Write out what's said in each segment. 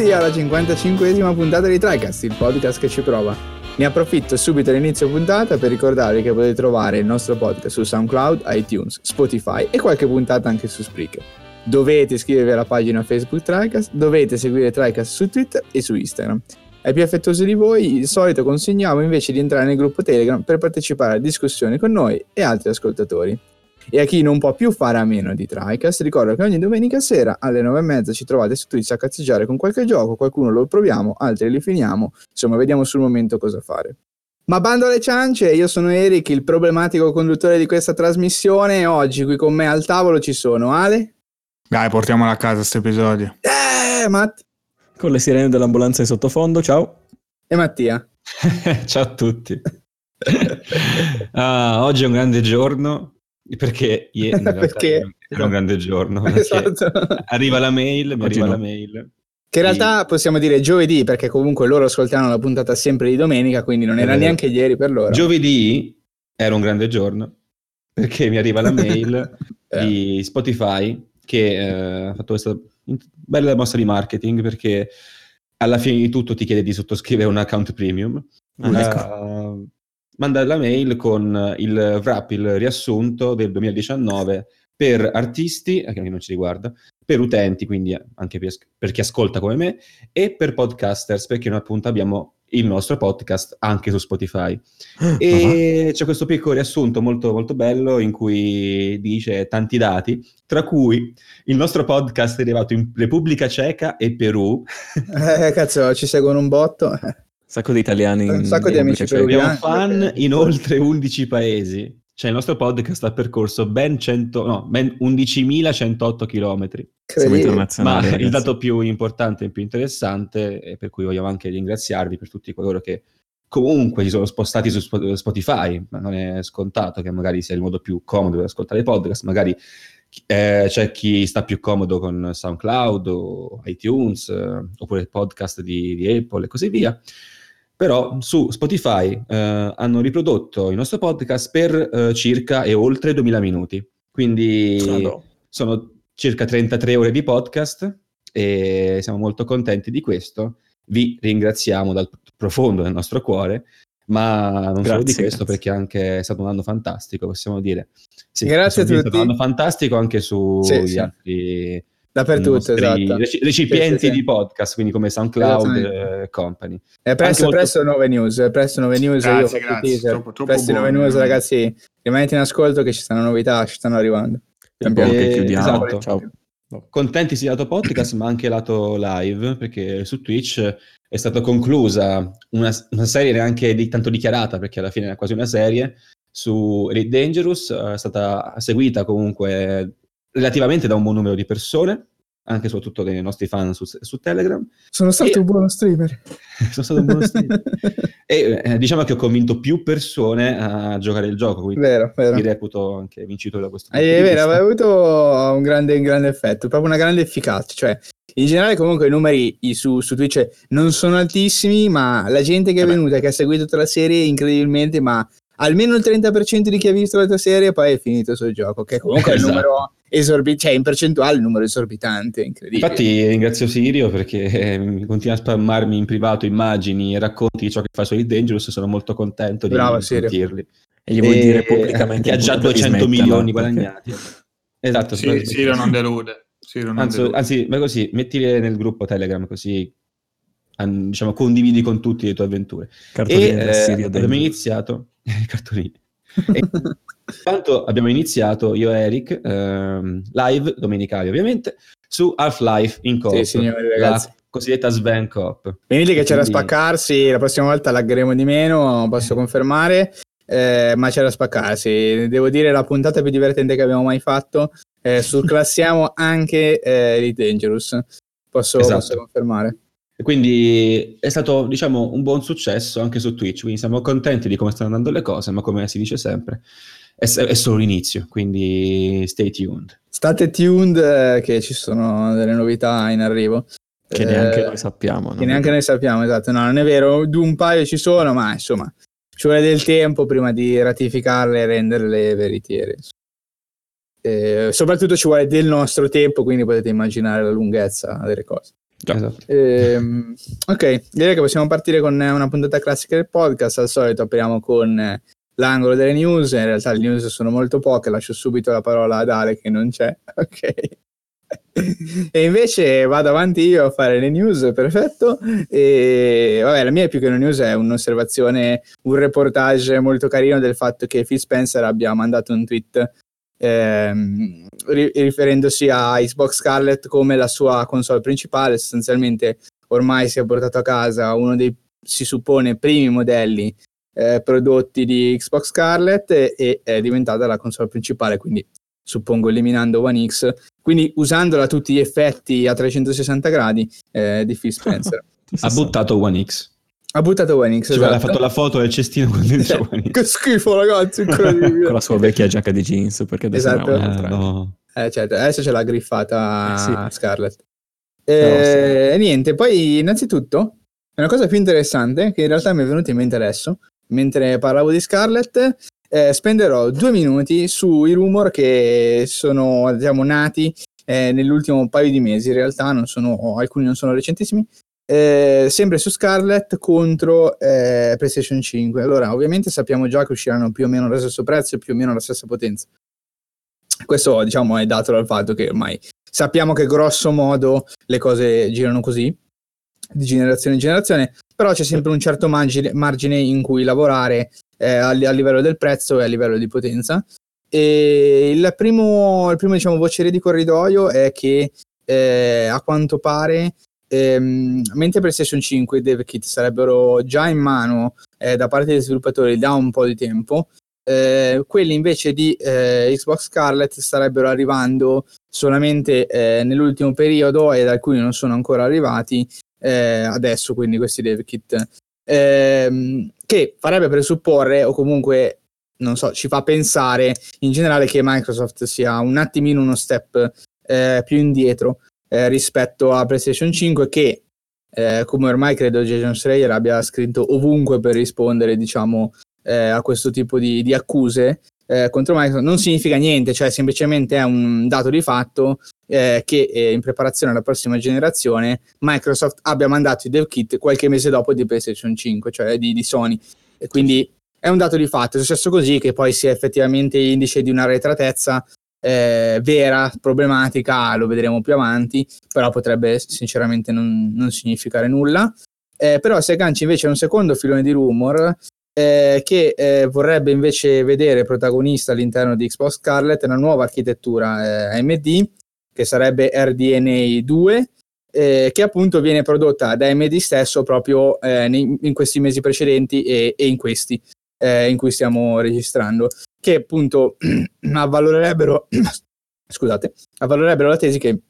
Benvenuti alla 55esima puntata di TriCast, il podcast che ci prova. Ne approfitto subito all'inizio puntata per ricordarvi che potete trovare il nostro podcast su SoundCloud, iTunes, Spotify e qualche puntata anche su Spreaker. Dovete iscrivervi alla pagina Facebook TriCast, dovete seguire TriCast su Twitter e su Instagram. Ai più affettuosi di voi, di solito consigliamo invece di entrare nel gruppo Telegram per partecipare a discussioni con noi e altri ascoltatori. E a chi non può più fare a meno di TriCast, ricordo che ogni domenica sera alle 9.30 ci trovate su Twitch a cazzeggiare con qualche gioco, qualcuno lo proviamo, altri li finiamo, insomma vediamo sul momento cosa fare. Ma bando alle ciance, io sono Eric, il problematico conduttore di questa trasmissione e oggi qui con me al tavolo ci sono Ale. Dai, portiamola a casa questo episodio. Eh, Matt. Con le sirene dell'ambulanza in sottofondo, ciao. E Mattia. ciao a tutti. ah, oggi è un grande giorno perché ieri perché? era un grande giorno. Esatto. Arriva la mail, mi arriva no. la mail. Che in realtà possiamo dire giovedì, perché comunque loro ascoltavano la puntata sempre di domenica, quindi non era eh, neanche ieri per loro. Giovedì era un grande giorno, perché mi arriva la mail eh. di Spotify che eh, ha fatto questa bella mossa di marketing perché alla fine di tutto ti chiede di sottoscrivere un account premium. Ah, ecco. Uh, manda la mail con il wrap, il riassunto del 2019 per artisti, che non ci riguarda, per utenti, quindi anche per, per chi ascolta come me, e per podcasters, perché noi appunto abbiamo il nostro podcast anche su Spotify. E uh-huh. c'è questo piccolo riassunto molto, molto bello in cui dice tanti dati, tra cui il nostro podcast è arrivato in Repubblica Ceca e Perù. Eh, cazzo, ci seguono un botto. Un sacco di italiani. Un sacco di amici peruviani. Abbiamo fan in oltre 11 paesi. Cioè il nostro podcast ha percorso ben, 100, no, ben 11.108 km. Siamo internazionali. Ma ragazzi. il dato più importante e più interessante, e per cui vogliamo anche ringraziarvi per tutti coloro che comunque si sono spostati su Spotify, ma non è scontato che magari sia il modo più comodo per ascoltare i podcast, magari eh, c'è chi sta più comodo con SoundCloud o iTunes, eh, oppure il podcast di, di Apple e così via però su Spotify eh, hanno riprodotto il nostro podcast per eh, circa e oltre 2000 minuti. Quindi Allora. sono circa 33 ore di podcast e siamo molto contenti di questo. Vi ringraziamo dal profondo del nostro cuore, ma non grazie, solo di questo, grazie. perché anche è stato un anno fantastico, possiamo dire. Sì, grazie a tutti. È stato un anno fantastico anche sugli sì, sì. Dappertutto, esatto. Recipienti sì, sì, di podcast, quindi come SoundCloud e company. E presto, molto... presto nuove news, presto nuove news. Grazie, io grazie. Troppo, troppo presto nuove news, ragazzi. Rimanete in ascolto che ci stanno novità, ci stanno arrivando. E, chiudiamo. Esatto. Ciao. Contenti sia lato podcast, ma anche lato live, perché su Twitch è stata conclusa una, una serie neanche di, tanto dichiarata, perché alla fine era quasi una serie, su Elite Dangerous, è stata seguita comunque relativamente da un buon numero di persone, anche soprattutto dei nostri fan su, su Telegram. Sono stato e... un buono streamer. sono stato un buono streamer. e eh, diciamo che ho convinto più persone a giocare il gioco, quindi vero, vero. mi reputo anche vincitore da questo punto eh, È vero, aveva avuto un grande, un grande effetto, proprio una grande efficacia, cioè in generale comunque i numeri su, su Twitch non sono altissimi, ma la gente che è venuta, che ha seguito tutta la serie, incredibilmente, ma almeno il 30% di chi ha visto la tua serie poi è finito sul gioco, che comunque esatto. è il esatto. numero esorbitante, cioè in percentuale il numero esorbitante, incredibile. Infatti ringrazio Sirio perché eh, continua a spammarmi in privato immagini e racconti di ciò che fa su Elite Dangerous, sono molto contento di Bravo, sentirli. E gli vuoi e... dire pubblicamente che ha già 200 milioni guadagnati. Esatto, sì, Sirio non delude. Sirio non anzi, delude. anzi, ma così, mettile nel gruppo Telegram così diciamo, condividi con tutti le tue avventure. Cartoline e eh, abbiamo iniziato cartolini. e, Intanto abbiamo iniziato io e Eric, ehm, live, domenicali ovviamente, su Half-Life in Coop, sì, signori, ragazzi. la cosiddetta Sven Coop. Venite che c'era da spaccarsi, la prossima volta laggeremo di meno, posso confermare, eh, ma c'era da spaccarsi. Devo dire la puntata più divertente che abbiamo mai fatto, eh, surclassiamo anche eh, Elite Dangerous, posso, esatto. posso confermare. E quindi è stato, diciamo, un buon successo anche su Twitch, quindi siamo contenti di come stanno andando le cose, ma come si dice sempre, è, è solo l'inizio, quindi stay tuned. State tuned eh, che ci sono delle novità in arrivo. Che eh, neanche noi sappiamo. Che neanche noi sappiamo, esatto. No, non è vero, un paio ci sono, ma insomma, ci vuole del tempo prima di ratificarle e renderle veritiere. Eh, soprattutto ci vuole del nostro tempo, quindi potete immaginare la lunghezza delle cose. Esatto. Ehm, ok, direi che possiamo partire con una puntata classica del podcast. Al solito apriamo con l'angolo delle news. In realtà le news sono molto poche, lascio subito la parola ad Ale che non c'è. Ok. e invece vado avanti io a fare le news, perfetto. E vabbè, la mia più che una news è un'osservazione, un reportage molto carino del fatto che Phil Spencer abbia mandato un tweet ehm, riferendosi a Xbox Scarlett come la sua console principale. Sostanzialmente ormai si è portato a casa uno dei, si suppone, primi modelli eh, prodotti di Xbox Scarlett e, e è diventata la console principale, quindi suppongo eliminando One X, quindi usandola a tutti gli effetti a 360 gradi eh, di Phil Spencer. ha buttato One X. Ha buttato One X. Cioè, esatto. ha fatto la foto del cestino con dentro One X. Che schifo, ragazzi! con la sua vecchia giacca di jeans. Perché adesso esatto. Eh, no. eh, certo. adesso ce l'ha griffata eh, sì. Scarlett. E no, sì. niente, poi innanzitutto, una cosa più interessante che in realtà mi è venuta in mente adesso, mentre parlavo di Scarlett, eh, spenderò due minuti sui rumor che sono diciamo, nati eh, nell'ultimo paio di mesi. In realtà non sono, alcuni non sono recentissimi. Eh, sempre su Scarlett contro eh, PlayStation 5. Allora, ovviamente sappiamo già che usciranno più o meno allo stesso prezzo e più o meno alla stessa potenza. Questo, diciamo, è dato dal fatto che ormai sappiamo che grosso modo le cose girano così, di generazione in generazione, però c'è sempre un certo margine, margine in cui lavorare eh, a, a, livello del prezzo e a livello di potenza. E il primo, il primo diciamo, vocere di corridoio è che eh, a quanto pare ehm, mentre PlayStation 5 e DevKit sarebbero già in mano eh, da parte degli sviluppatori da un po' di tempo, eh, quelli invece di eh, Xbox Scarlet starebbero arrivando solamente eh, nell'ultimo periodo ed alcuni non sono ancora arrivati eh, adesso, quindi questi dev kit, ehm, che farebbe presupporre o comunque, non so, ci fa pensare in generale che Microsoft sia un attimino uno step eh, più indietro eh, rispetto a PlayStation 5 che eh, come ormai credo Jason Schreier abbia scritto ovunque per rispondere diciamo eh, a questo tipo di, di accuse eh, contro Microsoft non significa niente, cioè semplicemente è un dato di fatto eh, che eh, in preparazione alla prossima generazione Microsoft abbia mandato i dev kit qualche mese dopo di PlayStation 5, cioè di, di Sony. E quindi è un dato di fatto, è successo così che poi sia effettivamente indice di una retratezza eh, vera, problematica, lo vedremo più avanti, però potrebbe sinceramente non, non significare nulla. Eh, però se agganci invece a un secondo filone di rumor eh, che eh, vorrebbe invece vedere protagonista all'interno di Xbox Scarlett una nuova architettura eh, AMD che sarebbe RDNA 2 eh, che appunto viene prodotta da AMD stesso proprio eh, nei, in questi mesi precedenti e, e in questi in cui stiamo registrando che appunto avvalorerebbero scusate avvalorerebbero la tesi che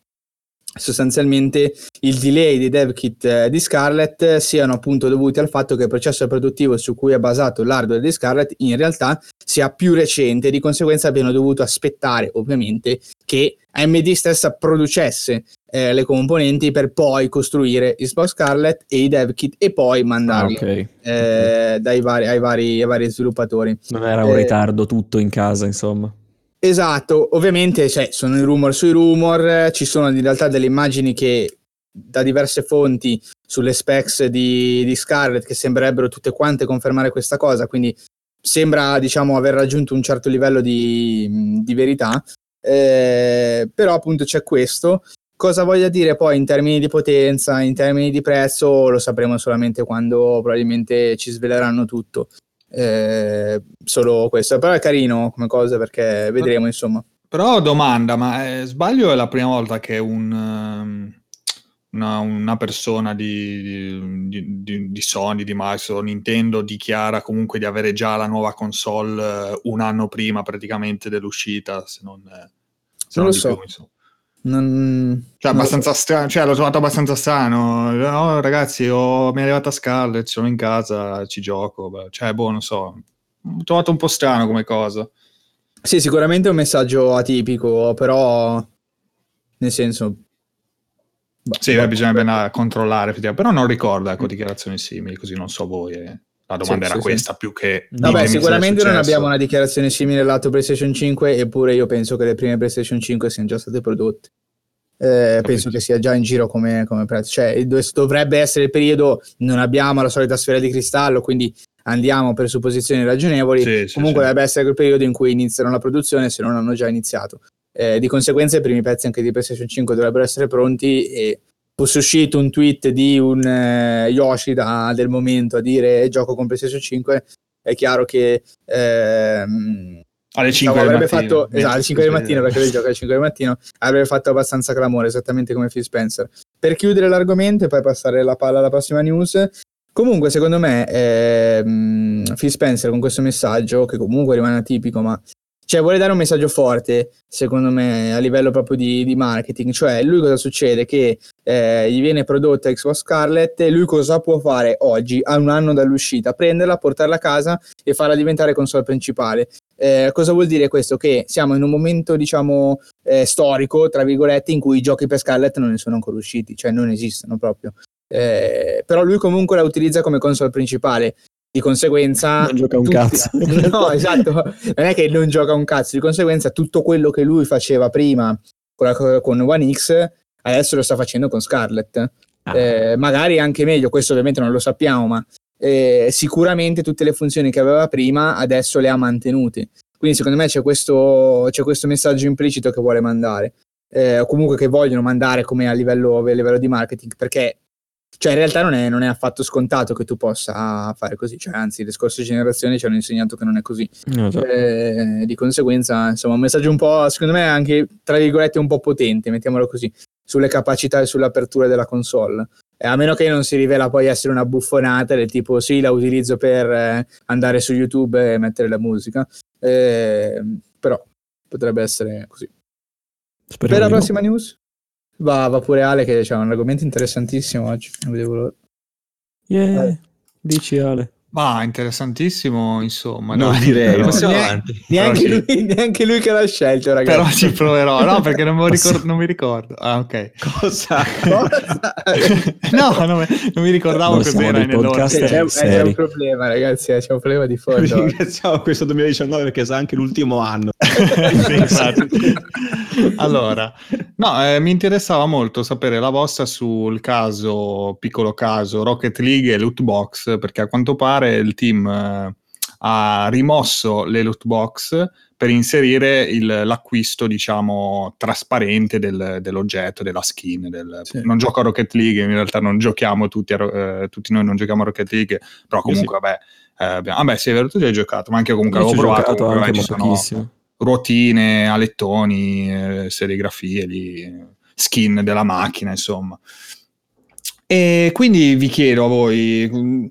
sostanzialmente il delay dei dev kit eh, di Scarlett siano appunto dovuti al fatto che il processo produttivo su cui è basato l'hardware di Scarlett in realtà sia più recente e di conseguenza abbiano dovuto aspettare ovviamente che AMD stessa producesse eh, le componenti per poi costruire Xbox Scarlett e i dev kit e poi mandarli ah, okay. Eh, okay. Vari, ai, vari, ai, vari, sviluppatori. Non era un eh, ritardo tutto in casa insomma. Esatto, ovviamente cioè, sono i rumor sui rumor, ci sono in realtà delle immagini che da diverse fonti sulle specs di, di Scarlett che sembrerebbero tutte quante confermare questa cosa, quindi sembra diciamo aver raggiunto un certo livello di, di verità, eh, però appunto c'è questo. Cosa voglia dire poi in termini di potenza, in termini di prezzo, lo sapremo solamente quando probabilmente ci sveleranno tutto. Eh, solo questo, però è carino come cosa perché vedremo insomma. Però domanda, ma eh, sbaglio è la prima volta che un, um, una, una, persona di, di, di, di, Sony, di Microsoft, Nintendo dichiara comunque di avere già la nuova console uh, un anno prima praticamente dell'uscita, se non, se non, non lo so. Più, non, cioè, abbastanza strano, cioè, l'ho trovato abbastanza strano. No, ragazzi, ho, mi è arrivata Scarlett, sono in casa, ci gioco. Beh, cioè, boh, non so. Ho trovato un po' strano come cosa. Sì, sicuramente è un messaggio atipico, però nel senso. Bah, sì, bah, bisognerebbe bah. controllare, però non ricordo ecco, dichiarazioni simili, così non so voi. Eh. La domanda sì, era sì, questa, sì. più che... Vabbè, sicuramente non abbiamo una dichiarazione simile lato PlayStation 5, eppure io penso che le prime PlayStation 5 siano già state prodotte. eh, penso che sia già in giro come, come prezzo. Cioè, dov- dovrebbe essere il periodo, non abbiamo la solita sfera di cristallo, quindi andiamo per supposizioni ragionevoli. Sì, sì, Comunque sì. dovrebbe essere quel periodo in cui iniziano la produzione, se non hanno già iniziato. Eh, di conseguenza i primi pezzi anche di PlayStation 5 dovrebbero essere pronti e fosse uscito un tweet di un eh, Yoshida del momento a dire gioco con PlayStation 5, è chiaro che ehm, Alle 5 diciamo, del avrebbe mattino. fatto esatto, alle 5 del mattino perché lui gioca alle 5 del mattino avrebbe fatto abbastanza clamore esattamente come Phil Spencer per chiudere l'argomento e poi passare la palla alla prossima news comunque secondo me ehm, Phil Spencer con questo messaggio che comunque rimane atipico ma cioè vuole dare un messaggio forte secondo me a livello proprio di, di marketing cioè lui cosa succede che eh, gli viene prodotta Xbox Scarlett e lui cosa può fare oggi a un anno dall'uscita prenderla portarla a casa e farla diventare console principale eh, cosa vuol dire questo? Che siamo in un momento, diciamo, eh, storico, tra virgolette, in cui i giochi per Scarlett non ne sono ancora usciti, cioè non esistono proprio. Eh, però lui comunque la utilizza come console principale. Di conseguenza... Non gioca un tutti- cazzo. no, esatto. Non è che non gioca un cazzo. Di conseguenza tutto quello che lui faceva prima con, la- con One X, adesso lo sta facendo con Scarlett. Ah. Eh, magari anche meglio, questo ovviamente non lo sappiamo, ma eh, sicuramente tutte le funzioni che aveva prima adesso le ha mantenute. Quindi secondo me c'è questo, c'è questo messaggio implicito che vuole mandare, eh, o comunque che vogliono mandare come a livello, a livello di marketing, perché cioè in realtà non è, non è affatto scontato che tu possa fare così, cioè, anzi le scorse generazioni ci hanno insegnato che non è così. No, già. Eh, di conseguenza, insomma, un messaggio un po', secondo me, anche tra virgolette, un po' potente, mettiamolo così, sulle capacità e sull'apertura della console. Eh, a meno che non si rivela poi essere una buffonata del tipo sì, la utilizzo per eh, andare su YouTube e mettere la musica, Eh, però potrebbe essere così. Speriamo per la di no. prossima news va, va pure Ale che c'ha un argomento interessantissimo oggi. Non vedevo l'ora. Yeah. Eh. Dici Ale. Ma interessantissimo, insomma. Dai, direi, però- passiamo Neanche- avanti. Neanche, Però lui, neanche lui che l'ha scelto, ragazzi. Però ci proverò, no, perché non, me lo ricor- non mi ricordo. Ah, ok. Cosa? Cosa? no, non, mi- non mi ricordavo siamo cos'era podcaster C'è, eh, c'è un problema, ragazzi. eh, C'è un problema di fondo. Ringraziamo questo 2019 perché sa anche l'ultimo anno. Sì, infatti. allora, no, eh, mi interessava molto sapere la vostra sul caso, piccolo caso, Rocket League e loot box, perché a quanto pare il team eh, ha rimosso le loot box per inserire il- l'acquisto, diciamo, trasparente del- dell'oggetto, della skin. del- Sì. Non gioco a Rocket League, in realtà non giochiamo tutti, a eh, tutti noi non giochiamo a Rocket League, però comunque, vabbè, eh, abbiamo- vabbè, sì, è vero, tu ci hai giocato, ma anche comunque Io avevo ho provato, giocato comunque, anche, ma sono ruotine, alettoni, eh, serigrafie, lì, skin della macchina, insomma. E quindi vi chiedo a voi, mh,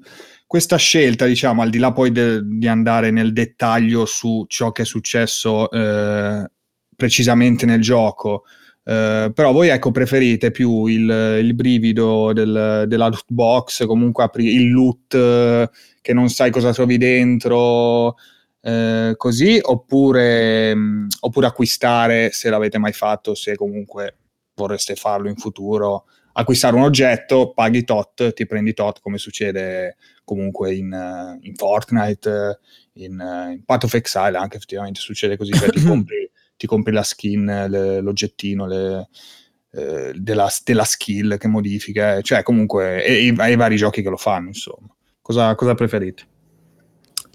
questa scelta, diciamo, al di là poi de- di andare nel dettaglio su ciò che è successo eh, precisamente nel gioco, eh, però voi ecco preferite più il, il brivido del- della loot box, comunque apri il loot eh, che non sai cosa trovi dentro, eh, così, oppure, mh, oppure acquistare se l'avete mai fatto, se comunque vorreste farlo in futuro, acquistare un oggetto, paghi tot, ti prendi tot, come succede comunque in, eh, in Fortnite, eh, in, eh, in Path of Exile anche effettivamente succede così, cioè ti, compri, ti compri la skin, le- l'oggettino, le- eh, della, della skill che modifica, cioè comunque e, e i vari giochi che lo fanno, insomma. Cosa, cosa preferite?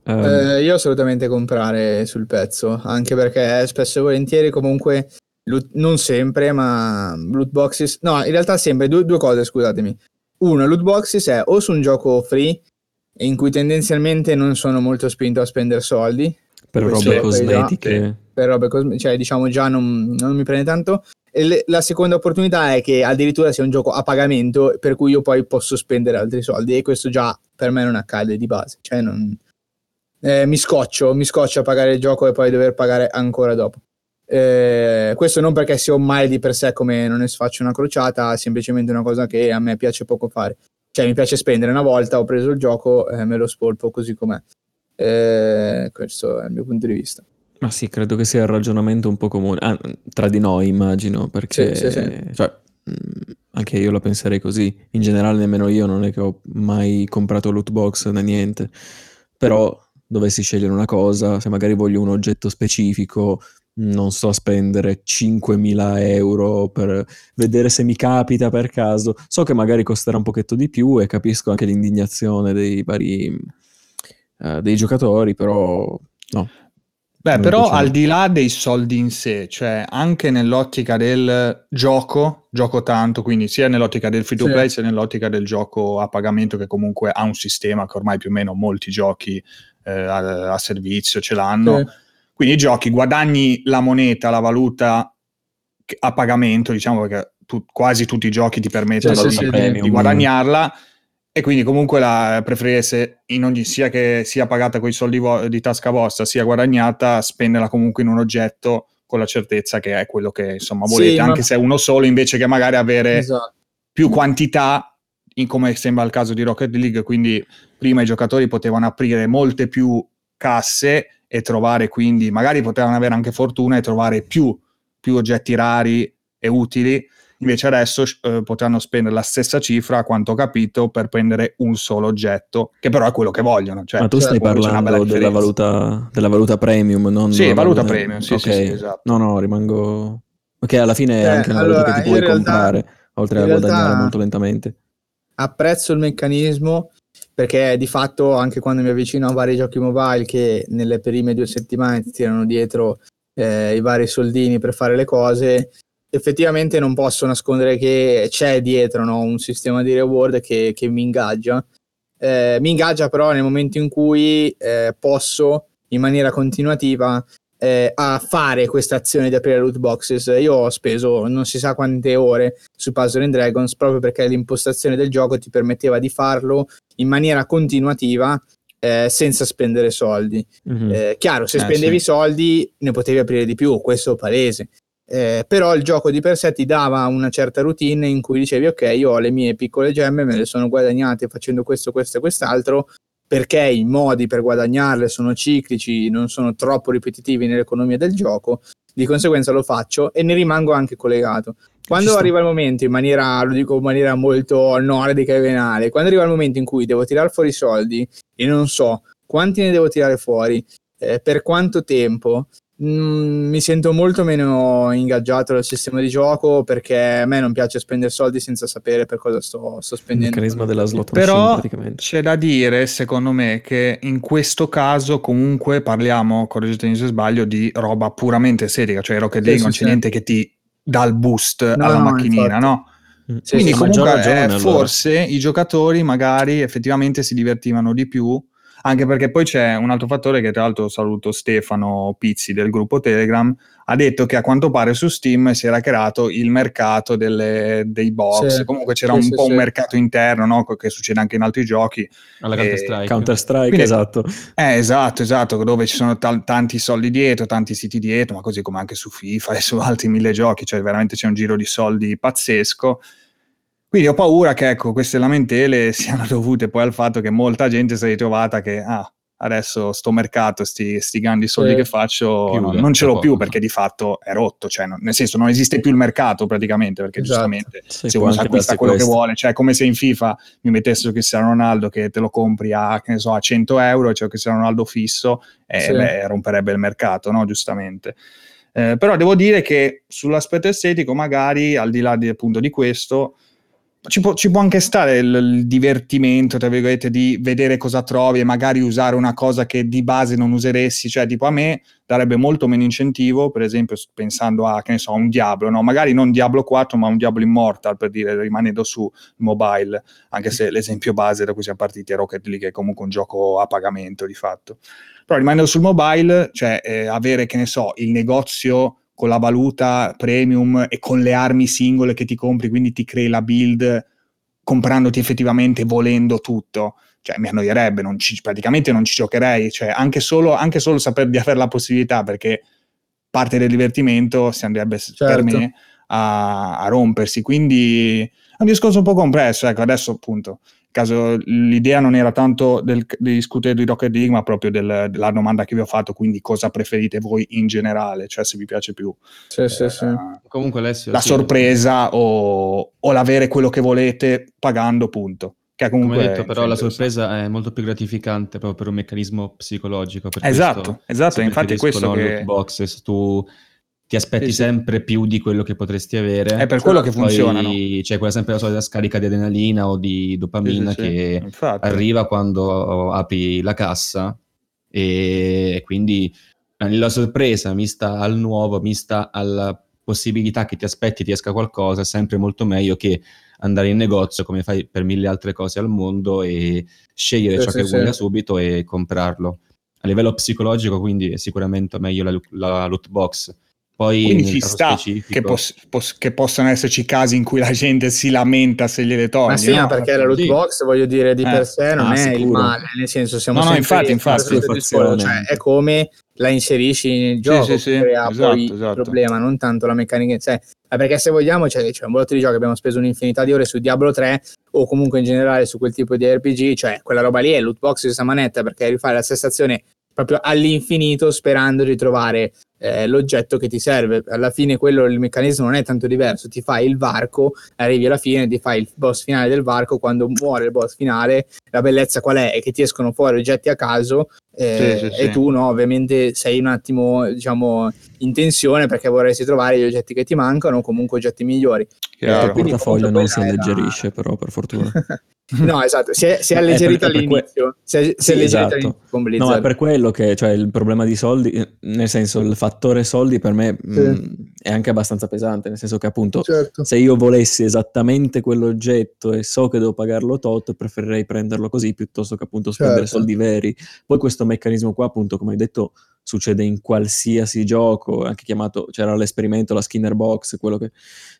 Ehm, Eh, io assolutamente comprare sul pezzo, anche perché spesso e volentieri comunque, loot- non sempre, ma loot boxes, no, in realtà sempre due, due cose, scusatemi. Uno, loot boxes è o su un gioco free, in cui tendenzialmente non sono molto spinto a spendere soldi, per robe poi già- cosmetiche. per robe cosme- cioè diciamo già non, non mi prende tanto. E le- la seconda opportunità è che addirittura sia un gioco a pagamento, per cui io poi posso spendere altri soldi, e questo già per me non accade di base, cioè non, eh, mi scoccio, mi scoccio a pagare il gioco e poi dover pagare ancora dopo. Eh, questo non perché sia un male di per sé come non ne faccio una crociata, è semplicemente una cosa che a me piace poco fare. Cioè mi piace spendere una volta, ho preso il gioco, eh, me lo spolpo così com'è. Eh, questo è il mio punto di vista. Ma sì, credo che sia il ragionamento un po' comune, ah, tra di noi immagino, perché Sì, sì, sì. cioè, mh, anche io la penserei così. In generale nemmeno io non è che ho mai comprato loot box né niente, però dovessi scegliere una cosa, se magari voglio un oggetto specifico, non sto a spendere 5.000 euro per vedere se mi capita per caso. So che magari costerà un pochetto di più e capisco anche l'indignazione dei vari eh, dei giocatori, però no. Beh, però al di là dei soldi in sé, cioè anche nell'ottica del gioco, gioco tanto, quindi sia nell'ottica del free to Sì. play sia nell'ottica del gioco a pagamento che comunque ha un sistema che ormai più o meno molti giochi eh, a, a servizio ce l'hanno. Sì. Quindi i giochi guadagni la moneta, la valuta a pagamento, diciamo perché tu- quasi tutti i giochi ti permettono Sì, di, sì, sì, di premium. guadagnarla e quindi comunque la preferireste in ogni sia che sia pagata con i soldi vo- di tasca vostra sia guadagnata spenderla comunque in un oggetto con la certezza che è quello che insomma Sì, volete ma- anche se è uno solo invece che magari avere Esatto. più quantità in come sembra il caso di Rocket League quindi prima i giocatori potevano aprire molte più casse e trovare quindi magari potevano avere anche fortuna e trovare più, più oggetti rari e utili invece adesso eh, potranno spendere la stessa cifra a quanto ho capito per prendere un solo oggetto che però è quello che vogliono cioè, Ma tu stai parlando della valuta, della valuta premium, non Sì, della valuta premium, sì, sì, Ok. sì, esatto. No, no, rimango... Ok, alla fine è Eh, anche una allora, valuta che ti puoi realtà- comprare, oltre a guadagnare molto lentamente. apprezzo il meccanismo perché di fatto anche quando mi avvicino a vari giochi mobile che nelle prime due settimane ti tirano dietro eh, i vari soldini per fare le cose, effettivamente non posso nascondere che c'è dietro no, un sistema di reward che, che mi ingaggia. Eh, mi ingaggia però nel momento in cui eh, posso in maniera continuativa eh, a fare questa azione di aprire loot boxes. Io ho speso non si sa quante ore su Puzzle and Dragons proprio perché l'impostazione del gioco ti permetteva di farlo in maniera continuativa eh, senza spendere soldi. Mhm. Eh, chiaro, se Eh, spendevi sì. soldi ne potevi aprire di più, questo palese. Eh, però il gioco di per sé ti dava una certa routine in cui dicevi ok io ho le mie piccole gemme me le sono guadagnate facendo questo questo e quest'altro perché i modi per guadagnarle sono ciclici non sono troppo ripetitivi nell'economia del gioco di conseguenza lo faccio e ne rimango anche collegato. Quando arriva il momento in maniera lo dico in maniera molto nordica e venale quando arriva il momento in cui devo tirare fuori i soldi e non so quanti ne devo tirare fuori eh, per quanto tempo Mm, mi sento molto meno ingaggiato dal sistema di gioco perché a me non piace spendere soldi senza sapere per cosa sto, sto Il spendendo. meccanismo della slot machine Però c'è da dire, secondo me, che in questo caso comunque parliamo, correggetemi se sbaglio, di roba puramente estetica, cioè Rocket League sì, non c'è sì. niente che ti dà il boost No, alla no, macchinina, infatti. no? Mm. Sì, Quindi comunque ragione, eh, allora. forse i giocatori magari effettivamente si divertivano di più, anche perché poi c'è un altro fattore che tra l'altro saluto Stefano Pizzi del gruppo Telegram, ha detto che a quanto pare su Steam si era creato il mercato delle- dei box, Sì, comunque c'era sì, un sì, po' sì. un mercato interno, no? che succede anche in altri giochi. Alla Eh, Counter Strike. Counter Strike, Quindi- esatto. Eh, esatto, esatto, dove ci sono tal- tanti soldi dietro, tanti siti dietro, ma così come anche su FIFA e su altri mille giochi, cioè veramente c'è un giro di soldi pazzesco. Quindi ho paura che ecco, queste lamentele siano dovute poi al fatto che molta gente si è ritrovata che ah, adesso sto mercato, sti, sti grandi soldi Sì. che faccio, Chiude, no, non ce l'ho più perché di fatto è rotto, cioè, non- nel senso non esiste più il mercato praticamente, perché Esatto. giustamente Sì, se uno acquista quello che questo. vuole, cioè come se in FIFA mi mettessero Cristiano Ronaldo che te lo compri a, che ne so, a 100 euro e c'è Cristiano Ronaldo fisso, e Sì. beh, romperebbe il mercato, no? Giustamente. Eh, però devo dire che sull'aspetto estetico, magari al di là di, appunto di questo, ci può, ci può anche stare il, il divertimento, tra virgolette, di vedere cosa trovi e magari usare una cosa che di base non useresti. Cioè, tipo, a me darebbe molto meno incentivo, per esempio, pensando a, che ne so, un Diablo, no? Magari non Diablo 4, ma un Diablo Immortal, per dire, rimanendo su mobile, anche se l'esempio base da cui siamo partiti è Rocket League, che è comunque un gioco a pagamento di fatto. Però rimanendo sul mobile, cioè eh, avere, che ne so, il negozio con la valuta premium e con le armi singole che ti compri, quindi ti crei la build comprandoti effettivamente volendo tutto. Cioè, mi annoierebbe, non ci- praticamente non ci giocherei. Cioè, anche solo, anche solo sapere di avere la possibilità, perché parte del divertimento si andrebbe s- per Certo. me a, a rompersi. Quindi è un discorso un po' complesso. Ecco, adesso appunto, caso, l'idea non era tanto del, di discutere di Rocket League, ma proprio del- della domanda che vi ho fatto, quindi cosa preferite voi in generale, cioè se vi piace più Sì, sì, sì. eh, Comunque Alessio... la sì, sorpresa o, o l'avere quello che volete pagando, punto. che comunque Come detto, però la sorpresa è molto più gratificante proprio per un meccanismo psicologico. Per Esatto, questo esatto, infatti questo che- loot boxes, tu ti aspetti Sì, sì. sempre più di quello che potresti avere. È per quello che Poi funzionano. C'è quella sempre la solita scarica di adrenalina o di dopamina Sì, che Infatti. arriva quando apri la cassa e quindi la sorpresa mista al nuovo, mista alla possibilità che ti aspetti ti esca qualcosa è sempre molto meglio che andare in negozio come fai per mille altre cose al mondo e scegliere ciò che vuoi da subito e comprarlo. A livello psicologico quindi è sicuramente meglio la, la loot box. Poi Quindi ci sta che, poss- poss- che possano esserci casi in cui la gente si lamenta se gliele togli. Ma sì, no? ma perché la loot Sì. box, voglio dire, di Eh. per sé non Ah, è il sicuro. male, nel senso siamo No, no, infatti, infatti. discorso, cioè è come la inserisci nel gioco sì, sì, crea esatto, poi esatto. il problema, non tanto la meccanica. Ma perché se vogliamo c'è, c'è un botto di giochi, abbiamo speso un'infinità di ore su Diablo 3 o comunque in generale su quel tipo di RPG, cioè quella roba lì è loot box di questa manetta perché rifai la stessa azione proprio all'infinito sperando di trovare eh, l'oggetto che ti serve. Alla fine quello il meccanismo non è tanto diverso, ti fai il varco, arrivi alla fine, ti fai il boss finale del varco, quando muore il boss finale, la bellezza qual è? È che ti escono fuori oggetti a caso eh, Sì, sì, e sì. tu no, ovviamente sei un attimo diciamo in tensione perché vorresti trovare gli oggetti che ti mancano o comunque oggetti migliori. Chiaro. il portafoglio non si alleggerisce, però, per fortuna. no, esatto, si è, si è Eh, per- per que- all'inizio, si è, si è Sì, alleggerito esatto. all'inizio con No, è per quello che cioè, il problema di soldi, eh, nel senso il fattore soldi per me Sì. mh, è anche abbastanza pesante, nel senso che appunto Certo. se io volessi esattamente quell'oggetto e so che devo pagarlo tot, preferirei prenderlo così piuttosto che appunto spendere Certo. soldi veri. Poi questo meccanismo qua, appunto, come hai detto, succede in qualsiasi gioco, anche chiamato, c'era l'esperimento, la Skinner Box, quello che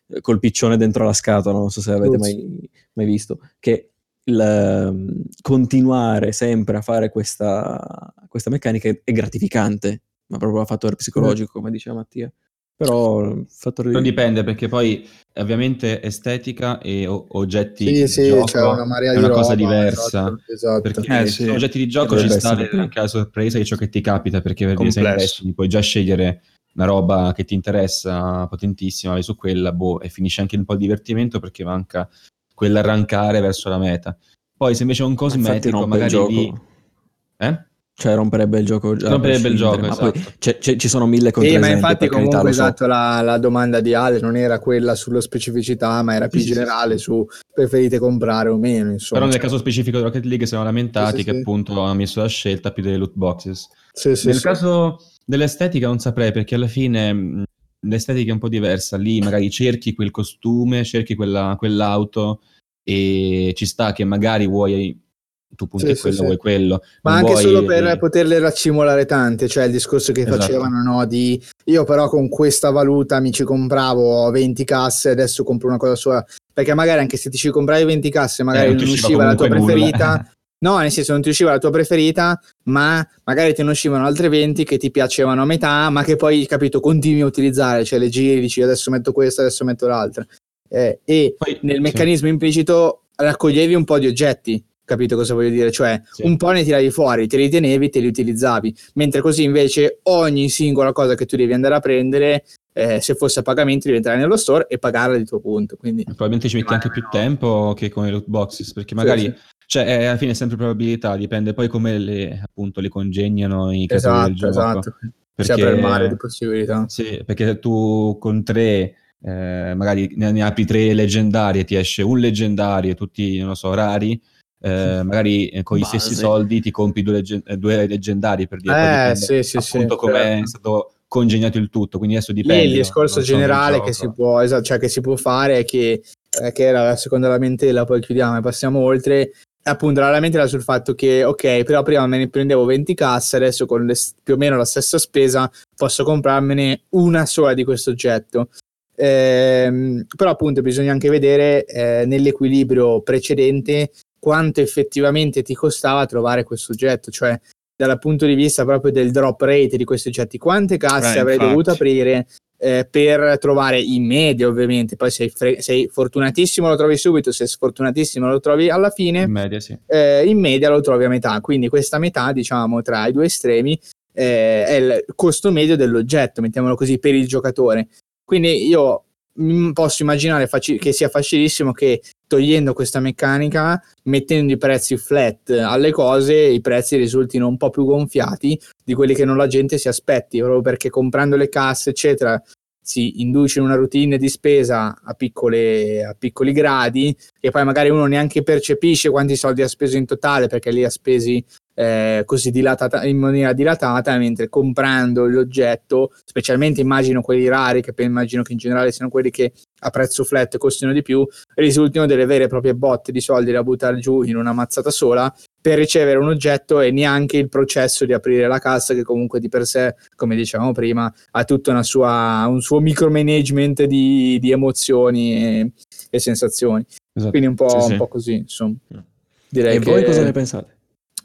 eh, col piccione dentro la scatola, non so se avete mai, mai visto, che il, ehm, continuare sempre a fare questa, questa meccanica è gratificante, ma proprio a fattore psicologico, come diceva Mattia. Però il fattore Non di... dipende perché poi ovviamente estetica e o- oggetti Sì, di sì, gioco c'è una marea è di una cosa roba, diversa. esatto, esatto. Perché Eh, sì. su oggetti di gioco ci sta anche la sorpresa di ciò che ti capita perché per dire, se Complesso. investi puoi già scegliere una roba che ti interessa potentissima, vai su quella boh, e finisce anche un po' il divertimento perché manca quell'arrancare verso la meta. Poi se invece è un cosmetico magari lì... Eh? Cioè romperebbe il gioco già. Romperebbe il gioco, ma poi esatto. c'è- c'è- ci sono mille Sì, contraesempi, ma infatti per carità, comunque so. esatto, la, la domanda di Ale non era quella sulla specificità, ma era più Sì, sì, generale sì. su preferite comprare o meno, insomma. Però nel caso specifico di Rocket League siamo lamentati Sì, sì, che sì. appunto ha messo la scelta più delle loot boxes. Sì, sì, Nel sì. caso dell'estetica non saprei perché alla fine l'estetica è un po' diversa, lì magari cerchi quel costume, cerchi quella- quell'auto e ci sta che magari vuoi tu punti Sì, sì, quello, sì. vuoi quello. Ma non anche vuoi- solo per poterle raccimolare tante, cioè il discorso che Esatto. facevano, no? Di io però con questa valuta mi ci compravo 20 casse, adesso compro una cosa sola. Perché magari anche se ti ci compravi 20 casse, magari Eh, non non usciva la tua nulla. preferita. No, nel senso non ti usciva la tua preferita, ma magari te ne uscivano altre 20 che ti piacevano a metà, ma che poi, capito, continui a utilizzare, cioè le giri, dici adesso metto questa, adesso metto l'altra. Eh, e Poi- nel sì. meccanismo implicito raccoglievi un po' di oggetti, capito cosa voglio dire? Cioè Sì. un po' ne tiravi fuori, te li tenevi, te li utilizzavi, mentre così invece ogni singola cosa che tu devi andare a prendere, eh, se fosse a pagamento, devi entrare nello store e pagarla di tuo punto. Quindi Probabilmente ci metti anche più no. tempo che con le loot boxes, perché magari, sì. cioè, è- alla fine è sempre probabilità, dipende poi come le, appunto, le congegnano i creatori del esatto, gioco. esatto. Si Perché, apre il mare di possibilità. sì, perché tu con tre, eh, magari ne, ne apri tre leggendarie, ti esce un leggendario, tutti, non lo so, rari, eh, magari eh, con i Base. stessi soldi ti compi due, leggen- eh, due leggendari per dire. Eh, sì, sì, sì. appunto come è certo. stato congegnato il tutto, quindi adesso Lì dipende. il no? discorso generale che si, può, esatto, cioè che si può fare è che, eh, che era la seconda lamentela, poi chiudiamo e passiamo oltre. Appunto, la lamentela sul fatto che, ok, però prima me ne prendevo 20 casse, adesso con le- più o meno la stessa spesa posso comprarmene una sola di questo oggetto. Ehm, però, appunto, bisogna anche vedere eh, nell'equilibrio precedente quanto effettivamente ti costava trovare questo oggetto, cioè dal punto di vista proprio del drop rate di questi oggetti, quante casse Eh, avrei infatti. dovuto aprire eh, per trovare in media, ovviamente. Poi sei, fre- sei fortunatissimo lo trovi subito, se sfortunatissimo lo trovi alla fine, In media, sì. eh, in media lo trovi a metà. Quindi questa metà, diciamo, tra i due estremi eh, è il costo medio dell'oggetto, mettiamolo così, per il giocatore. Quindi io posso immaginare faci- che sia facilissimo che togliendo questa meccanica, mettendo i prezzi flat alle cose, i prezzi risultino un po' più gonfiati di quelli che non la gente si aspetti, proprio perché comprando le casse, eccetera, si induce in una routine di spesa a, piccole, a piccoli gradi e poi magari uno neanche percepisce quanti soldi ha speso in totale perché li ha spesi eh, così dilatata, in maniera dilatata, mentre comprando l'oggetto, specialmente immagino quelli rari, che immagino che in generale siano quelli che a prezzo flat costino di più, risultino delle vere e proprie botte di soldi da buttare giù in una mazzata sola per ricevere un oggetto e neanche il processo di aprire la cassa che comunque di per sé, come dicevamo prima, ha tutto sua, un suo micromanagement di, di emozioni e, e sensazioni. Esatto. Quindi un po', sì, un sì. po' così, insomma. Direi e che... voi cosa ne pensate?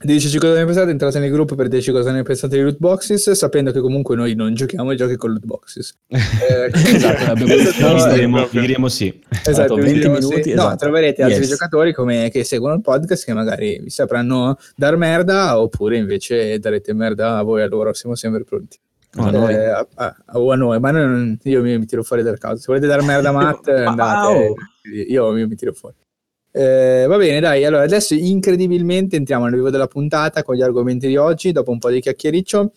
Diteci cosa ne pensate, entrate nel gruppo per dirci cosa ne pensate di loot boxes, sapendo che comunque noi non giochiamo ai giochi con loot boxes. Eh, esatto, abbiamo diremo, diremo sì. Esatto, 20 diremo minuti. Sì. Esatto. No, troverete altri yes. giocatori come, che seguono il podcast che magari vi sapranno dar merda oppure invece darete merda a voi a loro, siamo sempre pronti. O a noi. Eh, a, a, a, noi, ma non, io mi, mi, tiro fuori dal caso. Se volete dar merda a Matt, andate. Io, io mi tiro fuori. Eh, va bene, dai. Allora, adesso incredibilmente entriamo nel vivo della puntata con gli argomenti di oggi, dopo un po' di chiacchiericcio.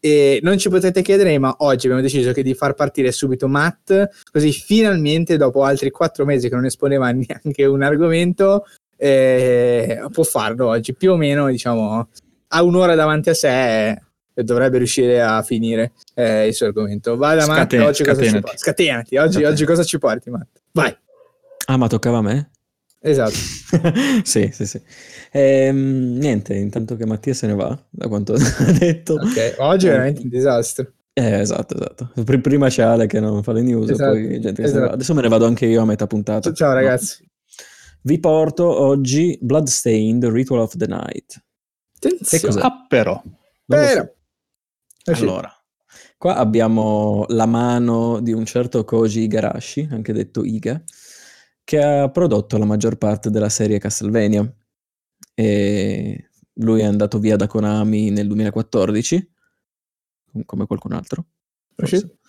E non ci potete chiedere, ma oggi abbiamo deciso che di far partire subito Matt, così finalmente, dopo altri quattro mesi che non esponeva neanche un argomento, eh, può farlo oggi. Più o meno, diciamo, ha un'ora davanti a sé e dovrebbe riuscire a finire eh, il suo argomento. Vada, Matt. Oggi cosa ci porti? Scatenati. Oggi, oggi cosa ci porti, Matt? Vai. Ah, ma toccava a me? Esatto. sì, sì, sì. Ehm, niente, intanto che Mattia se ne va, da quanto ha detto. Ok, oggi è veramente un disastro. Eh, esatto, esatto. Prima c'è Ale che non fa le news, esatto, poi gente esatto. Adesso me ne vado anche io a metà puntata. Ciao ragazzi. No. Vi porto oggi Bloodstained Ritual of the Night. Attenzione. Ah, però. però. So. Eh allora, qua abbiamo la mano di un certo Koji Igarashi, anche detto Iga, che ha prodotto la maggior parte della serie Castlevania. E lui è andato via da Konami nel 2014, come qualcun altro. Forse.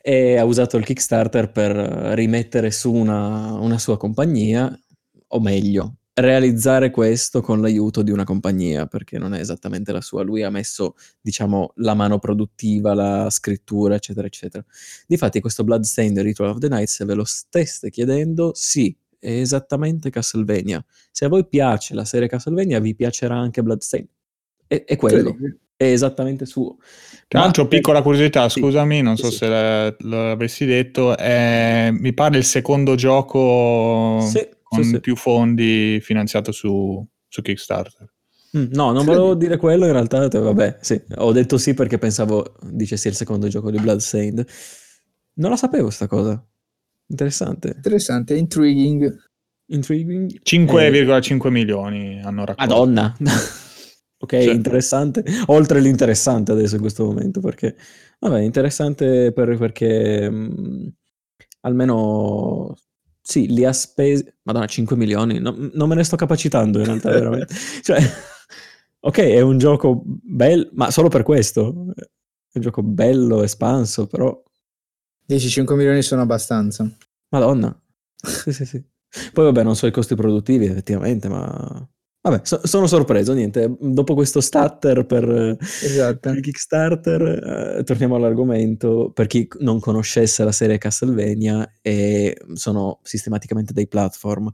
E ha usato il Kickstarter per rimettere su una, una sua compagnia, o meglio, realizzare questo con l'aiuto di una compagnia, perché non è esattamente la sua. Lui ha messo, diciamo, la mano produttiva, la scrittura, eccetera, eccetera. Difatti questo Bloodstained Ritual of the Night, se ve lo steste chiedendo, sì, è esattamente Castlevania. Se a voi piace la serie Castlevania, vi piacerà anche Bloodstained. È, è quello. È esattamente suo. L'altro, piccola curiosità, scusami, non so sì. se l'avessi detto, è, mi pare il secondo gioco sì con sì, più fondi finanziato su, su Kickstarter. Mm, no, non volevo dire quello, in realtà vabbè, sì, ho detto sì perché pensavo dicessi il secondo gioco di Bloodstained. Non la sapevo sta cosa. Interessante. Interessante, intriguing. Intriguing. 5,5 eh. milioni hanno raccolto. Madonna. ok, cioè. interessante. Oltre l'interessante adesso in questo momento perché vabbè, interessante per, perché mh, mm, almeno sì, li ha spesi... Madonna, 5 milioni? No, non me ne sto capacitando in realtà, veramente. cioè, ok, è un gioco bello, ma solo per questo. È un gioco bello, espanso, però... 10-5 milioni sono abbastanza. Madonna. sì, sì, sì. Poi vabbè, non so i costi produttivi effettivamente, ma Vabbè, so, sono sorpreso, niente, dopo questo stutter per, esatto. per Kickstarter, eh, torniamo all'argomento. Per chi non conoscesse la serie Castlevania, e sono sistematicamente dei platform.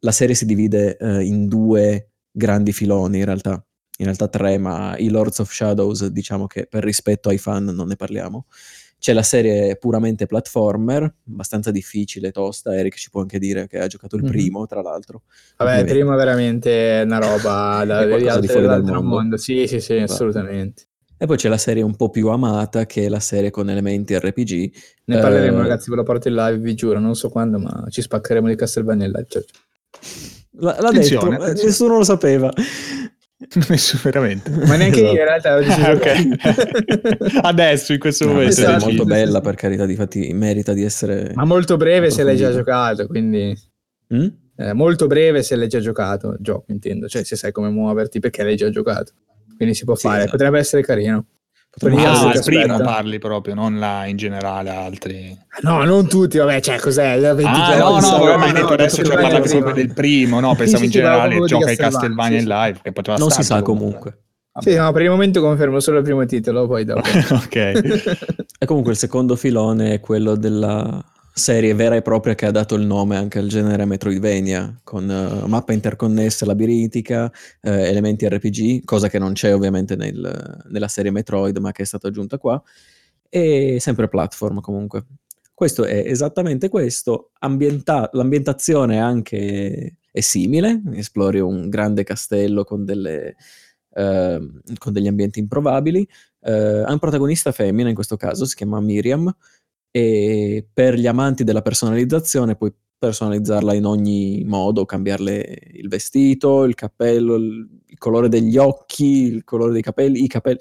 La serie si divide eh, in due grandi filoni, in realtà. In realtà tre, ma i Lords of Shadows, diciamo che per rispetto ai fan non ne parliamo. C'è la serie puramente platformer, abbastanza difficile, tosta. Eric ci può anche dire che ha giocato il mm-hmm. primo, tra l'altro. Vabbè, il primo è veramente una roba da, di altre, dall'altro mondo. mondo. Sì, sì, sì, assolutamente. E poi c'è la serie un po' più amata, che è la serie con elementi RPG. Ne parleremo, eh... ragazzi, ve lo porto in live, vi giuro, non so quando, ma ci spaccheremo di Castlevania in live. Cioè. L'ha, l'ha detto, eh, nessuno lo sapeva. Nessuno veramente. Ma neanche esatto. io in realtà ah, okay. Adesso in questo no, momento. È molto bella per carità, difatti merita di essere... Ma molto breve se l'hai già giocato, quindi... Mm? Eh, molto breve se l'hai già giocato, gioco intendo, cioè se sai come muoverti perché l'hai già giocato. Quindi si può sì, fare, esatto. potrebbe essere carino. Ah, che il primo parli proprio, non la in generale altri. No, non tutti, vabbè, cioè cos'è? La 20 Ah, no, no, però mi hai no, detto no, adesso detto cioè, parlavi proprio del primo, no? Pensavo in generale gioca ai Castlevania, in live, che poteva Non si sa comunque. Sì, no, per il momento confermo solo il primo titolo, poi dopo. ok. E comunque il secondo filone è quello della serie vera e propria che ha dato il nome anche al genere Metroidvania, con eh, mappa interconnesse, labirintica, eh, elementi RPG, cosa che non c'è ovviamente nel- nella serie Metroid, ma che è stata aggiunta qua, e sempre platform comunque. Questo è esattamente questo, ambienta- l'ambientazione anche è simile, esplori un grande castello con, delle, ehm, con degli ambienti improbabili, eh, ha un protagonista femmina in questo caso, si chiama Miriam, e per gli amanti della personalizzazione puoi personalizzarla in ogni modo, cambiarle il vestito, il cappello, il, colore degli occhi, il colore dei capelli, i capelli.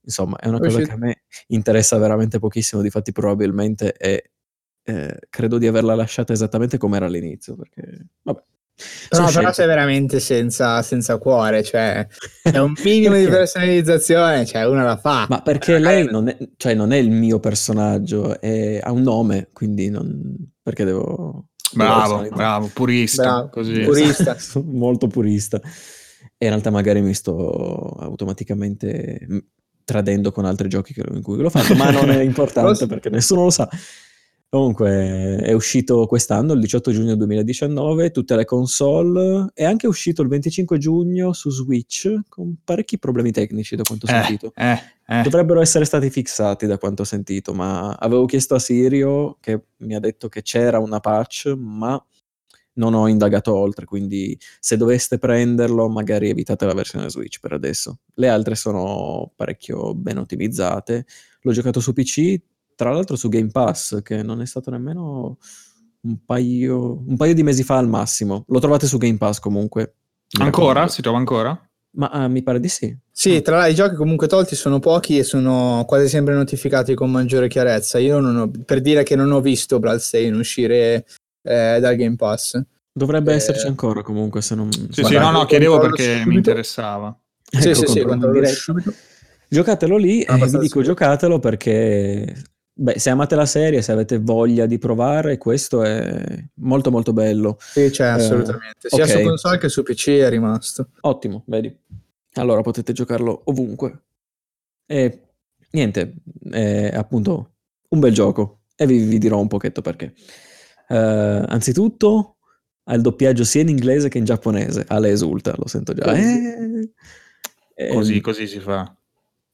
Insomma, è una cosa che a me interessa veramente pochissimo, difatti probabilmente è, eh, credo di averla lasciata esattamente come era all'inizio, perché vabbè. Però, sono però sei veramente senza, senza cuore, cioè è un minimo di personalizzazione, cioè uno la fa. Ma perché Eh, lei magari- non è, cioè non è il mio personaggio, è- ha un nome, quindi non, perché devo... Bravo, bravo, purista, Bravo, così. purista. Molto purista. E in realtà magari mi sto automaticamente tradendo con altri giochi che- in cui l'ho fatto, ma non è importante perché nessuno lo sa. Comunque è uscito quest'anno, il 18 giugno 2019, tutte le console, è anche uscito il 25 giugno su Switch con parecchi problemi tecnici da quanto ho Eh, sentito. eh, eh. Dovrebbero essere stati fissati da quanto ho sentito, ma avevo chiesto a Sirio che mi ha detto che c'era una patch, ma non ho indagato oltre, quindi se doveste prenderlo magari evitate la versione Switch per adesso. Le altre sono parecchio ben ottimizzate. L'ho giocato su PC, tra l'altro su Game Pass, che non è stato nemmeno un paio, un paio di mesi fa al massimo. Lo trovate su Game Pass comunque. Ancora? raccomando. Si trova ancora? Ma ah, mi pare di sì. Sì, tra l'altro i giochi comunque tolti sono pochi e sono quasi sempre notificati con maggiore chiarezza. Io non ho, per dire che non ho visto Bloodstain uscire eh, dal Game Pass. Dovrebbe Eh, esserci ancora comunque, se non... Sì, Guarda, sì, no, no, chiedevo perché subito. mi interessava. sì, Ecco, sì, sì, diretta. subito. Giocatelo lì, Sono e vi dico sicuro. giocatelo perché beh, se amate la serie, se avete voglia di provare, questo è molto molto bello. Sì, c'è Eh, assolutamente. Sia ok. su console che su PC è rimasto. Ottimo, vedi. Allora potete giocarlo ovunque. E niente, è appunto un bel gioco e vi, vi dirò un pochetto perché. Eh, anzitutto ha il doppiaggio sia in inglese che in giapponese. Ale esulta, lo sento già. Eh, eh, Così, così si fa.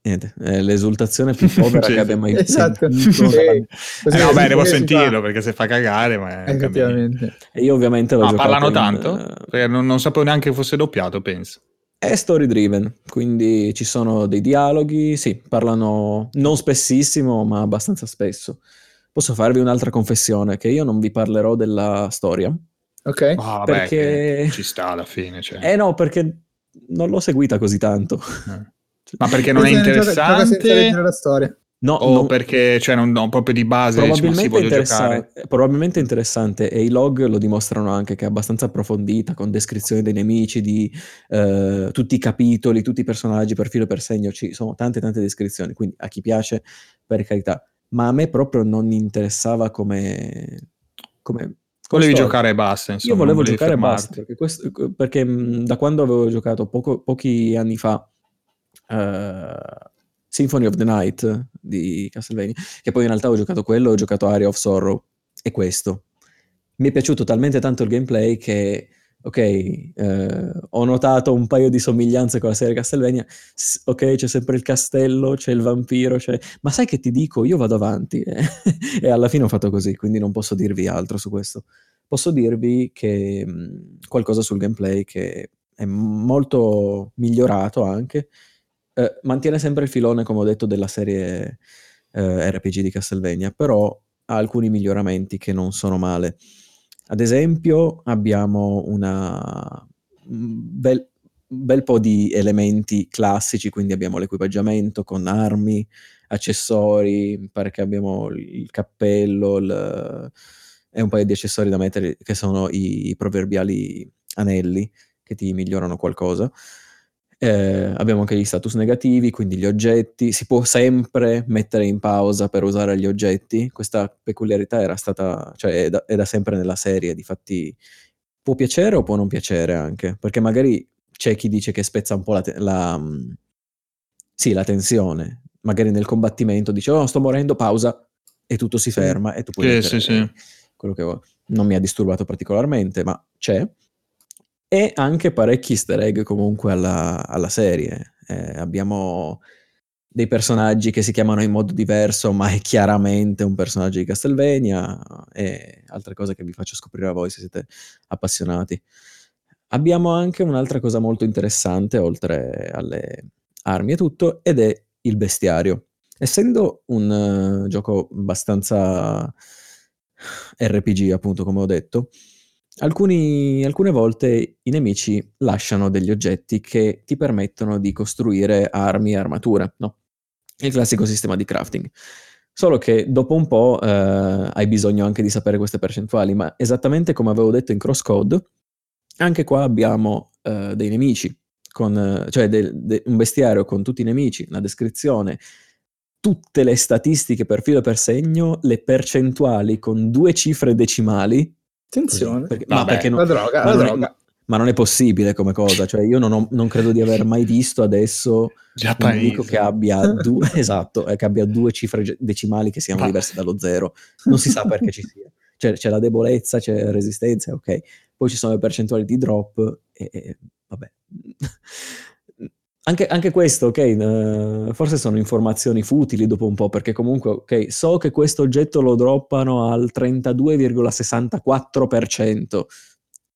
Niente, è l'esultazione più povera Sì, che abbia mai Esatto. sentito. Così- Eh, no, beh, devo sentirlo fa. perché se fa cagare, ma. Effettivamente. E io ovviamente l'ho Ma giocato parlano in, tanto? eh, Perché non, non sapevo neanche che fosse doppiato, penso. È story driven, quindi ci sono dei dialoghi, sì, parlano non spessissimo, ma abbastanza spesso. Posso farvi un'altra confessione, che io non vi parlerò della storia. Ok. Ah, vabbè, Perché- ci sta alla fine. Cioè. Eh no, perché non l'ho seguita così tanto. Eh. Ma perché non è senza interessante? leggere la storia. No, O non- perché cioè, non, no, proprio di base probabilmente, voglio interessa- giocare. eh, probabilmente interessante e i log lo dimostrano anche che è abbastanza approfondita con descrizioni dei nemici, di eh, tutti i capitoli, tutti i personaggi per filo e per segno, ci sono tante tante descrizioni, quindi a chi piace per carità, ma a me proprio non interessava come... come Volevi storia. giocare e basta. Insomma, Io volevo giocare e basta, perché, questo- perché, mh, da quando avevo giocato poco- pochi anni fa eh, Symphony of the Night di Castlevania, che poi in realtà ho giocato quello, ho giocato Area of Sorrow e questo. Mi è piaciuto talmente tanto il gameplay che, ok, eh, ho notato un paio di somiglianze con la serie Castlevania, S- ok, c'è sempre il castello, c'è il vampiro, c'è... ma sai che ti dico, io vado avanti eh. e alla fine ho fatto così, quindi non posso dirvi altro su questo posso dirvi che mh, qualcosa sul gameplay che è molto migliorato anche. Eh, mantiene sempre il filone, come ho detto, della serie eh, RPG di Castlevania, però ha alcuni miglioramenti che non sono male. Ad esempio, abbiamo un bel, un bel po' di elementi classici, quindi abbiamo l'equipaggiamento con armi, accessori, mi pare che abbiamo il cappello, il- e un paio di accessori da mettere che sono i, i proverbiali anelli che ti migliorano qualcosa. Eh, abbiamo anche gli status negativi, quindi gli oggetti. Si può sempre mettere in pausa per usare gli oggetti. Questa peculiarità era stata, cioè è da, è da sempre nella serie, difatti può piacere o può non piacere anche, perché magari c'è chi dice che spezza un po' la, te- la, mm, sì, la tensione. Magari nel combattimento dice, oh, sto morendo, pausa, e tutto si ferma e tu puoi Sì, sì, sì. quello che vuoi. Non mi ha disturbato particolarmente, ma c'è. E anche parecchi easter egg comunque alla, alla serie. Eh, abbiamo dei personaggi che si chiamano in modo diverso, ma è chiaramente un personaggio di Castlevania e altre cose che vi faccio scoprire a voi se siete appassionati. Abbiamo anche un'altra cosa molto interessante, oltre alle armi e tutto, ed è il bestiario. Essendo un eh, gioco abbastanza RPG, appunto, come ho detto, alcuni- alcune volte i nemici lasciano degli oggetti che ti permettono di costruire armi e armature, no? Il classico sistema di crafting. Solo che dopo un po' eh, hai bisogno anche di sapere queste percentuali, ma esattamente come avevo detto in Crosscode, anche qua abbiamo eh, dei nemici, con, cioè de- de- un bestiario con tutti i nemici, una descrizione, tutte le statistiche per filo e per segno, le percentuali con due cifre decimali. Attenzione. Perché- ma Vabbè, perché non, La droga, ma la non è- droga. ma- ma non è possibile come cosa, cioè io non, ho- non credo di aver mai visto adesso un nemico che abbia due, esatto, eh, che abbia due cifre decimali che siano Ma- diverse dallo zero. Non si sa perché ci sia. Cioè, c'è la debolezza, c'è resistenza, ok. Poi ci sono le percentuali di drop e, e- vabbè. Anche, anche questo, ok, eh, forse sono informazioni futili dopo un po', perché comunque, ok, so che questo oggetto lo droppano al 32,64%.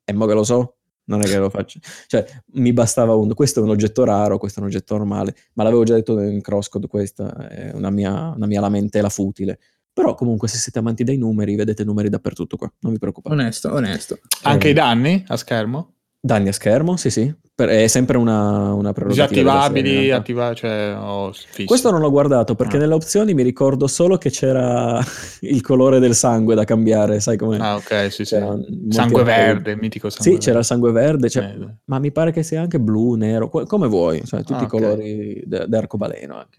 E mo che lo so, non è che lo faccio. Cioè, mi bastava un... Questo è un oggetto raro, questo è un oggetto normale, ma l'avevo già detto in Crosscode, questa è una mia, una mia lamentela futile. Però comunque se siete amanti dei numeri, vedete numeri dappertutto qua, non vi preoccupate. Onesto, onesto. Anche Eh, i danni a schermo? Danni a schermo, sì sì, Per- è sempre una, una prerogativa Disattivabili, attiva, cioè, o fissi? Questo non l'ho guardato perché Ah. nelle opzioni mi ricordo solo che c'era il colore del sangue da cambiare, sai come? Ah, ok, sì, sì. Sangue verde, il mitico sangue Sì, verde. c'era il sangue verde, Eh, ma mi pare che sia anche blu, nero, come vuoi, cioè tutti Ah, i ok. colori d'arcobaleno anche.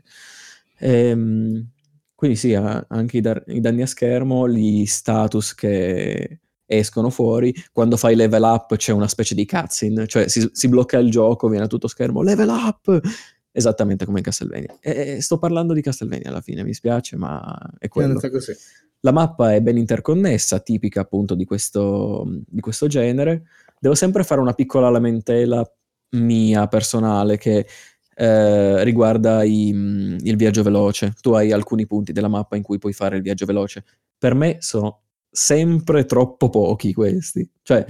Ehm, quindi sì, anche i, dar- i danni a schermo, gli status che escono fuori, quando fai level up c'è una specie di cutscene, cioè si, si blocca il gioco, viene a tutto schermo, level up! Esattamente come in Castlevania. E, sto parlando di Castlevania alla fine, mi spiace, ma è È quello. andata così. La mappa è ben interconnessa, tipica appunto di questo, di questo genere. Devo sempre fare una piccola lamentela mia personale che eh, riguarda i- il viaggio veloce. Tu hai alcuni punti della mappa in cui puoi fare il viaggio veloce. Per me sono sempre troppo pochi questi. Cioè,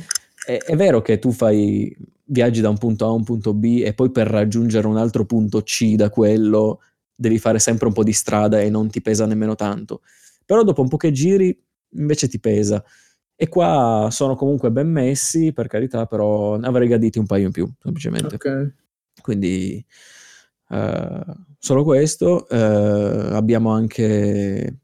è, è vero che tu fai viaggi da un punto A a un punto B e poi per raggiungere un altro punto C da quello devi fare sempre un po' di strada e non ti pesa nemmeno tanto però dopo un po' che giri invece ti pesa. E qua sono comunque ben messi, per carità, però ne avrei graditi un paio in più, semplicemente. Ok. Quindi eh, solo questo. Eh, abbiamo anche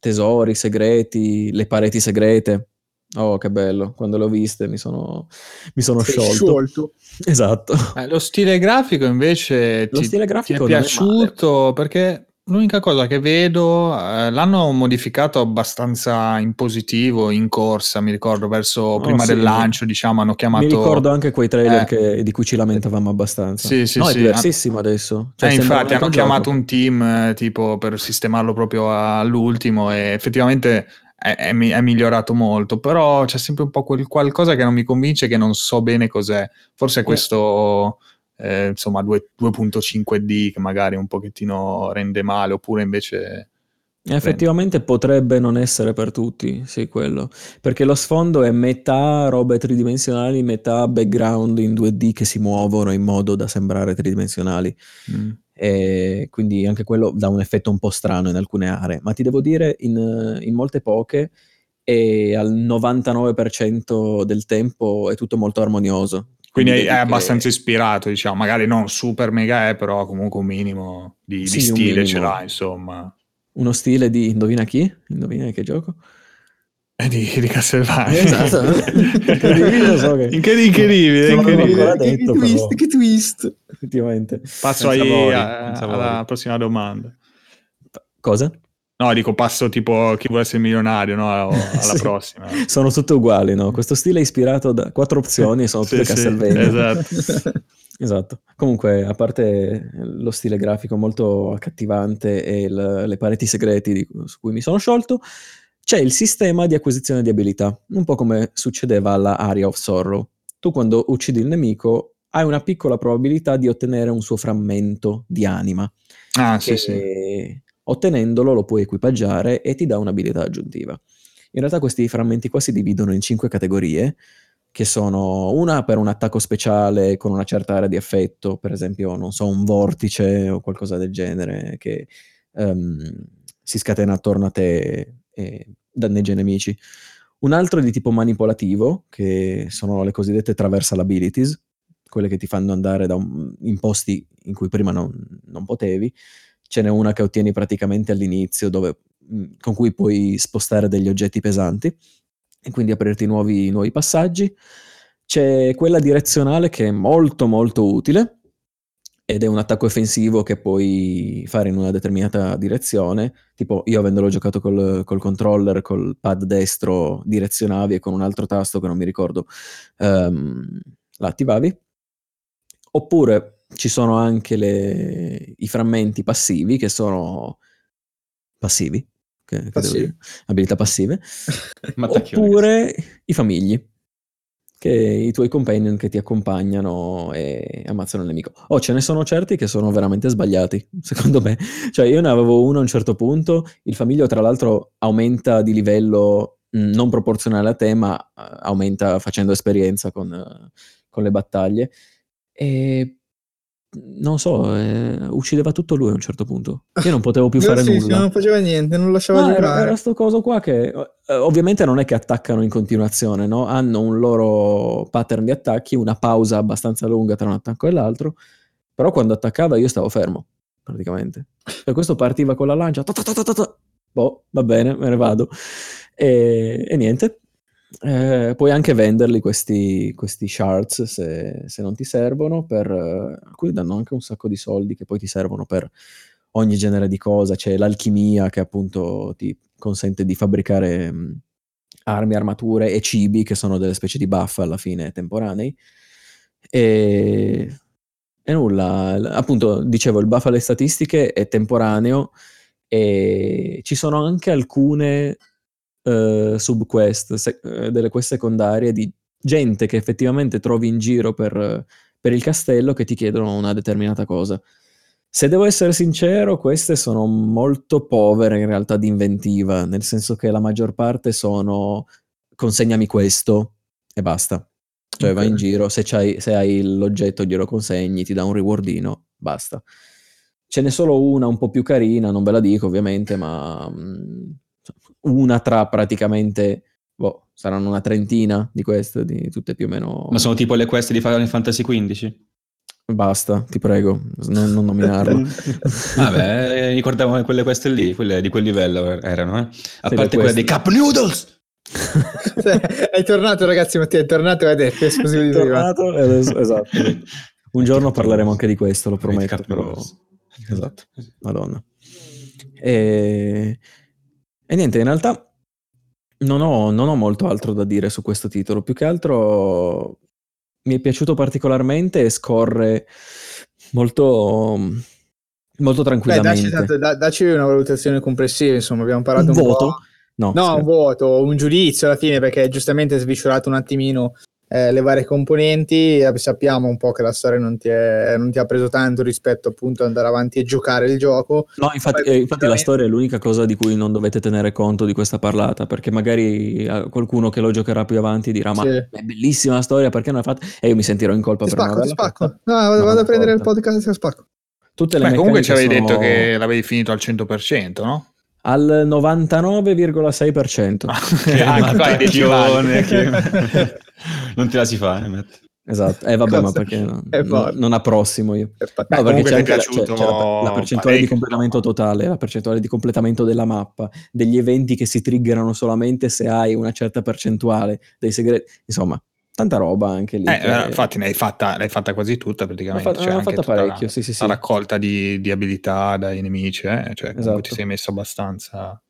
tesori segreti, le pareti segrete. Oh, che bello! Quando le ho viste mi sono, mi sono sciolto. sciolto. Esatto. Eh, lo stile grafico invece Lo ti, stile ti grafico è non è piaciuto perché l'unica cosa che vedo eh, l'hanno modificato abbastanza in positivo in corsa, mi ricordo verso Oh, prima sì, del lancio, diciamo, hanno chiamato Mi ricordo anche quei trailer Eh. che- di cui ci lamentavamo abbastanza. Sì, sì, no, è sì. diversissimo adesso. Cioè, Eh, infatti hanno chiamato un team eh, tipo per sistemarlo proprio all'ultimo e effettivamente è, è è migliorato molto, però c'è sempre un po' quel qualcosa che non mi convince, che non so bene cos'è. Forse è questo eh, insomma due- 2.5D che magari un pochettino rende male, oppure invece... Effettivamente potrebbe non essere per tutti, sì, quello. Perché lo sfondo è metà robe tridimensionali, metà background in 2D che si muovono in modo da sembrare tridimensionali. mm, E quindi anche quello dà un effetto un po' strano in alcune aree. Ma ti devo dire, in, in molte poche, e al 99% del tempo è tutto molto armonioso. Quindi è, è che- abbastanza ispirato, diciamo, magari non super mega è, però comunque un minimo di, di Sì, un stile ce minimo. l'ha, insomma. Uno stile di... Indovina chi? Indovina che gioco? È di, di Castlevania. Esatto. Incredibile, lo so che- Incredibile, incredibile, incredibile. detto, che twist, però. che twist. Effettivamente. Passo Senza ai- voli, a- senza alla voli. prossima domanda. Cosa? No, dico passo tipo chi vuole essere milionario, no? Alla Sì. prossima. Sono tutte uguali, no? Questo stile è ispirato da quattro opzioni e sono Sì, tutte sì, Castlevania. esatto. Esatto. Comunque, a parte lo stile grafico molto accattivante e il- le pareti segreti di- su cui mi sono sciolto, c'è il sistema di acquisizione di abilità, un po' come succedeva alla Aria of Sorrow. Tu quando uccidi il nemico hai una piccola probabilità di ottenere un suo frammento di anima, Ah, sì, che sì. Ottenendolo lo puoi equipaggiare e ti dà un'abilità aggiuntiva. In realtà questi frammenti qua si dividono in cinque categorie, che sono una per un attacco speciale con una certa area di effetto, per esempio, non so, un vortice o qualcosa del genere che ehm, si scatena attorno a te e danneggia i nemici. Un altro è di tipo manipolativo, che sono le cosiddette traversal abilities, quelle che ti fanno andare da un- in posti in cui prima non, non potevi. Ce n'è una che ottieni praticamente all'inizio, dove- mh, con cui puoi spostare degli oggetti pesanti e quindi aprirti nuovi, nuovi passaggi. C'è quella direzionale che è molto molto utile ed è un attacco offensivo che puoi fare in una determinata direzione. Tipo, io avendolo giocato col, col controller, col pad destro direzionavi e con un altro tasto che non mi ricordo ehm, l'attivavi. Oppure ci sono anche le- i frammenti passivi che sono passivi, che, che dire, abilità passive. Oppure i famigli, che i tuoi companion che ti accompagnano e ammazzano il nemico. Oh, ce ne sono certi che sono veramente sbagliati, secondo me. Cioè, io ne avevo uno a un certo punto, il famiglio tra l'altro aumenta di livello mh, non proporzionale a te, ma eh, aumenta facendo esperienza con, eh, con le battaglie. E non so, eh, uccideva tutto lui a un certo punto. Io non potevo più fare sì, sì, nulla. non faceva niente, non lasciava No, era, giocare. era sto coso qua che eh, ovviamente non è che attaccano in continuazione, no? Hanno un loro pattern di attacchi, una pausa abbastanza lunga tra un attacco e l'altro, però quando attaccava io stavo fermo, praticamente. Per questo partiva con la lancia, ta ta ta. boh, va bene, me ne vado. E, e niente. Eh, puoi anche venderli questi, questi shards se, se non ti servono, per, eh, alcuni danno anche un sacco di soldi che poi ti servono per ogni genere di cosa, c'è l'alchimia che appunto ti consente di fabbricare mh, armi, armature e cibi che sono delle specie di buff alla fine temporanei. E, e nulla, l- appunto dicevo il buff alle statistiche è temporaneo e ci sono anche alcune eh, subquest, se- eh, delle quest secondarie di gente che effettivamente trovi in giro per, per il castello che ti chiedono una determinata cosa. Se devo essere sincero, queste sono molto povere in realtà di inventiva, nel senso che la maggior parte sono consegnami questo e basta. Cioè vai in giro, se, c'hai- se hai l'oggetto glielo consegni, ti dà un rewardino, basta. Ce n'è solo una un po' più carina, non ve la dico ovviamente, ma mm, una tra praticamente, boh, saranno una trentina di queste, di tutte più o meno... Ma sono tipo le quest di Final Fantasy XV? Basta, ti prego, non, non nominarlo. Vabbè, ricordavo quelle queste lì, quelle di quel livello er- erano, eh. A Sì, parte dei queste. Cup Noodles! Cioè, è tornato, ragazzi, Mattia, è tornato ed è esclusivo di. Tornato, adesso- esatto. Un giorno parleremo anche di questo, lo prometto. Però... Esatto, madonna. E... e niente, in realtà non ho, non ho molto altro da dire su questo titolo. Più che altro mi è piaciuto particolarmente e scorre molto, molto Beh, dacci, tranquillamente. da- dacci una valutazione complessiva, insomma, abbiamo parlato un un, voto? po'. No, No, un voto, un giudizio alla fine, perché giustamente hai sviscerato un attimino eh, le varie componenti. eh, Sappiamo un po' che la storia non ti, è- non ti ha preso tanto rispetto appunto ad andare avanti e giocare il gioco. No, infatti, Poi, eh, infatti la storia è l'unica cosa di cui non dovete tenere conto di questa parlata, perché magari eh, qualcuno che lo giocherà più avanti dirà ma Sì. è bellissima la storia, perché non l'ha fatta? E io mi sentirò in colpa Ti per non spacco, ti spacco. fatta. No, vado, vado a prendere il podcast e spacco. Tutte le Beh, comunque ci avevi meccaniche detto sono che l'avevi finito al 100%, no? Al 99,6%. Ah, qua è decimale. Mattacchione, che- non te la si fa, eh, Matt. Esatto, eh vabbè, ma perché no- è non, forte. non approssimo io. È pat- No, perché c'è anche la, c'è- piaciuto c'è la- la percentuale di parecchio, completamento insomma. totale, la percentuale di completamento della mappa, degli eventi che si triggerano solamente se hai una certa percentuale dei segreti, insomma, tanta roba anche lì. Eh, che- eh, infatti ne hai fatta, l'hai fatta quasi tutta praticamente. L'ho fatta- C'è l'ho anche fatta tutta la- parecchio, sì, sì, la sì. raccolta di, di abilità dai nemici, eh? cioè Esatto. ti sei messo abbastanza...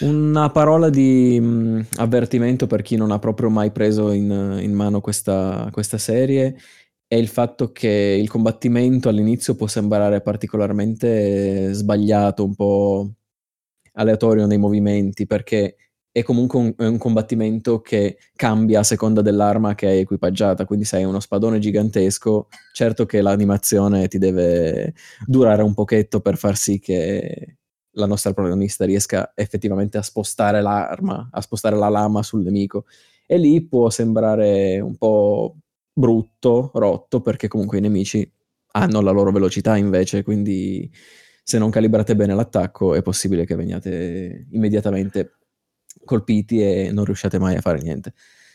Una parola di mh, avvertimento per chi non ha proprio mai preso in, in mano questa, questa serie è il fatto che il combattimento all'inizio può sembrare particolarmente sbagliato, un po' aleatorio nei movimenti, perché è comunque un, è un combattimento che cambia a seconda dell'arma che hai equipaggiata. Quindi, se hai uno spadone gigantesco, certo che l'animazione ti deve durare un pochetto per far sì che la nostra protagonista riesca effettivamente a spostare l'arma, a spostare la lama sul nemico. E lì può sembrare un po' brutto, rotto, perché comunque i nemici hanno la loro velocità invece, quindi se non calibrate bene l'attacco è possibile che veniate immediatamente colpiti e non riusciate mai a fare niente.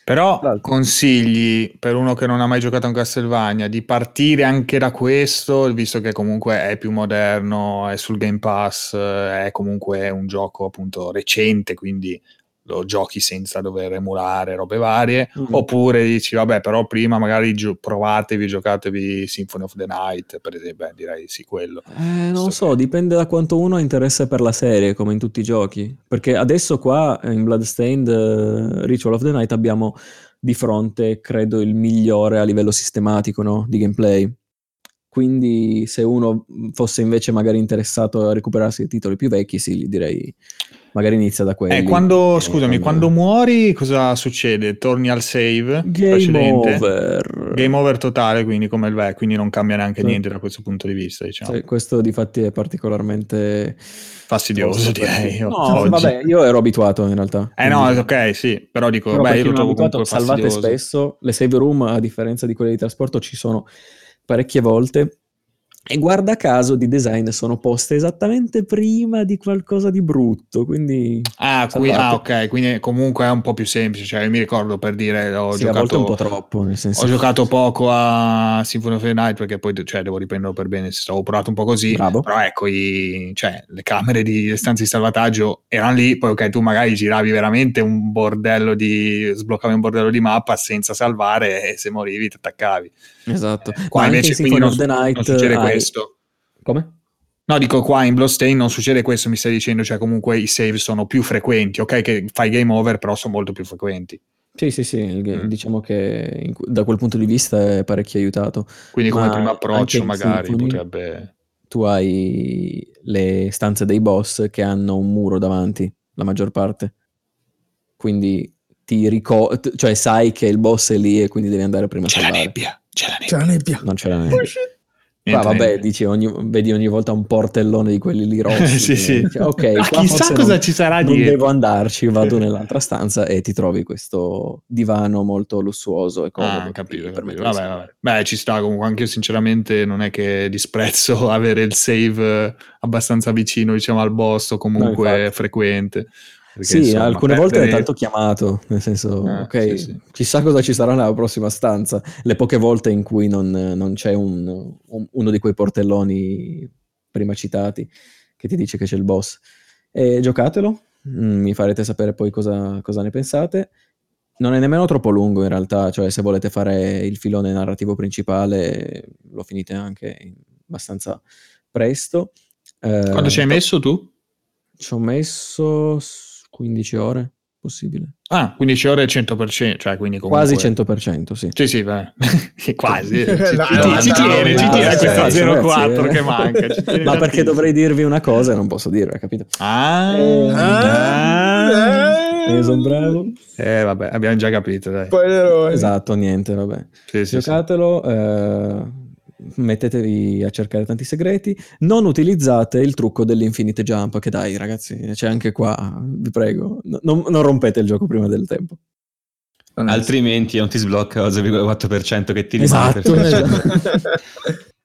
Però consigli per uno che non ha mai giocato a un Castlevania di partire anche da questo, visto che comunque è più moderno, è sul Game Pass, eh, è comunque un gioco appunto recente, quindi lo giochi senza dover emulare robe varie, Mm. oppure dici vabbè però prima magari gio- provatevi, giocatevi Symphony of the Night, per esempio, Beh, direi sì quello. Eh, non Visto so, che- dipende da quanto uno ha interesse per la serie, come in tutti i giochi. Perché adesso qua eh, in Bloodstained eh, Ritual of the Night abbiamo di fronte, credo, il migliore a livello sistematico, no? Di gameplay. Quindi se uno fosse invece magari interessato a recuperarsi i titoli più vecchi, sì, direi magari inizia da quelli. Eh, quando, E scusami, con- quando muori cosa succede? Torni al save Game precedente? over. Game over totale, quindi come il vecchio, quindi non cambia neanche Sì. niente da questo punto di vista, diciamo. Sì, questo di fatti è particolarmente Fastidioso, direi. No, oggi. vabbè, io ero abituato in realtà. Eh no, quindi- ok, sì, però dico, Però beh, io lo trovo abituato, salvate fastidioso. spesso. Le save room, a differenza di quelle di trasporto, ci sono parecchie volte. E guarda caso di design sono poste esattamente prima di qualcosa di brutto. Quindi Ah, qui- ah, ok, quindi comunque è un po' più semplice, cioè io mi ricordo per dire, ho sì, è un po' giocato... troppo. Nel senso, Ho giocato poco a Symphony of the Night perché poi cioè, devo riprenderlo per bene, se stavo provato un po' così, Bravo. però ecco, i- cioè, le camere di stanze di salvataggio erano lì, poi ok, tu magari giravi veramente un bordello di, sbloccavi un bordello di mappa senza salvare e se morivi ti attaccavi. Esatto. Qua Ma anche invece in Symphony of the Night non hai- questo. Come? No, dico qua in Bloodstain non succede questo, mi stai dicendo, cioè comunque i save sono più frequenti, ok che fai game over, però sono molto più frequenti. Sì, sì, sì, il- Mm. diciamo che in- da quel punto di vista è parecchio aiutato. Quindi come Ma primo approccio magari Symphony- potrebbe... tu hai le stanze dei boss che hanno un muro davanti, la maggior parte. Quindi ti ricordi, cioè sai che il boss è lì e quindi devi andare prima a C'è la nebbia, c'è la C'è nebbia. la nebbia. Non c'è la nebbia. Niente, vabbè, dici ogni, vedi ogni volta un portellone di quelli lì rossi. sì, sì. Dici, ok, Ma qua chissà cosa non, ci sarà non dietro. devo andarci, vado nell'altra stanza e ti trovi questo divano molto lussuoso e comodo. Ah, capito, capito. Vabbè, vabbè. Beh, ci sta comunque. Anche io, sinceramente, non è che disprezzo avere il save abbastanza vicino, diciamo, al boss o comunque No, frequente. Perché, Sì, insomma, alcune volte è perdere- tanto chiamato, nel senso, Eh, ok, sì, sì. chissà cosa ci sarà nella prossima stanza. Le poche volte in cui non, non c'è un- un- uno di quei portelloni prima citati che ti dice che c'è il boss. E giocatelo, mm, mi farete sapere poi cosa, cosa ne pensate. Non è nemmeno troppo lungo in realtà, cioè se volete fare il filone narrativo principale lo finite anche abbastanza presto. Eh, Quanto ci hai messo tu? Ci ho messo 15 ore, possibile. Ah, 15 ore e 100%, cioè quindi comunque... Quasi 100%, sì. Sì, sì, beh. quasi. Ci, No, ci- no, ci no, tiene, no, ci no, tiene no, 04 ragazzi, che eh. manca. Ma perché dovrei dirvi una cosa e non posso dirla, capito? Ah, Eh, ah. Eh, sono bravo. Eh, vabbè, abbiamo già capito, dai. Spoilerone. Esatto, niente, vabbè. Sì, sì, sì. Giocatelo, eh, mettetevi a cercare tanti segreti, non utilizzate il trucco dell'infinite jump, che dai ragazzi, c'è anche qua, vi prego, no- non, non rompete il gioco prima del tempo. Non Altrimenti non ti sblocca lo 0,4% che ti rimane. Esatto, per- esatto.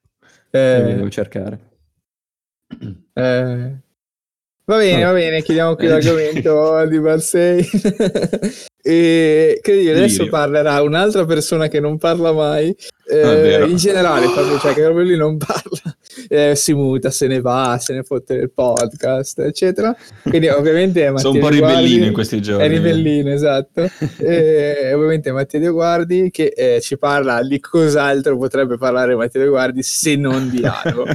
Eh, Devo cercare. eh, Va bene, va bene, chiudiamo qui l'argomento di Barsei. e credi adesso parlerà un'altra persona che non parla mai. eh, Ah, vero. in generale, proprio, cioè che proprio lui non parla, eh, si muta, se ne va, se ne fotte del podcast, eccetera. Quindi, ovviamente, Mattia Sono un po' ribellino in questi giorni. È ribellino, esatto. e, ovviamente Mattia De Guardi che eh, ci parla di cos'altro potrebbe parlare Mattia De Guardi se non di Halo.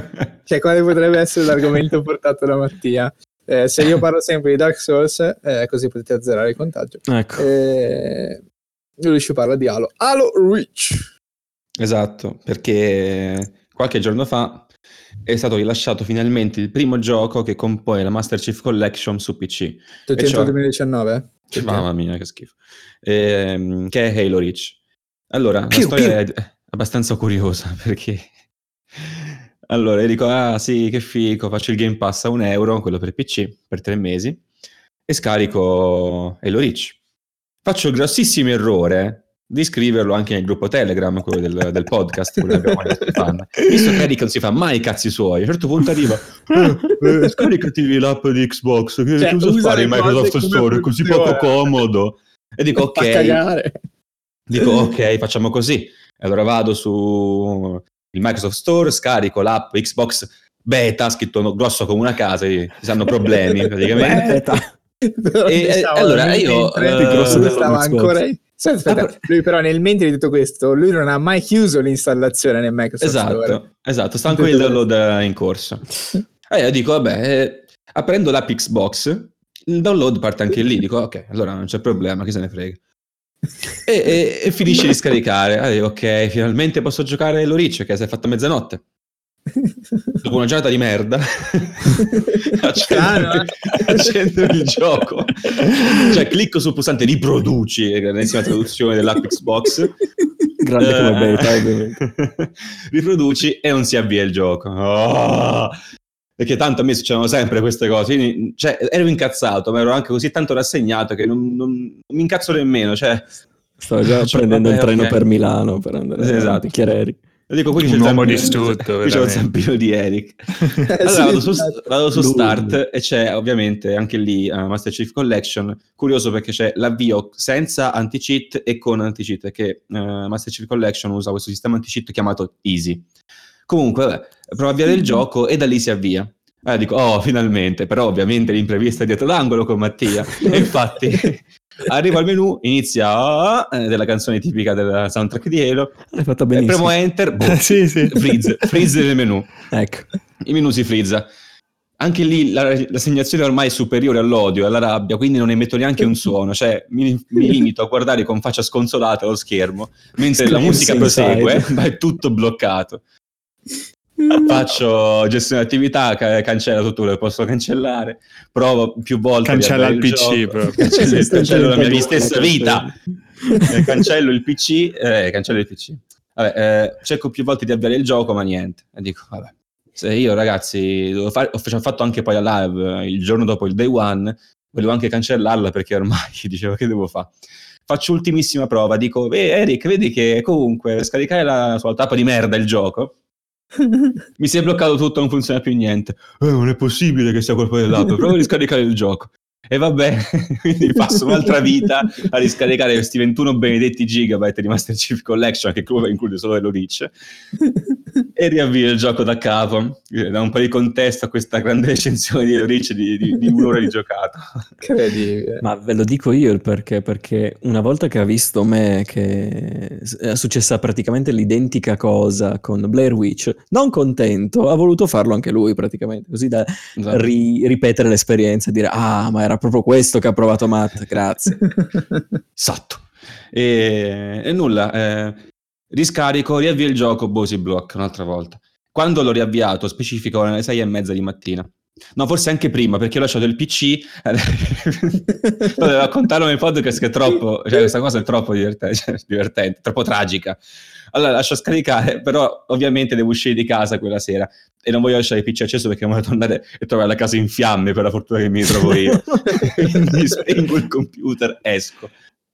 Cioè, quale potrebbe essere l'argomento portato da Mattia? Eh, se io parlo sempre di Dark Souls, eh, così potete azzerare il contagio. Ecco. Eh, lui ci parla di Halo. Halo Reach. Esatto, perché qualche giorno fa è stato rilasciato finalmente il primo gioco che compone la Master Chief Collection su PC. Tutti E entro cioè- il 2019? Mamma mia, che schifo. Ehm, che è Halo Reach. Allora, la Più, storia è abbastanza curiosa perché... Allora, io dico, ah sì, che fico, faccio il Game Pass a un euro, quello per PC, per tre mesi, e scarico Halo Reach. Faccio il grossissimo errore di scriverlo anche nel gruppo Telegram, quello del, del podcast, quello che abbiamo fan. Visto che Eric non si fa mai i cazzi suoi, a un certo punto arriva, eh, eh, scaricati l'app di Xbox, che Cioè, cosa fare in Microsoft Store, è così poco comodo. E dico, ok, dico, ok, facciamo così. Allora vado su il Microsoft Store, scarico l'app Xbox beta, scritto grosso come una casa, ci saranno problemi praticamente. E- diciamo, e allora io, eh, stava Xbox. ancora Sì, aspetta, Ah, lui però nel mentre di tutto questo, lui non ha mai chiuso l'installazione nel Microsoft Store. Esatto, esatto, sta ancora il download eh, in corso. E io dico, vabbè, eh, aprendo l'app Xbox, il download parte anche lì, dico, ok, allora non c'è problema, chi se ne frega. E, e- e finisce di scaricare. Allora ok, finalmente posso giocare l'Oric che si è fatta mezzanotte. Dopo una giornata di merda, accendo, accendo il gioco. Cioè, clicco sul pulsante riproduci, grandissima traduzione dell'app Xbox. Grande come Eh, beta, riproduci e non si avvia il gioco. Oh! Perché tanto a me succedono sempre queste cose. Quindi, cioè, ero incazzato, ma ero anche così tanto rassegnato che non, non- non mi incazzo nemmeno. Cioè, Stavo già Cioè, prendendo il vabbè, treno ok. per Milano per andare Esatto. a Picchiereri. io dico, qui c'è Un il uomo zampino- distrutto, Qui c'è lo veramente. zampino di Eric. Eh, Allora vado su, esatto. vado su. Start e c'è ovviamente anche lì uh, Master Chief Collection. Curioso perché c'è l'avvio senza anti-cheat e con anti-cheat, perché uh, Master Chief Collection usa questo sistema anti-cheat chiamato Easy. Comunque, vabbè, provo a avviare il gioco e da lì si avvia. Allora dico, oh, finalmente, però ovviamente l'imprevista è dietro l'angolo con Mattia. e infatti arrivo al menu, inizia eh, della canzone tipica del soundtrack di Halo, L'hai fatta e benissimo. premo enter, boh, sì, sì. freeze, freeze nel menu Ecco. il menu si frizza. Anche lì la- l'assegnazione ormai è superiore all'odio e alla rabbia, quindi non emetto neanche un suono, cioè mi, mi limito a guardare con faccia sconsolata lo schermo, mentre la Scream musica inside. prosegue, ma è tutto bloccato. Faccio gestione attività, ca- cancella tutto quello che posso cancellare, provo più volte. Cancella avviare il PC gioco. Cancello, Sì, cancello la mia sì, stessa vita. Eh, cancello il PC, eh, cancello il PC. Vabbè, eh, cerco più volte di avviare il gioco, ma niente. E dico, vabbè, se io ragazzi, fare, ho ho fatto anche poi la live eh, il giorno dopo il day one, volevo anche cancellarla perché ormai dicevo che devo fare. Faccio ultimissima prova, dico, eh, Eric, vedi che comunque scaricare la sua tappa di merda il gioco, mi si è bloccato tutto, non funziona più niente. Eh, non è possibile che sia colpa dell'app, provo a riscaricare il gioco. E vabbè, quindi passo un'altra vita a riscaricare questi 21 benedetti gigabyte di Master Chief Collection, che comunque include solo Halo Reach, e riavvio il gioco da capo. Eh, Da un po' di contesto a questa grande recensione di Halo Reach di, di, di un'ora di giocato. Ma ve lo dico io il perché, perché una volta che ha visto me che è successa praticamente l'identica cosa con Blair Witch, non contento, ha voluto farlo anche lui praticamente, così da Esatto. ri- ripetere l'esperienza e dire ah ma era proprio questo che ha provato Matt, grazie. Esatto. E, e nulla, eh, riscarico, riavvio il gioco, boh, si blocca un'altra volta. Quando l'ho riavviato, specifico alle sei e mezza di mattina. No, forse anche prima, perché ho lasciato il PC. Devo raccontarlo nel podcast che è troppo, cioè questa cosa è troppo divertente, cioè, divertente, troppo tragica. Allora lascio scaricare, però ovviamente devo uscire di casa quella sera e non voglio lasciare il PC acceso perché voglio tornare e trovare la casa in fiamme per la fortuna che mi trovo io. Quindi spengo il computer, esco.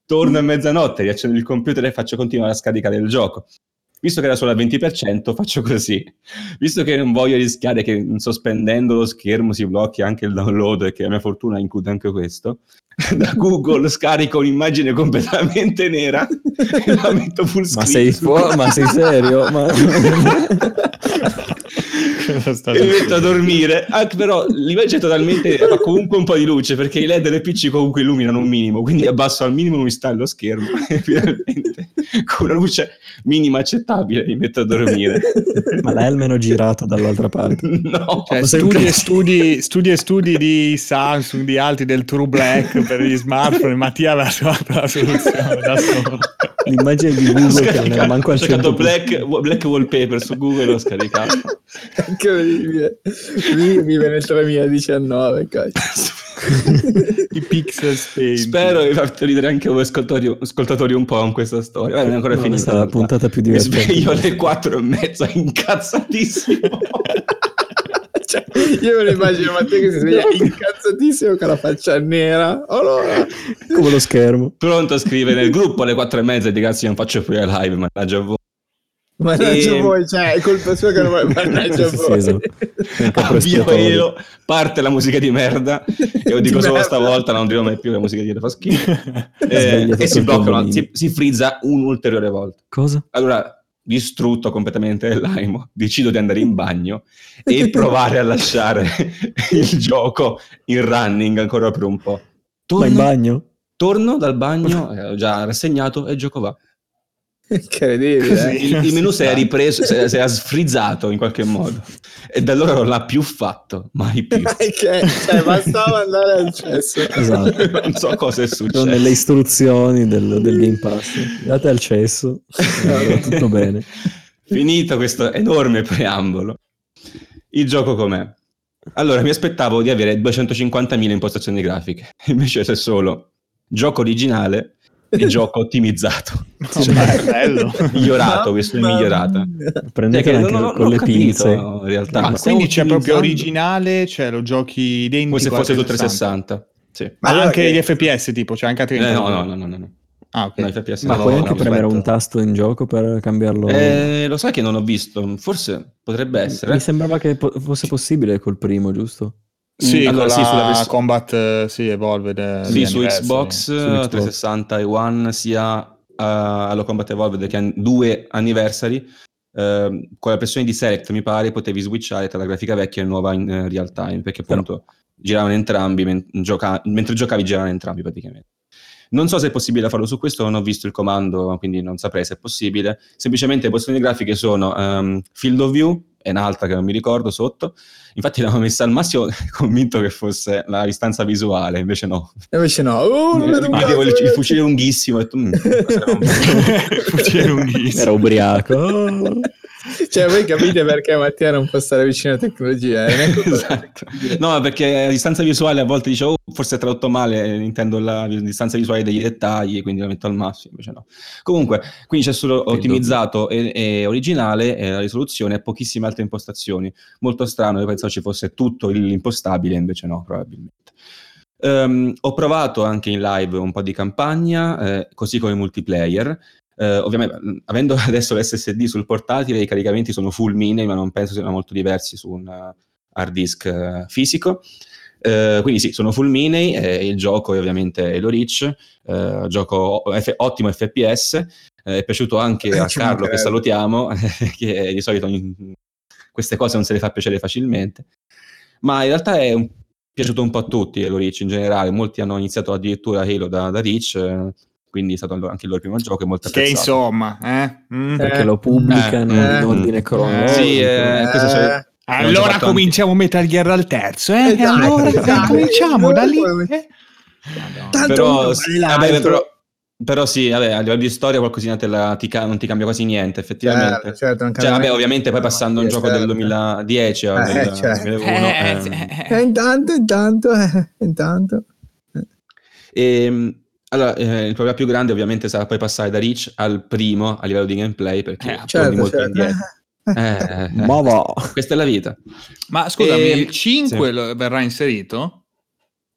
Torno a mezzanotte, riaccendo il computer e faccio continuare a scaricare il gioco. Visto che era solo al 20%, faccio così. Visto che non voglio rischiare che sospendendo lo schermo si blocchi anche il download e che a mia fortuna include anche questo, da Google scarico un'immagine completamente nera e la metto full screen. Ma sei, fu- ma sei serio? Ma... e mi metto a dormire. Anche però l'immagine è totalmente fa comunque un po' di luce perché i LED del PC comunque illuminano un minimo, quindi abbasso al minimo mi sta lo schermo e finalmente con una luce minima accettabile mi metto a dormire. ma l'hai almeno girato dall'altra parte? No, Cioè, studi, e studi, studi e studi di Samsung, di altri del True Black per gli smartphone, Mattia aveva trovato la soluzione da solo. L'immagine di Ho Google che non era manco ho al cercato 100%. black, black wallpaper su Google e l'ho scaricato. Incredibile. Vive nel 2019, cazzo. I pixel spenti. Spero di farti ridere anche voi ascoltatori, ascoltatori un po' con questa storia. Guarda, non è ancora No, finita. la puntata più Mi divertente. sveglio alle quattro e mezza incazzatissimo. Cioè, io me lo immagino Matteo che si sveglia incazzatissimo con la faccia nera. Allora, Come lo schermo. Pronto a scrivere nel gruppo alle quattro e mezza e di cazzo non faccio più le live, mannaggia voi. mannaggia E- voi, cioè, è colpa sua che non vuoi mannaggia Sì, sì, voi. esatto. Nel capo Avvio espiatorio. Elo, parte la musica di merda e io dico Di solo merda. stavolta non dirò mai più la musica di fa schifo Eh, e si bloccano, si, si frizza un'ulteriore volta Cosa? allora distrutto completamente dell'aimo decido di andare in bagno e provare a lasciare il gioco in running ancora per un po' Ma in torno, bagno? torno dal bagno eh, ho già rassegnato e il gioco va Incredibile. eh. il, il menù si è ripreso si è, sfrizzato in qualche modo e da allora non l'ha più fatto mai più che- cioè, bastava andare al cesso. Esatto. non so cosa è Sono successo nelle istruzioni del, del Game Pass. Date al cesso. Va tutto bene. Finito questo enorme preambolo, il gioco com'è? Allora, mi aspettavo di avere 250.000 impostazioni grafiche, invece c'è solo gioco originale e gioco ottimizzato. Oh, ma è bello. migliorato, versione Mamma migliorata. mia. Prendetela Cioè, anche non- con non le pinze. in realtà. Ma Ma quindi c'è proprio originale, cioè lo giochi identico come se fosse su 360. Sì. Ma Allora anche che- gli FPS tipo, c'è anche a 30. Eh, no, no, no, no, no, no. Ah, ok. No, FPS Ma no, puoi anche no, premere un tasto in gioco per cambiarlo. Eh, lo sai che non ho visto, forse potrebbe essere. Mi sembrava che po- fosse possibile col primo, giusto? Sì, Mm, allora, sì, la sulla vers- Combat eh, sì, Evolved. eh, Sì, su. Xbox, Su Xbox. 360 e One, sia uh, allo Combat Evolved che an- due anniversary. ehm, con la pressione di Select, mi pare, potevi switchare tra la grafica vecchia e nuova in eh, real time, perché appunto giravano entrambi, men- gioca- mentre giocavi giravano entrambi praticamente. Non so se è possibile farlo su questo, non ho visto il comando, quindi non saprei se è possibile. Semplicemente le posizioni grafiche sono ehm, Field of View e un'altra che non mi ricordo sotto. Infatti l'hanno messa al massimo convinto che fosse la distanza visuale, invece no. Invece no. Oh, non vedo Vedevo il, il fucile lunghissimo e tu... mm, un- Fucile lunghissimo. Era ubriaco. Cioè, voi capite perché Mattia non può stare vicino alla tecnologia. eh? Esatto. No, perché a distanza visuale a volte dicevo, oh, forse è tradotto male, intendo la distanza visuale degli dettagli, quindi la metto al massimo, invece no. Comunque, quindi c'è solo ottimizzato e, e originale, e la risoluzione e pochissime altre impostazioni. Molto strano, io pensavo ci fosse tutto l'impostabile, invece no, probabilmente. Ehm, ho provato anche in live un po' di campagna, eh, così come multiplayer. Eh, ovviamente, avendo adesso l'SSD sul portatile, i caricamenti sono full mini, ma non penso siano molto diversi su un eh, hard disk eh, fisico. Eh, quindi sì, sono full mini, e il gioco è ovviamente Halo Reach, eh, gioco F- ottimo FPS, eh, è piaciuto anche a Carlo che salutiamo, che di solito in- queste cose non se le fa piacere facilmente, ma in realtà è un- piaciuto un po' a tutti Halo Reach in generale, molti hanno iniziato addirittura Halo da, da Reach, eh, quindi è stato anche il loro primo gioco e molto Che apprezzato. insomma, eh? Mm. Perché Eh, lo pubblicano eh, in ordine eh, cronologico. Sì, eh, Eh, Abbiamo Allora cominciamo Metal Gear al terzo, eh? Esatto, e allora esatto. cominciamo da lì. Eh? Tanto però, sì, vabbè, però, però sì, vabbè, a livello di storia qualcosina te la- ti non ti cambia quasi niente, effettivamente. Certo, certo, Cioè, vabbè, ovviamente poi passando a un gioco del certo. 2010 al Eh, del certo. 2001, Eh, ehm, eh, Eh, intanto, intanto, eh, intanto. ehm, allora, eh, il problema più grande ovviamente sarà poi passare da Reach al primo a livello di gameplay, perché Eh, torni Certo, molto certo. indietro. Eh, Ma va. Questa è la vita. Ma scusami, Ehm, il 5 sì. verrà inserito?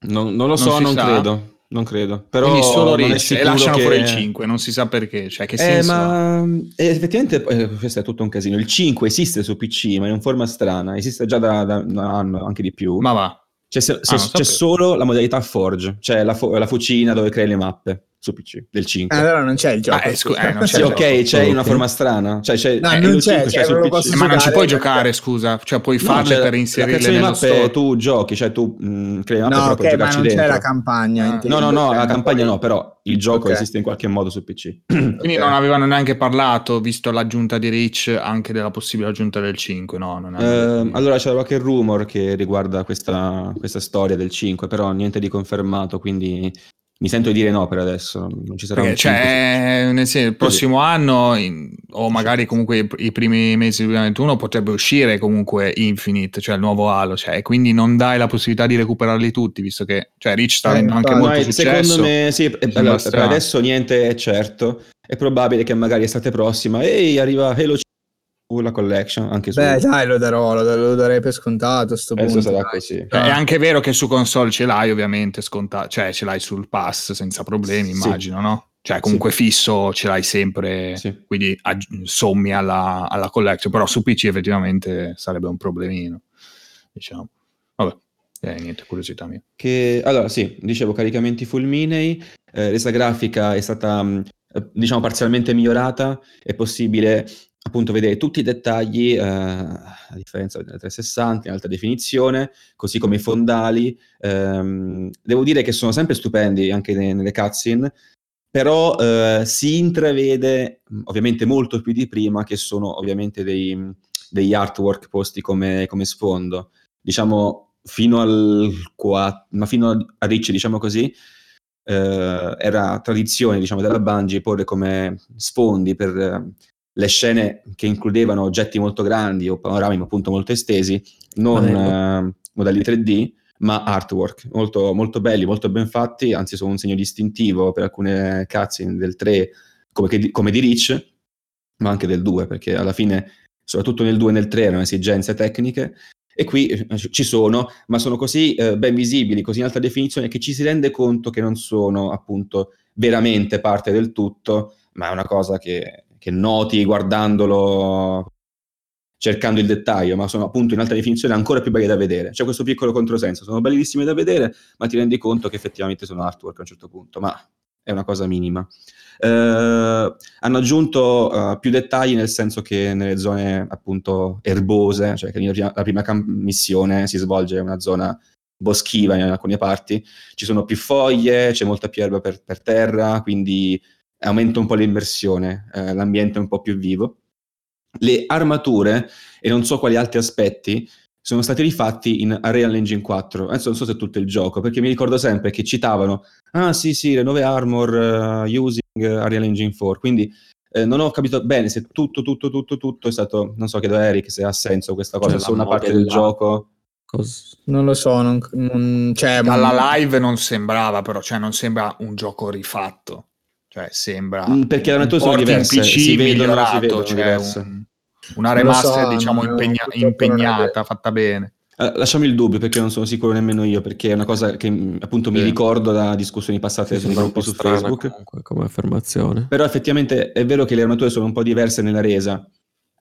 Non, non lo so, non, sa? credo. non credo. Però Quindi solo non è Reach e sicuro lasciano che- fuori il 5, non si sa perché. Cioè, che Eh, senso ha? ma eh, effettivamente eh, questo è tutto un casino. Il 5 esiste su PC, ma in una forma strana. Esiste già da, da un anno, anche di più. Ma va. C'è, se- se- non c'è solo la modalità Forge, cioè la, fo- la fucina dove crei le mappe su PC del 5. Eh, allora non c'è il gioco. Ah, eh, scu- eh, non c'è sì, il ok, gioco. c'è in una forma strana. Cioè, c'è, No, eh, non c'è, 5 cioè, posso Eh, ma non ci giocare puoi giocare, scusa. Cioè, puoi No, farle cioè, per inserirle di nello mappe store. tu giochi, cioè tu mh, crei mappe No, però ok, puoi ma non c'è dentro. la campagna. Ah. No, no, no, cioè, la campagna no, però il gioco Ok. esiste in qualche modo su PC. Quindi non avevano neanche parlato, visto l'aggiunta di Reach, anche della possibile aggiunta del 5. No, non Ehm, allora c'è qualche rumor che riguarda questa, questa storia del 5, però niente di confermato, quindi mi sento di dire no per adesso, non ci sarà Perché, un 5 cioè, nel senso, il prossimo anno, in- o magari comunque i, i primi mesi del 2021, potrebbe uscire comunque Infinite, cioè il nuovo Halo. Cioè, quindi non dai la possibilità di recuperarli tutti, visto che cioè, Reach sta Eh, avendo anche infatti, molto No, eh, successo. Secondo me sì, eh, allora, per adesso niente è certo, è probabile che magari estate prossima, ehi, arriva Halo 5 la collection, anche su... Beh, dai, lo darò, lo, lo darei per scontato. a Sto penso punto, sarà dai. così. Cioè. È anche vero che su console ce l'hai, ovviamente, scontato, cioè ce l'hai sul pass senza problemi, Sì. immagino, no? Cioè, comunque fisso ce l'hai sempre, Sì. quindi aggi- sommi alla, alla collection, però su PC effettivamente sarebbe un problemino, diciamo. Vabbè, eh, niente, curiosità mia. Che, allora, sì, dicevo caricamenti fulminei, eh, resa grafica è stata, mh, eh, diciamo, parzialmente migliorata, è possibile appunto vedere tutti i dettagli, eh, a differenza delle 360 in alta definizione, così come i fondali. Ehm, devo dire che sono sempre stupendi anche ne- nelle cutscene, però eh, si intravede ovviamente molto più di prima che sono ovviamente dei, degli artwork posti come, come sfondo. Diciamo, fino al 4, ma fino a Ricci, diciamo così, eh, era tradizione diciamo, della Bungie porre come sfondi per le scene che includevano oggetti molto grandi o panorami appunto molto estesi, non eh, modelli 3D, ma artwork. Molto, molto belli, molto ben fatti, anzi sono un segno distintivo per alcune cutscene del 3 come, che di, come di Reach, ma anche del 2, perché alla fine, soprattutto nel 2 e nel 3 erano esigenze tecniche, e qui eh, ci sono, ma sono così eh, ben visibili, così in alta definizione, che ci si rende conto che non sono appunto veramente parte del tutto, ma è una cosa che, che noti guardandolo, cercando il dettaglio, ma sono appunto in alta definizione ancora più belli da vedere. C'è questo piccolo controsenso, sono bellissimi da vedere, ma ti rendi conto che effettivamente sono artwork a un certo punto, ma è una cosa minima. Eh, hanno aggiunto eh, più dettagli nel senso che nelle zone appunto erbose, cioè che la prima, la prima cam- missione si svolge in una zona boschiva in alcune parti, ci sono più foglie, c'è molta più erba per, per terra, quindi aumenta un po' l'immersione, eh, l'ambiente è un po' più vivo. Le armature e non so quali altri aspetti sono stati rifatti in Unreal Engine 4. Adesso non so se è tutto il gioco, perché mi ricordo sempre che citavano ah sì sì, le nuove armor uh, using Unreal Engine 4, quindi eh, non ho capito bene se tutto, tutto, tutto, tutto è stato, non so, chiedo a Eric se ha senso questa cosa, Cioè, se solo una parte del gioco. Cos- Non lo so, non, non- cioè, Dalla live non sembrava, però, cioè non sembra un gioco rifatto. Cioè, sembra Mm, perché le un armature sono diverse, PC si vedono, si vedono cioè diverse. un- una lo so, remaster, diciamo, non- impegna- impegnata, fatta bene. Eh, lasciamo il dubbio perché non sono sicuro nemmeno io, perché è una cosa che mh, appunto mi Sì. ricordo da discussioni passate Sì, un gruppi po' su Facebook. comunque come affermazione. Però effettivamente è vero che le armature sono un po' diverse nella resa,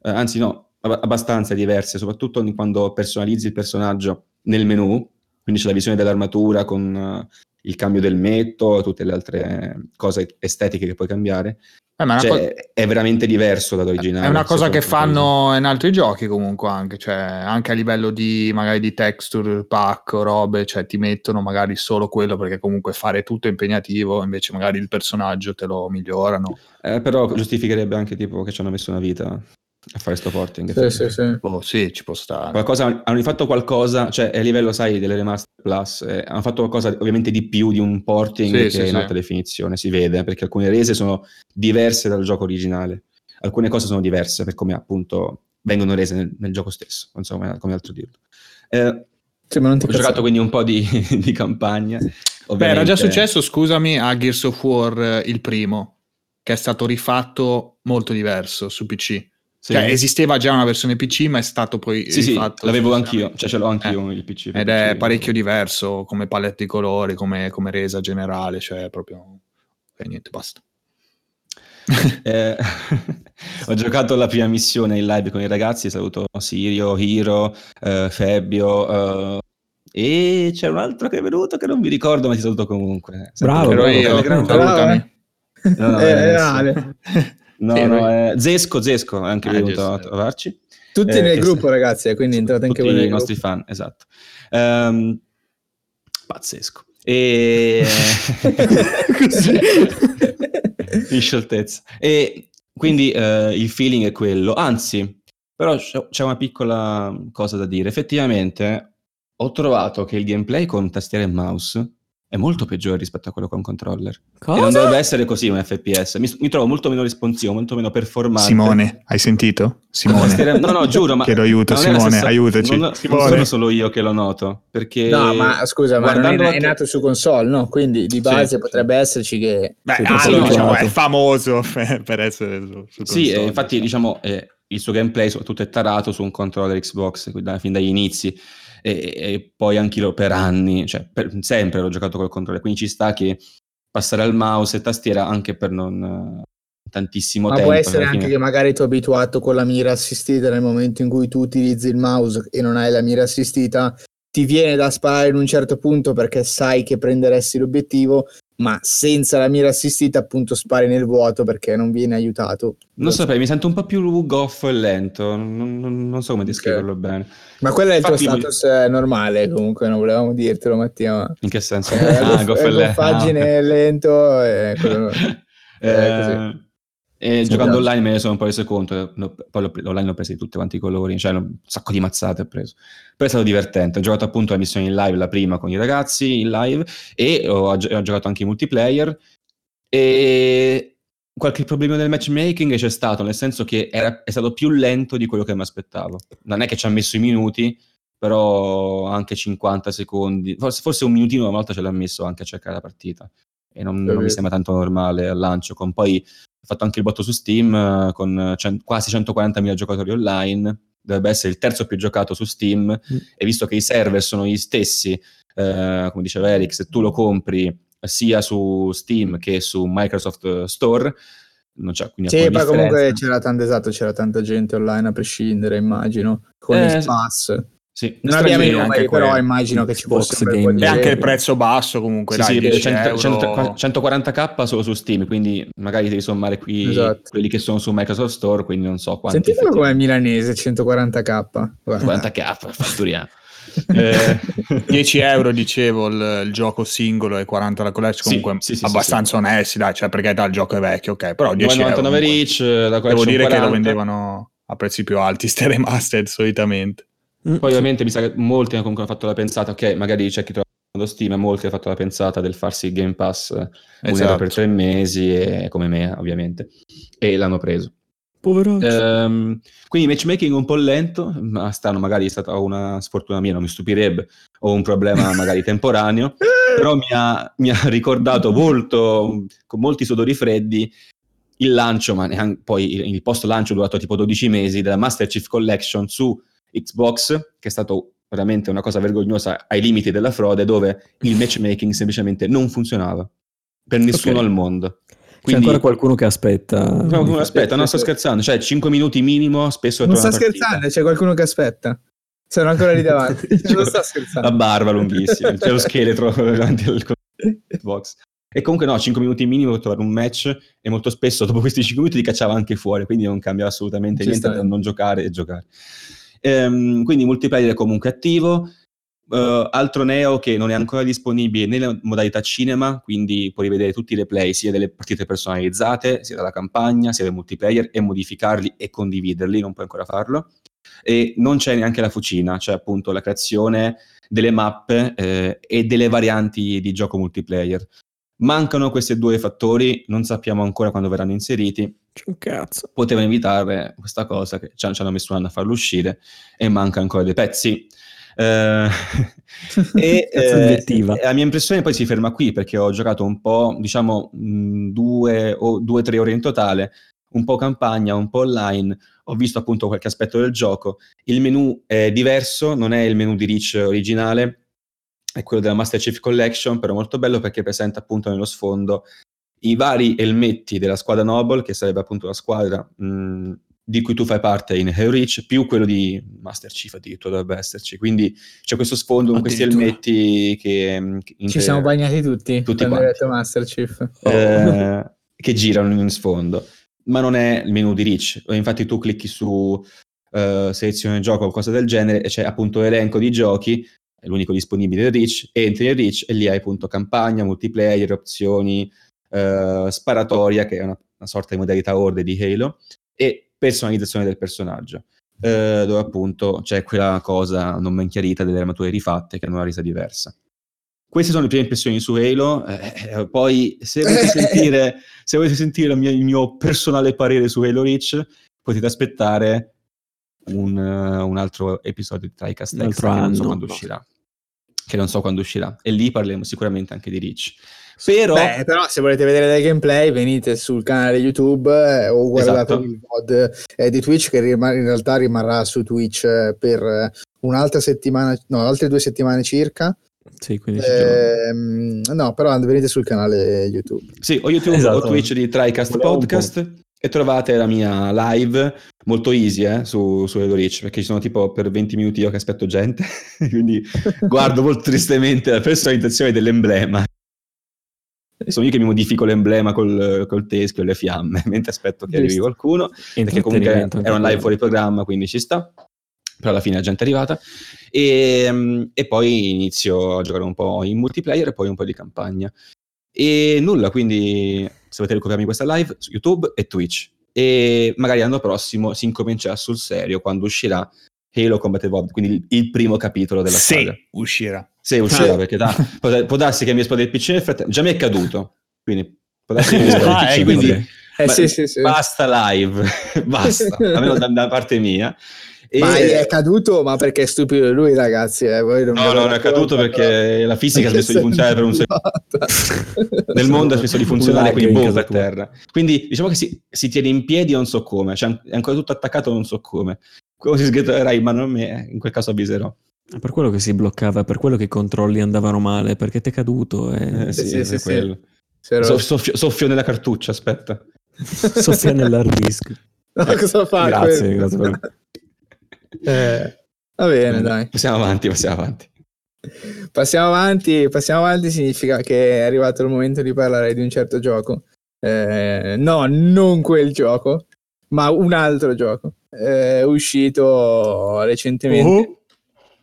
Eh, anzi no, ab- abbastanza diverse, soprattutto quando personalizzi il personaggio nel menu, quindi c'è la visione dell'armatura con eh, il cambio del metto, tutte le altre cose estetiche che puoi cambiare. Eh, Cioè, cosa- è veramente diverso dall'originale. È una cosa che fanno in altri giochi comunque anche, cioè anche a livello di magari di texture pack o robe, cioè ti mettono magari solo quello perché comunque fare tutto è impegnativo, invece magari il personaggio te lo migliorano. Eh, però giustificherebbe anche tipo che ci hanno messo una vita a fare sto porting. Sì, sì, sì. Boh, sì, ci può stare. Qualcosa, hanno fatto qualcosa, cioè a livello, sai, delle remaster plus, eh, hanno fatto qualcosa ovviamente di più di un porting Sì, che sì, è in sì. alta definizione, si vede, perché alcune rese sono diverse dal gioco originale, alcune cose sono diverse per come appunto vengono rese nel, nel gioco stesso, non so come, come altro dirlo. Eh, Sì, ma non ti ho giocato quindi un po' di, di campagna. Beh, era già successo, scusami, a Gears of War eh, il primo, che è stato rifatto molto diverso su PC. Sì. Cioè, esisteva già una versione PC, ma è stato poi Sì, sì, rifatto l'avevo successivamente. anch'io, cioè ce l'ho anch'io il PC. Ed è parecchio diverso come palette di colori, come, come resa generale, cioè proprio... E niente, basta. Eh, ho giocato la prima missione in live con i ragazzi, saluto Sirio, Hiro, eh, Febbio eh, e c'è un altro che è venuto che non mi ricordo ma ti saluto comunque. Bravo, Ero bravo, io, Telegram. salutami. No, no, Eh, No, Sì, no, noi- eh, Zesco, Zesco è anche Ah, venuto giusto. a trovarci. Tutti Eh, nel gruppo, ragazzi, eh, quindi entrate anche Tutti voi i nel nostri gruppo. fan, esatto. Ehm, pazzesco. E... Così. in scioltezza. E quindi eh, il feeling è quello. Anzi, però c'è c'è una piccola cosa da dire. Effettivamente ho trovato che il gameplay con tastiera e mouse è molto peggiore rispetto a quello con controller. E non Cosa? dovrebbe essere così un FPS. Mi, mi trovo molto meno responsivo, molto meno performante. Simone, hai sentito? Simone. No, no, giuro, ma Chiedo aiuto, non Simone, stessa- aiutaci. Non, non Simone. sono solo io che lo noto, perché No, ma scusa, ma non è, è nato su console, no? Quindi di base Sì. potrebbe esserci che... Beh, Sì, Ale, sì, diciamo, sì. è famoso per essere su, su Sì, console, eh, infatti diciamo eh, il suo gameplay soprattutto è tarato su un controller Xbox da- fin dagli inizi e, e poi anch'io per anni, cioè per- sempre l'ho giocato col controller, quindi ci sta che passare al mouse e tastiera anche per non tantissimo Ma tempo. può essere anche fine- che magari tu abituato con la mira assistita nel momento in cui tu utilizzi il mouse e non hai la mira assistita, ti viene da sparare in un certo punto perché sai che prenderesti l'obiettivo, ma senza la mira assistita appunto spari nel vuoto perché non viene aiutato. Non saprei, mi sento un po' più goffo e lento, non, non- non so come descriverlo bene. Ma quello è il tuo Infatti- status eh, normale, comunque non volevamo dirtelo Mattia, ma... In che senso? Eh, ah, goff- goffo e lento. goffaggine lento, eh, quello- Eh, Eh, così. E Sì, giocando online me ne sono un po' reso conto, no, poi l'ho- online l'ho presi di tutti quanti i colori, cioè un sacco di mazzate ho preso. Però è stato divertente, ho giocato appunto la missione in live, la prima con i ragazzi in live e ho, ho giocato anche in multiplayer e qualche problema del matchmaking c'è stato, nel senso che era- è stato più lento di quello che mi aspettavo. Non è che ci ha messo i minuti, però anche 50 secondi, forse, forse un minutino una volta ce l'ha messo anche a cercare la partita e non, non mi sembra tanto normale al lancio. Con poi ho fatto anche il botto su Steam eh, con cen- quasi 140.000 giocatori online, dovrebbe essere il terzo più giocato su Steam. E visto che i server sono gli stessi, eh, come diceva Eric, se tu lo compri sia su Steam che su Microsoft Store, non c'è quindi Sì, ma comunque c'era tanta, esatto, c'era tanta gente online a prescindere, immagino, con Eh, il pass. Sì, Non abbiamo i Sì, anche numeri, però quello. immagino che ci Xbox fosse un bel po' Game di E anche il prezzo basso comunque, Sì, dai, sì, 10 100 euro. 100 140k solo su Steam, quindi magari devi sommare qui Esatto. quelli che sono su Microsoft Store, quindi non so quanti. Sentitelo come effettivamente. milanese, 140k. Guarda. 40k, fatturiamo. Eh, 10 euro dicevo il, il gioco singolo e 40 la collection Sì, comunque sì, sì, abbastanza onesti dai cioè perché dai, il gioco è vecchio ok però 10 euro 9,99 comunque. reach, la devo dire che lo 40. vendevano a prezzi più alti ste remastered solitamente Mm, Poi ovviamente mi sa che molti hanno comunque fatto la pensata, ok, magari c'è chi trova lo Steam, ma molti hanno fatto la pensata del farsi il Game Pass eh, Esatto. per tre mesi, e, come me ovviamente, e l'hanno preso. Ehm, quindi matchmaking un po' lento, ma stanno magari è stata una sfortuna mia, non mi stupirebbe, o un problema magari temporaneo, però mi ha, mi ha ricordato molto, con molti sudori freddi, il lancio, ma neanche, poi il, post lancio durato tipo 12 mesi, della Master Chief Collection su Xbox, che è stato veramente una cosa vergognosa ai limiti della frode, dove il matchmaking semplicemente non funzionava per nessuno Ok. al mondo. C'è ancora qualcuno che aspetta. No, di- aspetta, non sto scherzando, cioè 5 minuti minimo spesso Non partita. scherzando, c'è qualcuno che aspetta. Sono ancora lì davanti. non sta scherzando. La barba lunghissima, c'è lo scheletro davanti al Xbox. E comunque no, 5 minuti minimo per trovare un match e molto spesso dopo questi 5 minuti ti cacciava anche fuori, quindi non cambia assolutamente Ci niente da non giocare e giocare. Ehm, quindi multiplayer è comunque attivo. Eh, altro neo che non è ancora disponibile nella modalità cinema, quindi puoi rivedere tutti i replay sia delle partite personalizzate, sia della campagna, sia del multiplayer e modificarli e condividerli, non puoi ancora farlo. E non c'è neanche la fucina, cioè appunto la creazione delle mappe eh, e delle varianti di gioco multiplayer. Mancano questi due fattori, non sappiamo ancora quando verranno inseriti. C'è un cazzo. Potevano evitare questa cosa che ci, hanno messo un anno a farlo uscire e manca ancora dei pezzi. Eh, e eh, la mia impressione poi si ferma qui perché ho giocato un po', diciamo mh, due o due tre ore in totale un po' campagna, un po' online, ho visto appunto qualche aspetto del gioco. Il menu è diverso, non è il menu di Reach originale, è quello della Master Chief Collection, però molto bello perché presenta appunto nello sfondo i vari elmetti della squadra Noble, che sarebbe appunto la squadra mh, di cui tu fai parte in Halo Reach, più quello di Master Chief addirittura dovrebbe esserci. Quindi c'è questo sfondo con questi elmetti che... che Ci siamo bagnati tutti, tutti quando hai detto Master Chief. Eh, che girano in sfondo. Ma non è il menu di Reach. Infatti tu clicchi su uh, selezione gioco o qualcosa del genere e c'è appunto l'elenco di giochi, è l'unico disponibile del Reach, entri nel Reach e lì hai appunto campagna, multiplayer, opzioni, uh, sparatoria, che è una, una sorta di modalità orde di Halo, e personalizzazione del personaggio, eh, dove appunto c'è quella cosa non ben chiarita delle armature rifatte che hanno una resa diversa. Queste sono le prime impressioni su Halo, eh, eh poi se volete sentire, se volete sentire il mio, il mio, personale parere su Halo Reach, potete aspettare un, uh, un altro episodio di TriCast X che non so quando uscirà. Che non so quando uscirà. E lì parleremo sicuramente anche di Reach. Però... Beh, però se volete vedere del gameplay venite sul canale YouTube eh, o guardate esatto. il mod eh, di Twitch che rim- in realtà rimarrà su Twitch eh, per eh, un'altra settimana, no, altre due settimane circa. Sì, eh, no, però venite sul canale YouTube. Sì, o YouTube esatto. o Twitch di TriCast Volevo Podcast e trovate la mia live molto easy eh, su, su Reach perché ci sono tipo per 20 minuti io che aspetto gente quindi guardo molto tristemente la personalizzazione dell'emblema. Sono io che mi modifico l'emblema col, col teschio e le fiamme mentre aspetto che arrivi qualcuno perché comunque è un live fuori programma quindi ci sta. Però alla fine la gente è arrivata. E, e, poi inizio a giocare un po' in multiplayer e poi un po' di campagna e nulla quindi se volete recuperarmi questa live su YouTube e Twitch e magari l'anno prossimo si incomincerà sul serio quando uscirà Halo Combat Evolved, quindi il primo capitolo della sì, saga. uscirà. Sì, uscirà, ah. perché da, può, può, darsi che mi esplode il PC nel frattempo. Già mi è caduto, quindi può darsi che mi esplode ah, il PC, eh, quindi... Eh, sì, sì, sì. Basta live, basta, almeno da, da parte mia. E... Ma è caduto, ma perché è stupido lui, ragazzi. Eh? Voi non no, no, non è caduto perché la fisica ha smesso di funzionare per un secondo. Nel mondo ha smesso di funzionare, quindi boom per terra. Quindi diciamo che si, si, tiene in piedi, non so come, cioè, è ancora tutto attaccato, non so come. Come si sghetterà in mano a me, in quel caso avviserò. È per quello che si bloccava, per quello che i controlli andavano male, perché ti è caduto. E... Eh, sì, sì, sì, sì. So, soffio, soffio, nella cartuccia, aspetta. soffia nell'hard disk. No, cosa fa? Grazie, grazie per... eh, va bene, dai. Passiamo avanti, passiamo avanti. Passiamo avanti, passiamo avanti significa che è arrivato il momento di parlare di un certo gioco. Eh, no, non quel gioco, ma un altro gioco. È uscito recentemente. Uh-huh.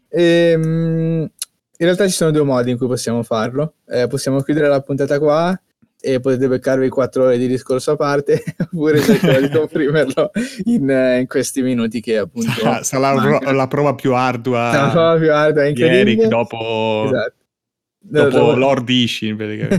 Ehm, in realtà ci sono due modi in cui possiamo farlo. Eh, possiamo chiudere la puntata qua e potete beccarvi quattro ore di discorso a parte oppure cercare di comprimerlo in, eh, in, questi minuti che appunto sarà, sarà la, la, prova più ardua la prova più ardua di Eric dopo, esatto. dopo dopo... Lord Ishin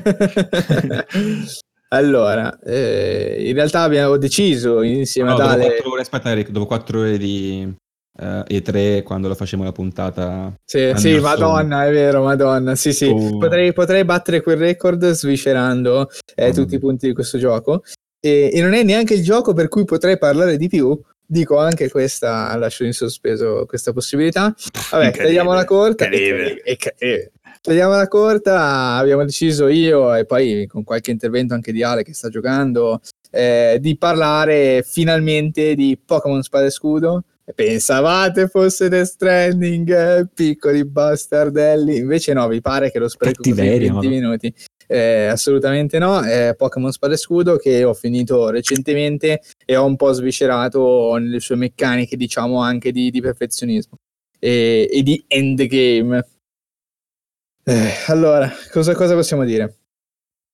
allora eh, in realtà abbiamo deciso insieme no, a Dale ore, aspetta Eric dopo quattro ore di uh, E3 quando lo facciamo la puntata. Sì, sì, madonna, è vero, madonna. Sì, sì, uh. potrei, potrei, battere quel record sviscerando eh, mm. tutti i punti di questo gioco. E, e non è neanche il gioco per cui potrei parlare di più, dico anche questa, lascio in sospeso questa possibilità. Vabbè, tagliamo la corta. E, e, e, tagliamo la corta, abbiamo deciso io e poi con qualche intervento anche di Ale che sta giocando, eh, di parlare finalmente di Pokémon Spada e Scudo Pensavate fosse The Stranding, piccoli bastardelli. Invece no, vi pare che lo spreco così 20 minuti. Eh, assolutamente no, è Pokémon Spada e Scudo che ho finito recentemente e ho un po' sviscerato nelle sue meccaniche, diciamo anche di, di perfezionismo e, e, di endgame. Eh, allora, cosa, cosa, possiamo dire?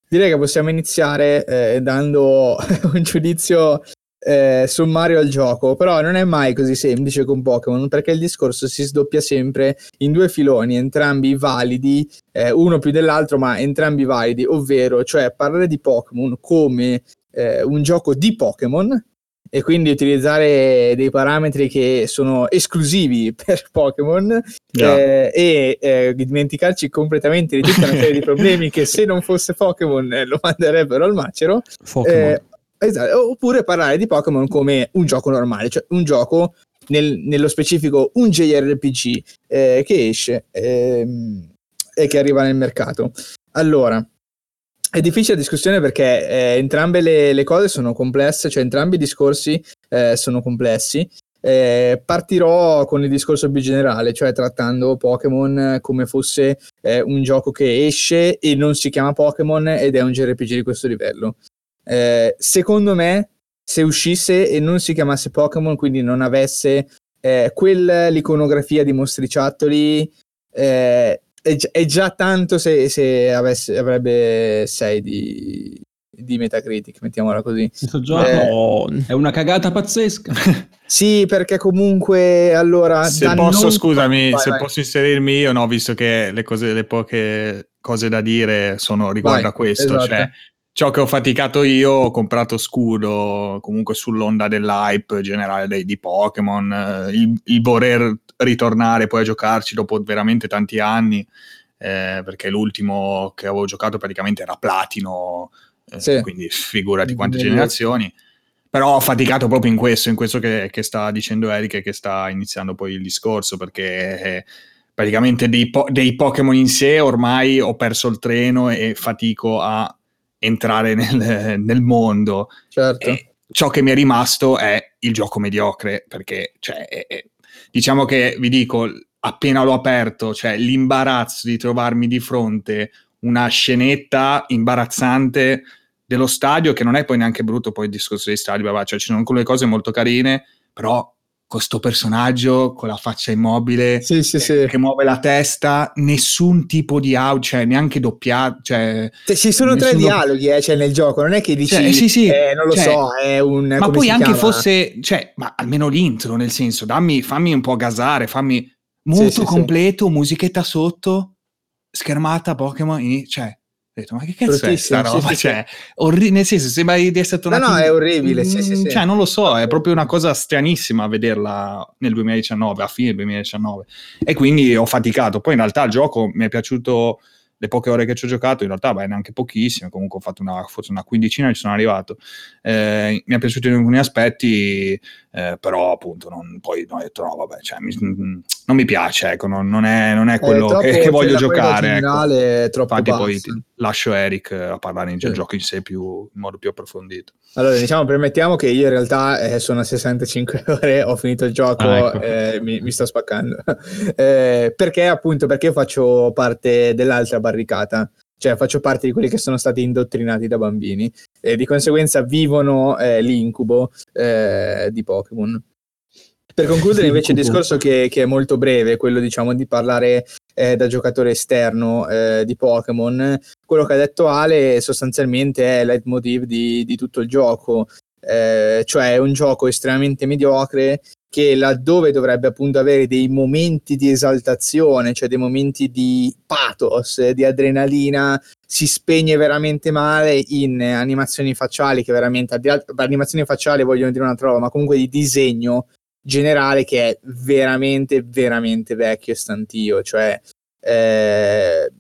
Direi che possiamo iniziare eh, dando un giudizio eh, sommario al gioco, però non è mai così semplice con Pokémon perché il discorso si sdoppia sempre in due filoni, entrambi validi, eh, uno più dell'altro, ma entrambi validi, ovvero cioè parlare di Pokémon come eh, un gioco di Pokémon e quindi utilizzare dei parametri che sono esclusivi per Pokémon yeah. eh, e eh, dimenticarci completamente di tutta una serie di problemi che se non fosse Pokémon eh, lo manderebbero al macero. Pokémon. Esatto, oppure parlare di Pokémon come un gioco normale, cioè un gioco nel- nello specifico un JRPG eh, che esce ehm, e che arriva nel mercato. Allora, è difficile la discussione perché eh, entrambe le, le cose sono complesse, cioè entrambi i discorsi eh, sono complessi. Eh, partirò con il discorso più generale, cioè trattando Pokémon come fosse eh, un gioco che esce e non si chiama Pokémon ed è un JRPG di questo livello. Eh, secondo me, se uscisse e non si chiamasse Pokémon, quindi non avesse eh, quell'iconografia di mostriciattoli, eh, è, gi- è già tanto se, se avesse- avrebbe 6 di, di Metacritic, mettiamola così. Questo gioco Eh, è una cagata pazzesca. Sì, perché comunque allora. Se posso, non- scusami, Vai, se vai. posso inserirmi io, no, visto che le, cose, le poche cose da dire sono riguardo Vai, a questo, esatto. cioè ciò che ho faticato io, ho comprato scudo comunque sull'onda dell'hype generale dei, di Pokémon, eh, il, il voler ritornare poi a giocarci dopo veramente tanti anni, eh, perché l'ultimo che avevo giocato praticamente era Platino, eh, Sì. quindi figurati quante Quindi- generazioni. Però ho faticato proprio in questo, in questo che, che sta dicendo Eric e che sta iniziando poi il discorso, perché eh, praticamente dei, po- dei Pokémon in sé ormai ho perso il treno e fatico a entrare nel, nel mondo. Certo. E ciò che mi è rimasto è il gioco mediocre, perché cioè, è- è- diciamo che vi dico, appena l'ho aperto, cioè l'imbarazzo di trovarmi di fronte una scenetta imbarazzante dello stadio, che non è poi neanche brutto poi il discorso dei stadi, cioè ci sono quelle cose molto carine, però con sto personaggio con la faccia immobile Sì, sì, che, sì. che muove la testa, nessun tipo di out, cioè neanche doppiato, cioè Cioè, ci sono tre dialoghi eh, cioè, nel gioco, non è che dici, Cioè, sì, sì, eh, non lo cioè, so, è un... ma poi anche chiama? fosse, cioè, ma almeno l'intro, nel senso, dammi, fammi un po' gasare, fammi muto completo, musichetta sotto, schermata Pokémon, cioè, ho detto, ma che cazzo è Bruttissimo, sta sì, roba? sì, cioè, orri- nel senso, sembra di essere No, tornato... no, in- è orribile, sì, sì, sì. Cioè, non lo so, è proprio una cosa stranissima vederla nel 2019, a fine 2019. E quindi ho faticato. Poi in realtà il gioco mi è piaciuto le poche ore che ci ho giocato, in realtà beh, neanche pochissime, comunque ho fatto una, forse una quindicina, ci sono arrivato. Eh, mi è piaciuto in alcuni aspetti, eh, però appunto non, poi ho detto no, vabbè, cioè, mi- non mi piace, ecco, non, non è, non è quello troppo- che, che voglio giocare. ecco. generale è troppo Infatti poi lascio Eric a parlare in Sì. gioco in sé più, in modo più approfondito. Allora, diciamo, permettiamo che io in realtà eh, sono a 65 ore, ho finito il gioco, Ah, ecco. eh, mi, mi sto spaccando. Eh, perché appunto, perché io faccio parte dell'altra barricata, cioè faccio parte di quelli che sono stati indottrinati da bambini e di conseguenza vivono eh, l'incubo eh, di Pokémon. Per concludere invece il discorso che, che è molto breve, quello diciamo di parlare eh, da giocatore esterno eh, di Pokémon, quello che ha detto Ale sostanzialmente è leitmotiv di, di tutto il gioco, eh, cioè è un gioco estremamente mediocre che laddove dovrebbe appunto avere dei momenti di esaltazione, cioè dei momenti di pathos, di adrenalina, si spegne veramente male in animazioni facciali che veramente, animazioni facciali vogliono dire un'altra roba, ma comunque di disegno generale che è veramente, veramente vecchio e stantio, cioè eh,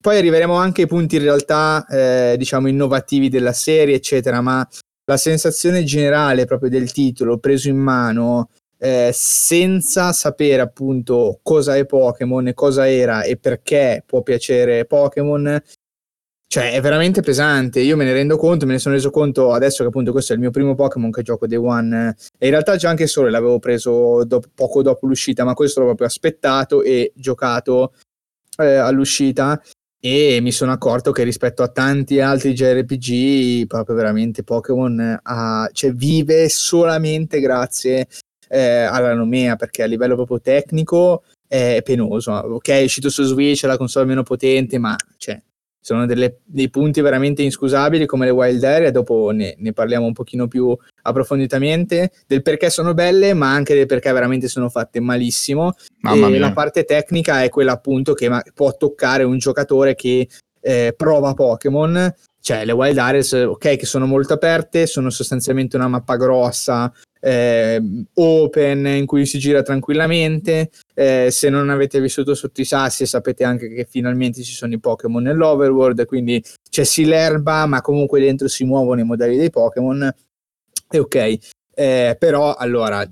poi arriveremo anche ai punti in realtà, eh, diciamo, innovativi della serie, eccetera, ma la sensazione generale proprio del titolo preso in mano eh, senza sapere appunto cosa è Pokémon cosa era e perché può piacere Pokémon cioè è veramente pesante io me ne rendo conto me ne sono reso conto adesso che appunto questo è il mio primo Pokémon che gioco Day One. E in realtà già anche solo l'avevo preso dopo- poco dopo l'uscita ma questo l'ho proprio aspettato e giocato eh, all'uscita. E mi sono accorto che rispetto a tanti altri JRPG proprio veramente Pokémon ha- cioè, vive solamente grazie eh, alla nomea perché a livello proprio tecnico è penoso. Ok è uscito su Switch è la console meno potente ma cioè, sono delle- dei punti veramente inscusabili come le Wild Area dopo ne, ne parliamo un pochino più approfonditamente del perché sono belle ma anche del perché veramente sono fatte malissimo Mamma e la parte tecnica è quella appunto che ma- può toccare un giocatore che eh, prova Pokémon. Cioè, le Wild Areas, ok, che sono molto aperte, sono sostanzialmente una mappa grossa eh, open in cui si gira tranquillamente. Eh, se non avete vissuto sotto i sassi, sapete anche che finalmente ci sono i Pokémon nell'overworld, quindi c'è sì l'erba, ma comunque dentro si muovono i modelli dei Pokémon. E ok, eh, però allora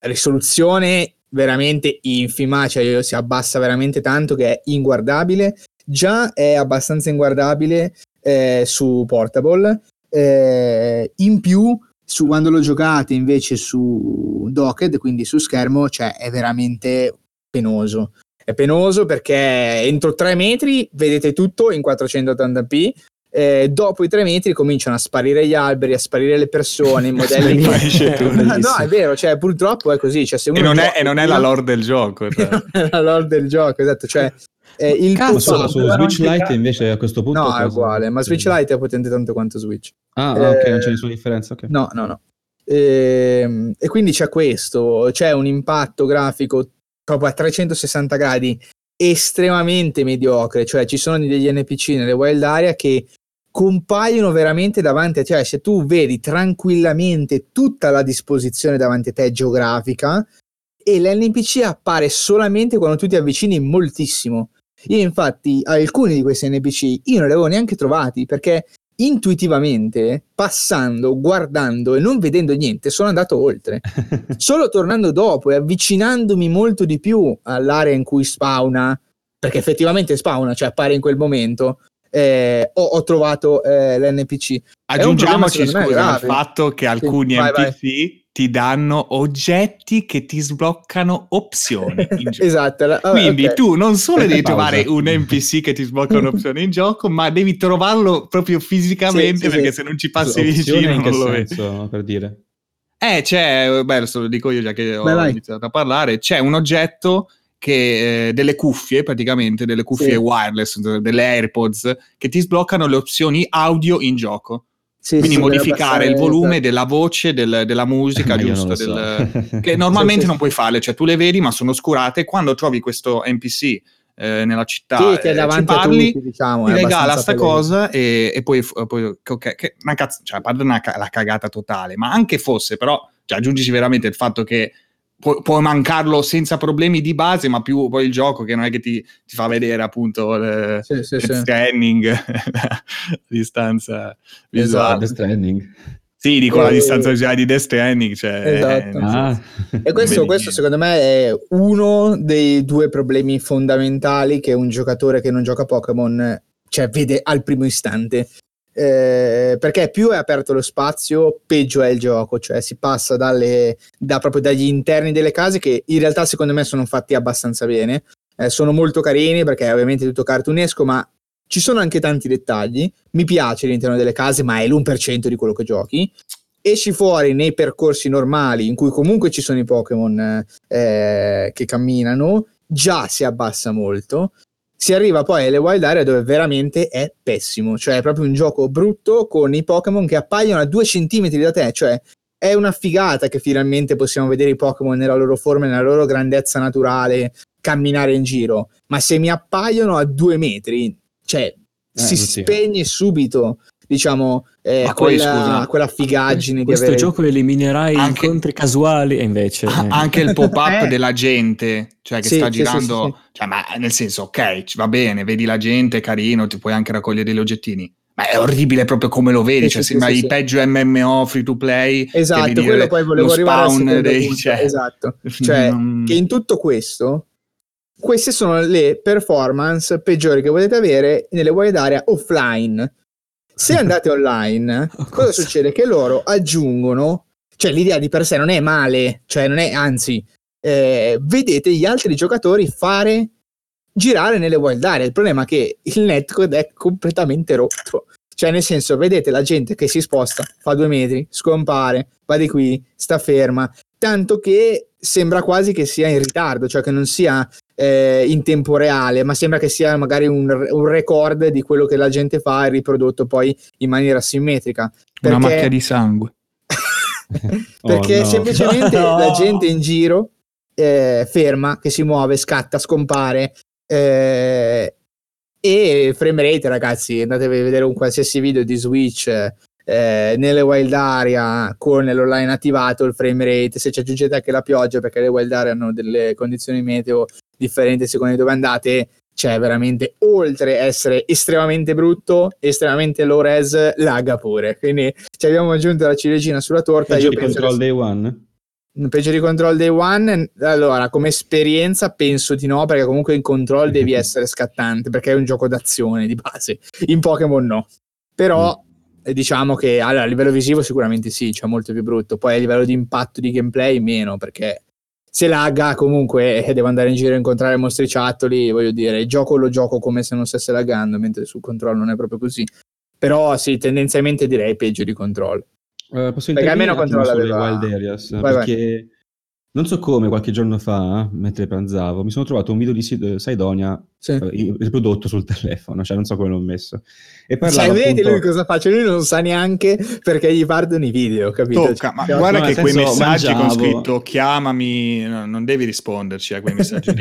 risoluzione veramente infima, cioè si abbassa veramente tanto che è inguardabile. Già è abbastanza inguardabile eh, su Portable. Eh, in più, su quando lo giocate invece su Docked, quindi su schermo, cioè è veramente penoso. È penoso perché entro 3 metri vedete tutto in 480p, eh, dopo i tre metri cominciano a sparire gli alberi, a sparire le persone, i modelli. no, è vero, cioè, purtroppo è così. Cioè, e, non è, e, non è, la lore del gioco. Cioè. non è la lore del gioco, esatto. Cioè, eh, il Cazzo, su, su Switch Lite invece a questo punto... No, è uguale, ma Switch Lite è potente tanto quanto Switch. Ah, eh, ok, non c'è nessuna differenza. Okay. No, no, no. E, ehm, e quindi c'è questo, c'è un impatto grafico proprio a 360 gradi estremamente mediocre, cioè ci sono degli NPC nelle wild area che compaiono veramente davanti a te, cioè se tu vedi tranquillamente tutta la disposizione davanti a te geografica e l'NPC appare solamente quando tu ti avvicini moltissimo. Io infatti alcuni di questi NPC io non li avevo neanche trovati perché intuitivamente, passando, guardando e non vedendo niente, sono andato oltre. Solo tornando dopo e avvicinandomi molto di più all'area in cui spawna, perché effettivamente spawna, cioè appare in quel momento, eh, ho, ho, trovato eh, l'NPC. Aggiungiamoci scusa il fatto che alcuni sì, vai, NPC vai. ti danno oggetti che ti sbloccano opzioni. esatto. La, Quindi okay. tu non solo devi trovare un NPC che ti sblocca un'opzione in gioco, ma devi trovarlo proprio fisicamente sì, perché sì, se non ci passi vicino non lo vedi. per dire. Eh, c'è, beh, lo dico io già che ho Beh, iniziato a parlare, c'è un oggetto che, eh, delle cuffie, praticamente delle cuffie sì. wireless, delle AirPods, che ti sbloccano le opzioni audio in gioco. Sì, Quindi sì, modificare il volume della voce, del, della musica, giusto? So. Del, che normalmente non puoi farle, cioè tu le vedi ma sono oscurate. Quando trovi questo NPC eh, nella città sì, che è davanti parli, tutti, diciamo, ti regala sta cosa e, e, poi, poi okay, che una cazzo, cioè, a parte una, la cagata totale, ma anche fosse, però cioè, aggiungici veramente il fatto che pu- puoi mancarlo senza problemi di base, ma più poi il gioco che non è che ti, ti fa vedere appunto il sì, sì, sì. scanning, la distanza visuale. Esatto. Sì, dico e... la distanza visuale di Death Stranding. Cioè, esatto. Ah. E questo, questo, secondo me è uno dei due problemi fondamentali che un giocatore che non gioca Pokémon cioè, vede al primo istante. Eh, perché più è aperto lo spazio, peggio è il gioco, cioè si passa dalle, da, proprio dagli interni delle case che in realtà secondo me sono fatti abbastanza bene, eh, sono molto carini perché ovviamente tutto cartunesco, ma ci sono anche tanti dettagli, mi piace all'interno delle case, ma è l'1% di quello che giochi. Esci fuori nei percorsi normali in cui comunque ci sono i Pokémon eh, che camminano, già si abbassa molto si arriva poi alle wild area dove veramente è pessimo, cioè è proprio un gioco brutto con i Pokémon che appaiono a due centimetri da te, cioè è una figata che finalmente possiamo vedere i Pokémon nella loro forma, nella loro grandezza naturale, camminare in giro, ma se mi appaiono a due metri, cioè eh, si spegne subito diciamo, eh, quella, quella, figaggine. Questo avere... gioco eliminerà i anche, incontri casuali e invece... Eh. Anche il pop-up eh. della gente, cioè che sì, sta girando, sì, sì, cioè, ma nel senso, ok, va bene, vedi la gente, è carino, ti puoi anche raccogliere degli oggettini. Ma è orribile proprio come lo vedi, cioè sembra i peggio MMO free to play. Esatto, quello poi volevo arrivare dei, cioè... Esatto, cioè non... che in tutto questo queste sono le performance peggiori che potete avere nelle wild area offline se andate online, cosa, cosa succede? Che loro aggiungono, cioè l'idea di per sé non è male, cioè non è, anzi, eh, vedete gli altri giocatori fare girare nelle wild area. Il problema è che il netcode è completamente rotto. Cioè, nel senso, vedete la gente che si sposta, fa due metri, scompare, va di qui, sta ferma, tanto che sembra quasi che sia in ritardo, cioè che non sia eh, in tempo reale, ma sembra che sia magari un, un, record di quello che la gente fa e riprodotto poi in maniera simmetrica. Perché... Una macchia di sangue. perché oh, no. semplicemente no. la gente in giro eh, ferma, che si muove, scatta, scompare. Eh, e frame rate, ragazzi, andatevi a vedere un qualsiasi video di Switch eh, nelle wild area con l'online attivato, il frame rate, se ci aggiungete anche la pioggia perché le wild area hanno delle condizioni meteo differenti a seconda di dove andate, cioè veramente oltre a essere estremamente brutto, estremamente low res, lagga pure. Quindi ci abbiamo aggiunto la ciliegina sulla torta. Peggio Io di Control Day One? peggio di Control Day One, allora come esperienza penso di no, perché comunque in Control devi essere scattante, perché è un gioco d'azione di base. In Pokémon no. Però eh, diciamo che allora, a livello visivo sicuramente sì, cioè molto più brutto. Poi a livello di impatto di gameplay meno, perché se lagga comunque eh, devo andare in giro a incontrare mostriciattoli, voglio dire, il gioco lo gioco come se non stesse laggando, mentre sul Control non è proprio così. Però sì, tendenzialmente direi peggio di Control. Eh, posso Perché almeno un attimo Control sulle aveva- Wild Areas? Vai, vai. Non so come, qualche giorno fa, mentre pranzavo, mi sono trovato un video di Sidonia Sì. eh, riprodotto sul telefono, cioè non so come l'ho messo. E Sai, parlava vedete appunto... lui cosa faccia? Lui non sa neanche perché gli partono i video, capito? Tocca, ma Cioè, guarda no, che quei messaggi con mangiavo- scritto chiamami, no, non devi risponderci a quei messaggi.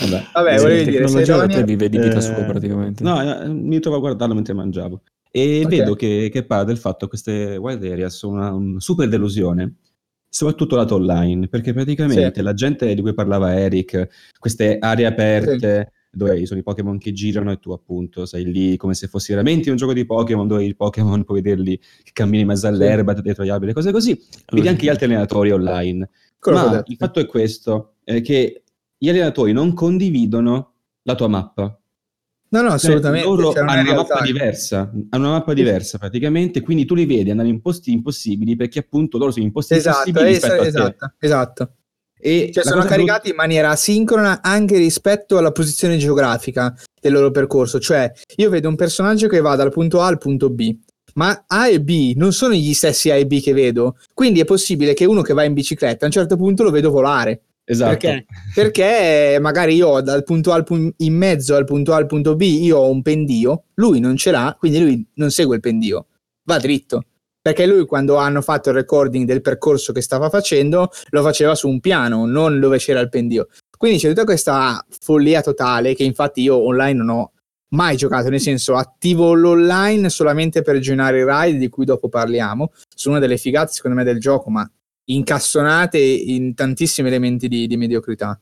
Vabbè, Vabbè, volevi dire, tecnologia sei da Donia- te vive di vita Eh, sua praticamente. No, eh, mi trovo a guardarlo mentre mangiavo. E Ok. vedo che, che parla del fatto che queste wild areas sono una, una super delusione, soprattutto lato online, perché praticamente Sì. la gente di cui parlava Eric, queste aree aperte dove ci sono i Pokémon che girano e tu appunto sei lì come se fossi veramente un gioco di Pokémon dove i Pokémon puoi vederli che cammini in mezzo all'erba, dietro gli alberi, cose così. Vedi anche gli altri allenatori online. quello Ma il fatto è questo, è che gli allenatori non condividono la tua mappa. No, no, Cioè, assolutamente. loro cioè, è hanno una mappa diversa, hanno una mappa diversa praticamente, quindi tu li vedi andare in posti impossibili perché appunto loro sono in posti Esatto, impossibili rispetto esatto, esatto. E Cioè, sono caricati in maniera asincrona anche rispetto alla posizione geografica del loro percorso. Cioè, io vedo un personaggio che va dal punto A al punto B, ma A e B non sono gli stessi A e B che vedo. Quindi è possibile che uno che va in bicicletta a un certo punto lo vedo volare. Esatto. Perché? Perché magari io dal punto A al pun- in mezzo al punto A al punto B io ho un pendio, lui non ce l'ha, quindi lui non segue il pendio, va dritto. Perché lui quando hanno fatto il recording del percorso che stava facendo lo faceva su un piano, non dove c'era il pendio. Quindi c'è tutta questa follia totale che infatti io online non ho mai giocato, nel senso attivo l'online solamente per generare i ride di cui dopo parliamo, sono una delle figate secondo me del gioco, ma incassonate in tantissimi elementi di, di mediocrità.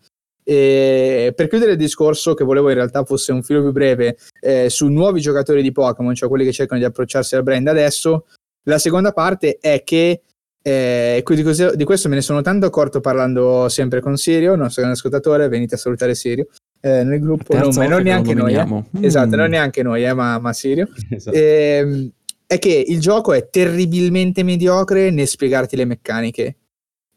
E per chiudere il discorso, che volevo in realtà fosse un filo più breve, eh, su nuovi giocatori di Pokémon, cioè quelli che cercano di approcciarsi al brand adesso, la seconda parte è che eh, di, questo me ne sono tanto accorto parlando sempre con Sirio, nostro grande ascoltatore, venite a salutare Sirio eh, nel gruppo, non, non neanche noi, eh. nominiamo. esatto, Mm. non neanche noi, eh, ma, ma Sirio. Esatto. Ehm, è che il gioco è terribilmente mediocre nel spiegarti le meccaniche.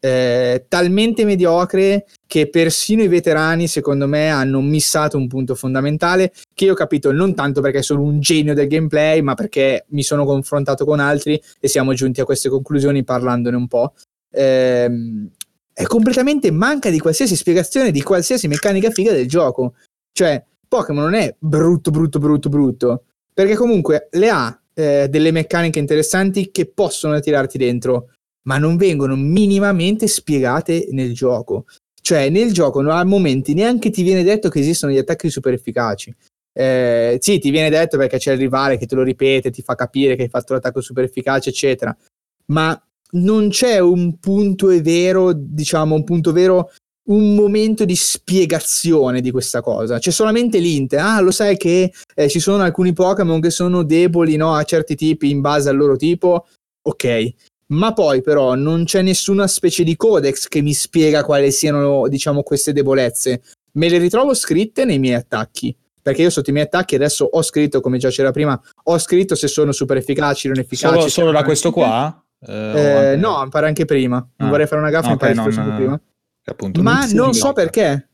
Eh, talmente mediocre che persino i veterani, secondo me, hanno missato un punto fondamentale che io ho capito non tanto perché sono un genio del gameplay, ma perché mi sono confrontato con altri e siamo giunti a queste conclusioni parlandone un po'. Ehm, è completamente manca di qualsiasi spiegazione di qualsiasi meccanica figa del gioco. Cioè, Pokémon non è brutto, brutto, brutto, brutto, perché comunque le ha eh, delle meccaniche interessanti che possono tirarti dentro, ma non vengono minimamente spiegate nel gioco. Cioè, nel gioco no, a momenti neanche ti viene detto che esistono gli attacchi super efficaci. Eh, sì, ti viene detto perché c'è il rivale che te lo ripete, ti fa capire che hai fatto l'attacco super efficace, eccetera. Ma non c'è un punto vero, diciamo, un punto vero, un momento di spiegazione di questa cosa. C'è solamente l'int. Ah, lo sai che eh, ci sono alcuni Pokémon che sono deboli no, a certi tipi in base al loro tipo. Ok. Ma poi però non c'è nessuna specie di codex che mi spiega quali siano, diciamo, queste debolezze. Me le ritrovo scritte nei miei attacchi. Perché io sotto i miei attacchi adesso ho scritto, come già c'era prima, ho scritto se sono super efficaci, non efficaci. Solo, solo da questo qua? Eh, o Eh, no, mi pare anche prima. Non Ah. vorrei fare una gaffa, Ah, mi pare ok, che fosse non- prima. Appunto Ma non blocca. so perché.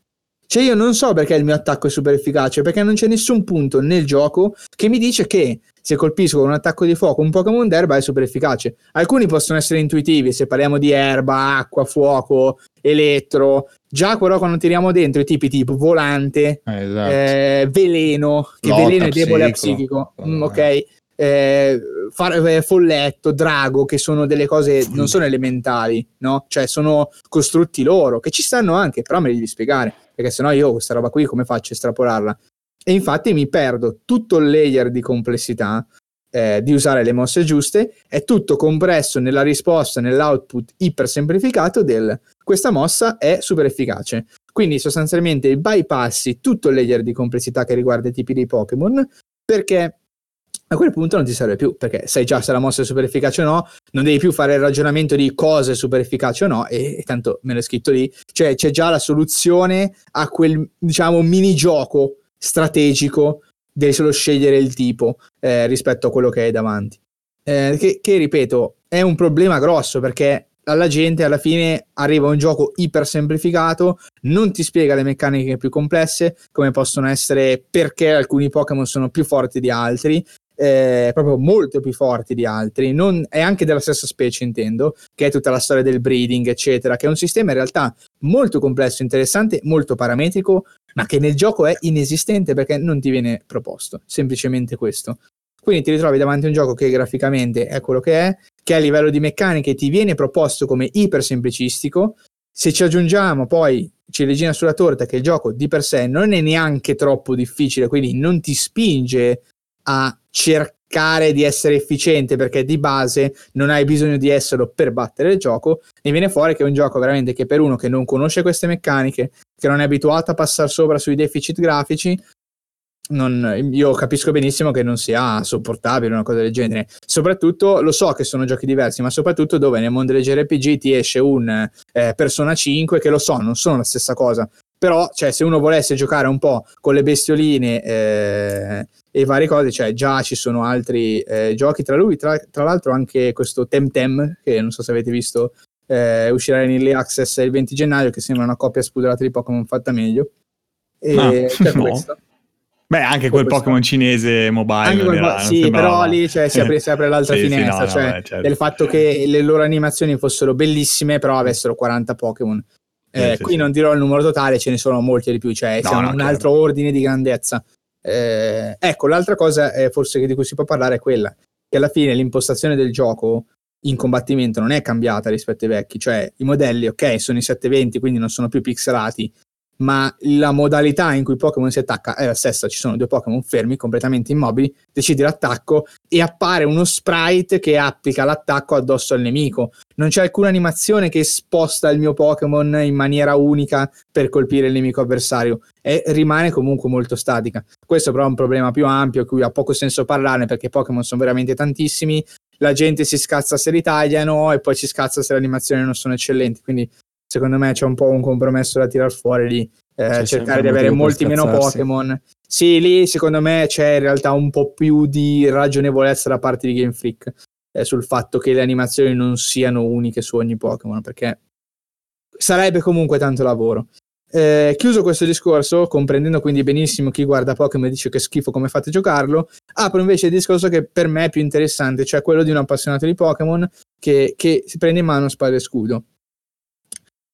Cioè, io non so perché il mio attacco è super efficace, perché non c'è nessun punto nel gioco che mi dice che se colpisco con un attacco di fuoco un Pokémon d'erba è super efficace. Alcuni possono essere intuitivi, se parliamo di erba, acqua, fuoco, elettro. Già però quando tiriamo dentro i tipi tipo volante, Eh, esatto. eh, veleno, che Lotta, veleno è debole a psico. psichico, Mm, ok. Eh, far- eh, folletto, drago, che sono delle cose non sono elementali, no? Cioè sono costrutti loro, che ci stanno anche, però me li devi spiegare, perché sennò io questa roba qui come faccio a estrapolarla? E infatti mi perdo tutto il layer di complessità eh, di usare le mosse giuste, è tutto compresso nella risposta, nell'output iper semplificato del questa mossa è super efficace. Quindi sostanzialmente bypassi tutto il layer di complessità che riguarda i tipi di Pokémon perché a quel punto non ti serve più perché sai già se la mossa è super efficace o no, non devi più fare il ragionamento di cosa è super efficace o no, e, e tanto me l'è scritto lì, cioè c'è già la soluzione a quel diciamo mini gioco strategico devi solo scegliere il tipo eh, rispetto a quello che hai davanti. Eh, che, che, ripeto, è un problema grosso perché alla gente alla fine arriva un gioco iper semplificato, non ti spiega le meccaniche più complesse, come possono essere perché alcuni Pokémon sono più forti di altri, eh, proprio molto più forti di altri, non, è anche della stessa specie intendo, che è tutta la storia del breeding eccetera, che è un sistema in realtà molto complesso, interessante, molto parametrico, ma che nel gioco è inesistente perché non ti viene proposto, semplicemente questo. Quindi ti ritrovi davanti a un gioco che graficamente è quello che è, che a livello di meccaniche ti viene proposto come iper semplicistico. Se ci aggiungiamo poi ciliegina sulla torta che il gioco di per sé non è neanche troppo difficile, quindi non ti spinge a cercare di essere efficiente perché di base non hai bisogno di esserlo per battere il gioco, ne viene fuori che è un gioco veramente che per uno che non conosce queste meccaniche, che non è abituato a passare sopra sui deficit grafici, non, io capisco benissimo che non sia sopportabile una cosa del genere. Soprattutto lo so che sono giochi diversi, ma soprattutto dove nel mondo dei JRPG ti esce un eh, Persona 5 che lo so, non sono la stessa cosa. Però, cioè, se uno volesse giocare un po' con le bestioline eh, e varie cose, cioè già ci sono altri eh, giochi tra lui, tra, tra, l'altro anche questo Temtem, che non so se avete visto, eh, uscirà in Early Access il 20 gennaio, che sembra una coppia spuderata di Pokémon fatta meglio. E ah, c'è no. questo. Beh, anche quel Pokémon cinese mobile. Quel po- sì, però lì cioè, si, apre, si, apre, l'altra sì, finestra, sì, no, cioè no, certo. del fatto che le loro animazioni fossero bellissime, però avessero 40 Pokémon. Eh, sì, qui non dirò il numero totale, ce ne sono molti di più, cioè no, siamo un chiaro. altro ordine di grandezza. Eh, ecco, l'altra cosa eh, forse di cui si può parlare è quella che alla fine l'impostazione del gioco in combattimento non è cambiata rispetto ai vecchi, cioè i modelli, ok, sono i 720, quindi non sono più pixelati, ma la modalità in cui Pokémon si attacca è la stessa, ci sono due Pokémon fermi, completamente immobili, decidi l'attacco e appare uno sprite che applica l'attacco addosso al nemico. Non c'è alcuna animazione che sposta il mio Pokémon in maniera unica per colpire il nemico avversario e rimane comunque molto statica. Questo però è un problema più ampio, cui ha poco senso parlarne perché Pokémon sono veramente tantissimi, la gente si scazza se li tagliano e poi si scazza se le animazioni non sono eccellenti, quindi secondo me c'è un po' un compromesso da tirar fuori lì. Eh, cercare di avere molti meno Pokémon. Sì, lì secondo me c'è in realtà un po' più di ragionevolezza da parte di Game Freak eh, sul fatto che le animazioni non siano uniche su ogni Pokémon, perché sarebbe comunque tanto lavoro. Eh, chiuso questo discorso, comprendendo quindi benissimo chi guarda Pokémon e dice che schifo come fate a giocarlo, apro invece il discorso che per me è più interessante, cioè quello di un appassionato di Pokémon che, che si prende in mano spada e scudo.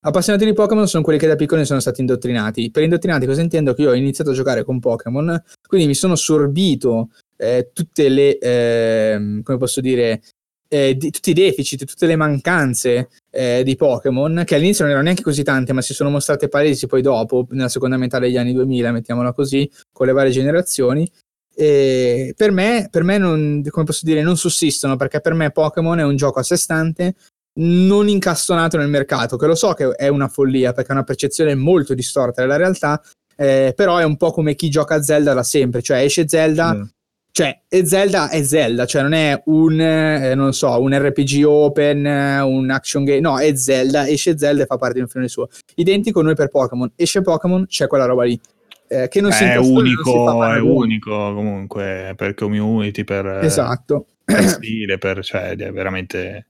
Appassionati di Pokémon sono quelli che da piccoli sono stati indottrinati. Per indottrinati cosa intendo? Che io ho iniziato a giocare con Pokémon, quindi mi sono sorbito eh, tutte le, eh, come posso dire, eh, di, tutti i deficit, tutte le mancanze eh, di Pokémon, che all'inizio non erano neanche così tante, ma si sono mostrate palesi poi dopo, nella seconda metà degli anni 2000, mettiamola così, con le varie generazioni. Per me, per me non, come posso dire, non sussistono, perché per me Pokémon è un gioco a sé stante, non incastonato nel mercato, che lo so che è una follia perché è una percezione molto distorta della realtà, eh, però è un po' come chi gioca a Zelda da sempre, cioè esce Zelda, mm. cioè e Zelda è Zelda, cioè non è un, eh, non so, un RPG open, un action game, no, è Zelda, esce Zelda e fa parte di un film suo. Identico noi per Pokémon, esce Pokémon, c'è quella roba lì. Eh, che non si è unico, è unico comunque per community, per, esatto. per stile, per, cioè, è veramente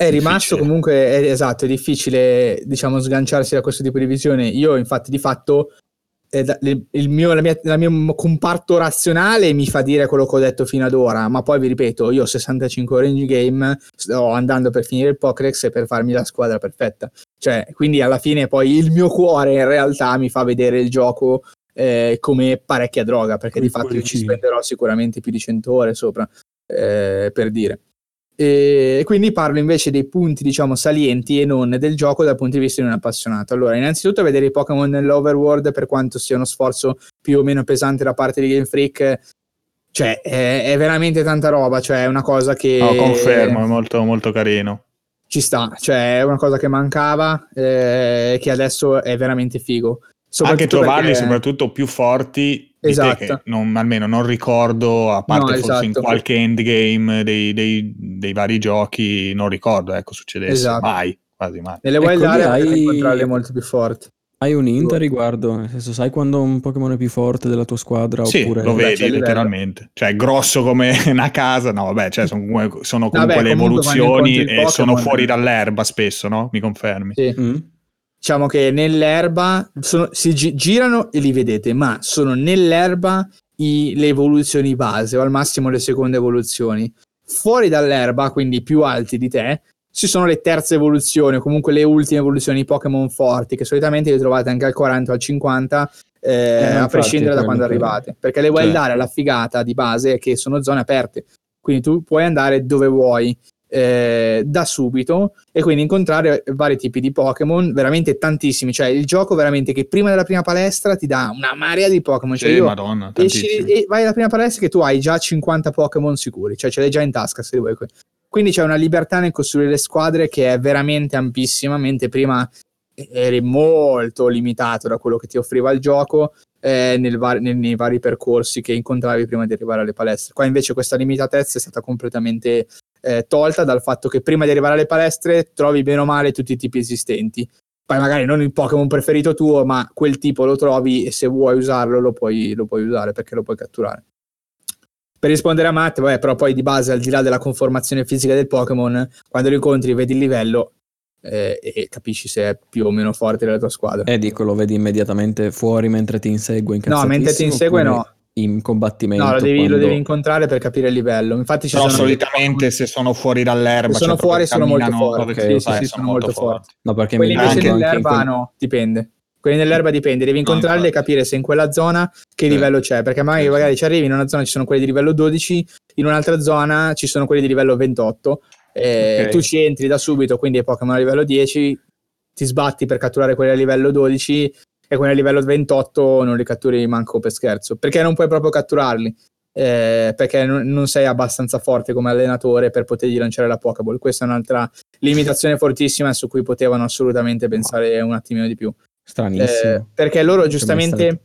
è rimasto difficile. comunque, è, esatto, è difficile diciamo sganciarsi da questo tipo di visione. Io infatti di fatto eh, il mio, la, mia, la mio comparto razionale mi fa dire quello che ho detto fino ad ora, ma poi vi ripeto, io ho 65 ore in game, sto andando per finire il Pokédex e per farmi la squadra perfetta. Cioè, quindi alla fine poi il mio cuore in realtà mi fa vedere il gioco eh, come parecchia droga, perché di fatto io ci spenderò sicuramente più di 100 ore sopra, eh, per dire. E quindi parlo invece dei punti, diciamo, salienti e non del gioco dal punto di vista di un appassionato. Allora, innanzitutto vedere i Pokémon nell'overworld, per quanto sia uno sforzo più o meno pesante da parte di Game Freak, Cioè, è, è veramente tanta roba, cioè è una cosa che... No, confermo, è molto, molto carino. Ci sta, cioè è una cosa che mancava e che adesso è veramente figo. Anche trovarli perché... soprattutto più forti esatto. non, almeno non ricordo, a parte No, forse in esatto. qualche endgame dei, dei- dei vari giochi, non ricordo, ecco, succedesse Esatto. mai, quasi mai. Nelle Ecco, wild lì area hai- incontrarle molto più forti. Hai un hint a riguardo? Nel senso, sai quando un Pokémon è più forte della tua squadra? Sì, oppure... lo vedi livello. letteralmente, cioè è grosso come una casa, no vabbè, cioè sono, comunque- sono comunque Vabbè, le comunque evoluzioni e sono Pokémon- fuori dall'erba spesso, no? Mi confermi? Sì. Mm? Diciamo che nell'erba sono- si gi- girano e li vedete, ma sono nell'erba i- le evoluzioni base o al massimo le seconde evoluzioni. Fuori dall'erba, quindi più alti di te, ci sono le terze evoluzioni o comunque le ultime evoluzioni di Pokémon forti che solitamente le trovate anche al 40 o al 50 eh, Eh, a infatti, prescindere da quando arrivate perché le wild Cioè. area la figata di base è che sono zone aperte quindi tu puoi andare dove vuoi eh, da subito e quindi incontrare vari tipi di Pokémon, veramente tantissimi. Cioè, il gioco veramente che prima della prima palestra ti dà una marea di Pokémon. Cioè, Sì, madonna, esci e vai alla prima palestra che tu hai già 50 Pokémon sicuri, cioè ce l'hai già in tasca se vuoi. Quindi c'è una libertà nel costruire le squadre che è veramente ampissima, mentre prima eri molto limitato da quello che ti offriva il gioco eh, vari- nel- nei vari percorsi che incontravi prima di arrivare alle palestre. Qua invece questa limitatezza è stata completamente eh, tolta dal fatto che prima di arrivare alle palestre trovi bene o male tutti i tipi esistenti. Poi magari non il Pokémon preferito tuo, ma quel tipo lo trovi e se vuoi usarlo lo puoi, lo puoi usare perché lo puoi catturare. Per rispondere a Matt, vabbè, però poi di base, al di là della conformazione fisica del Pokémon, quando lo incontri vedi il livello eh, e capisci se è più o meno forte della tua squadra. E dico, lo vedi immediatamente fuori mentre ti insegue no, mentre ti insegue no. In combattimento. No, lo devi, quando- lo devi incontrare per capire il livello. Infatti ci Però sono solitamente se sono fuori dall'erba, Se sono cioè fuori sono molto forti. Sì, sì, sai, sì, sono sono molto molto forti. No, perché Quelli mi invece anche- immagino anche in nell'erba no, dipende. Quelli nell'erba dipende, devi No, incontrarli e infatti. capire se in quella zona che Sì. livello c'è, perché magari, Sì, magari ci arrivi in una zona ci sono quelli di livello 12, in un'altra zona ci sono quelli di livello 28, e Ok. tu ci entri da subito, quindi ai Pokémon a livello 10, ti sbatti per catturare quelli a livello 12 e quelli a livello 28 non li catturi manco per scherzo, perché non puoi proprio catturarli. eh, perché non, non sei abbastanza forte come allenatore per potergli lanciare la Pokéball. Questa è un'altra limitazione fortissima su cui potevano assolutamente pensare un attimino di più. Stranissimo. Eh, perché loro mai giustamente...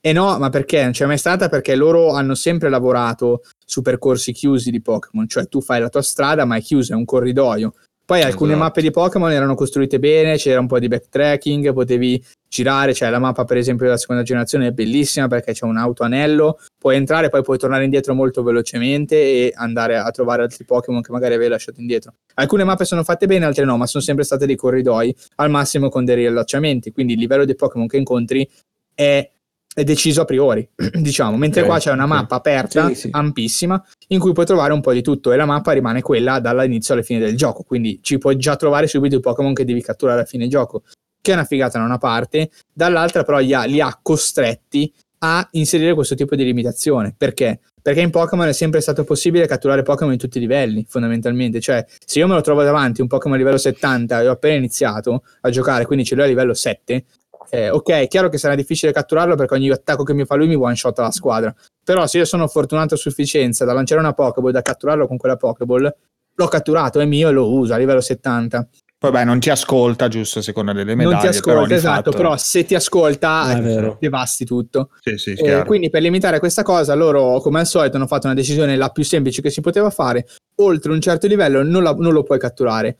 E no, ma perché? Non c'è mai stata? Perché loro hanno sempre lavorato su percorsi chiusi di Pokémon, cioè tu fai la tua strada ma è chiusa, è un corridoio. Poi alcune Esatto. mappe di Pokémon erano costruite bene, c'era un po' di backtracking, potevi girare, cioè la mappa per esempio della seconda generazione è bellissima perché c'è un autoanello, puoi entrare, poi puoi tornare indietro molto velocemente e andare a trovare altri Pokémon che magari avevi lasciato indietro. Alcune mappe sono fatte bene, altre no, ma sono sempre state dei corridoi, al massimo con dei riallacciamenti, quindi il livello dei Pokémon che incontri è, è deciso a priori, diciamo, mentre Ok, qua c'è una ok. mappa aperta, Sì, sì. ampissima, in cui puoi trovare un po' di tutto e la mappa rimane quella dall'inizio alla fine del gioco, quindi ci puoi già trovare subito i Pokémon che devi catturare alla fine gioco, che è una figata da una parte, dall'altra però li ha, li ha costretti a inserire questo tipo di limitazione. Perché? Perché in Pokémon è sempre stato possibile catturare Pokémon in tutti i livelli, fondamentalmente. Cioè, se io me lo trovo davanti un Pokémon a livello 70 e ho appena iniziato a giocare, quindi ce l'ho a livello 7, eh, ok, è chiaro che sarà difficile catturarlo perché ogni attacco che mi fa lui mi one shot la squadra. Però se io sono fortunato a sufficienza da lanciare una Pokéball, da catturarlo con quella Pokéball, l'ho catturato, è mio e lo uso a livello 70. Poi beh, non ti ascolta giusto a seconda delle medaglie. non ti ascolta, però esatto, fatto- però se ti ascolta vero. devasti tutto. Sì, sì, Eh, quindi per limitare questa cosa, loro come al solito hanno fatto una decisione la più semplice che si poteva fare. Oltre un certo livello non, la- non lo puoi catturare.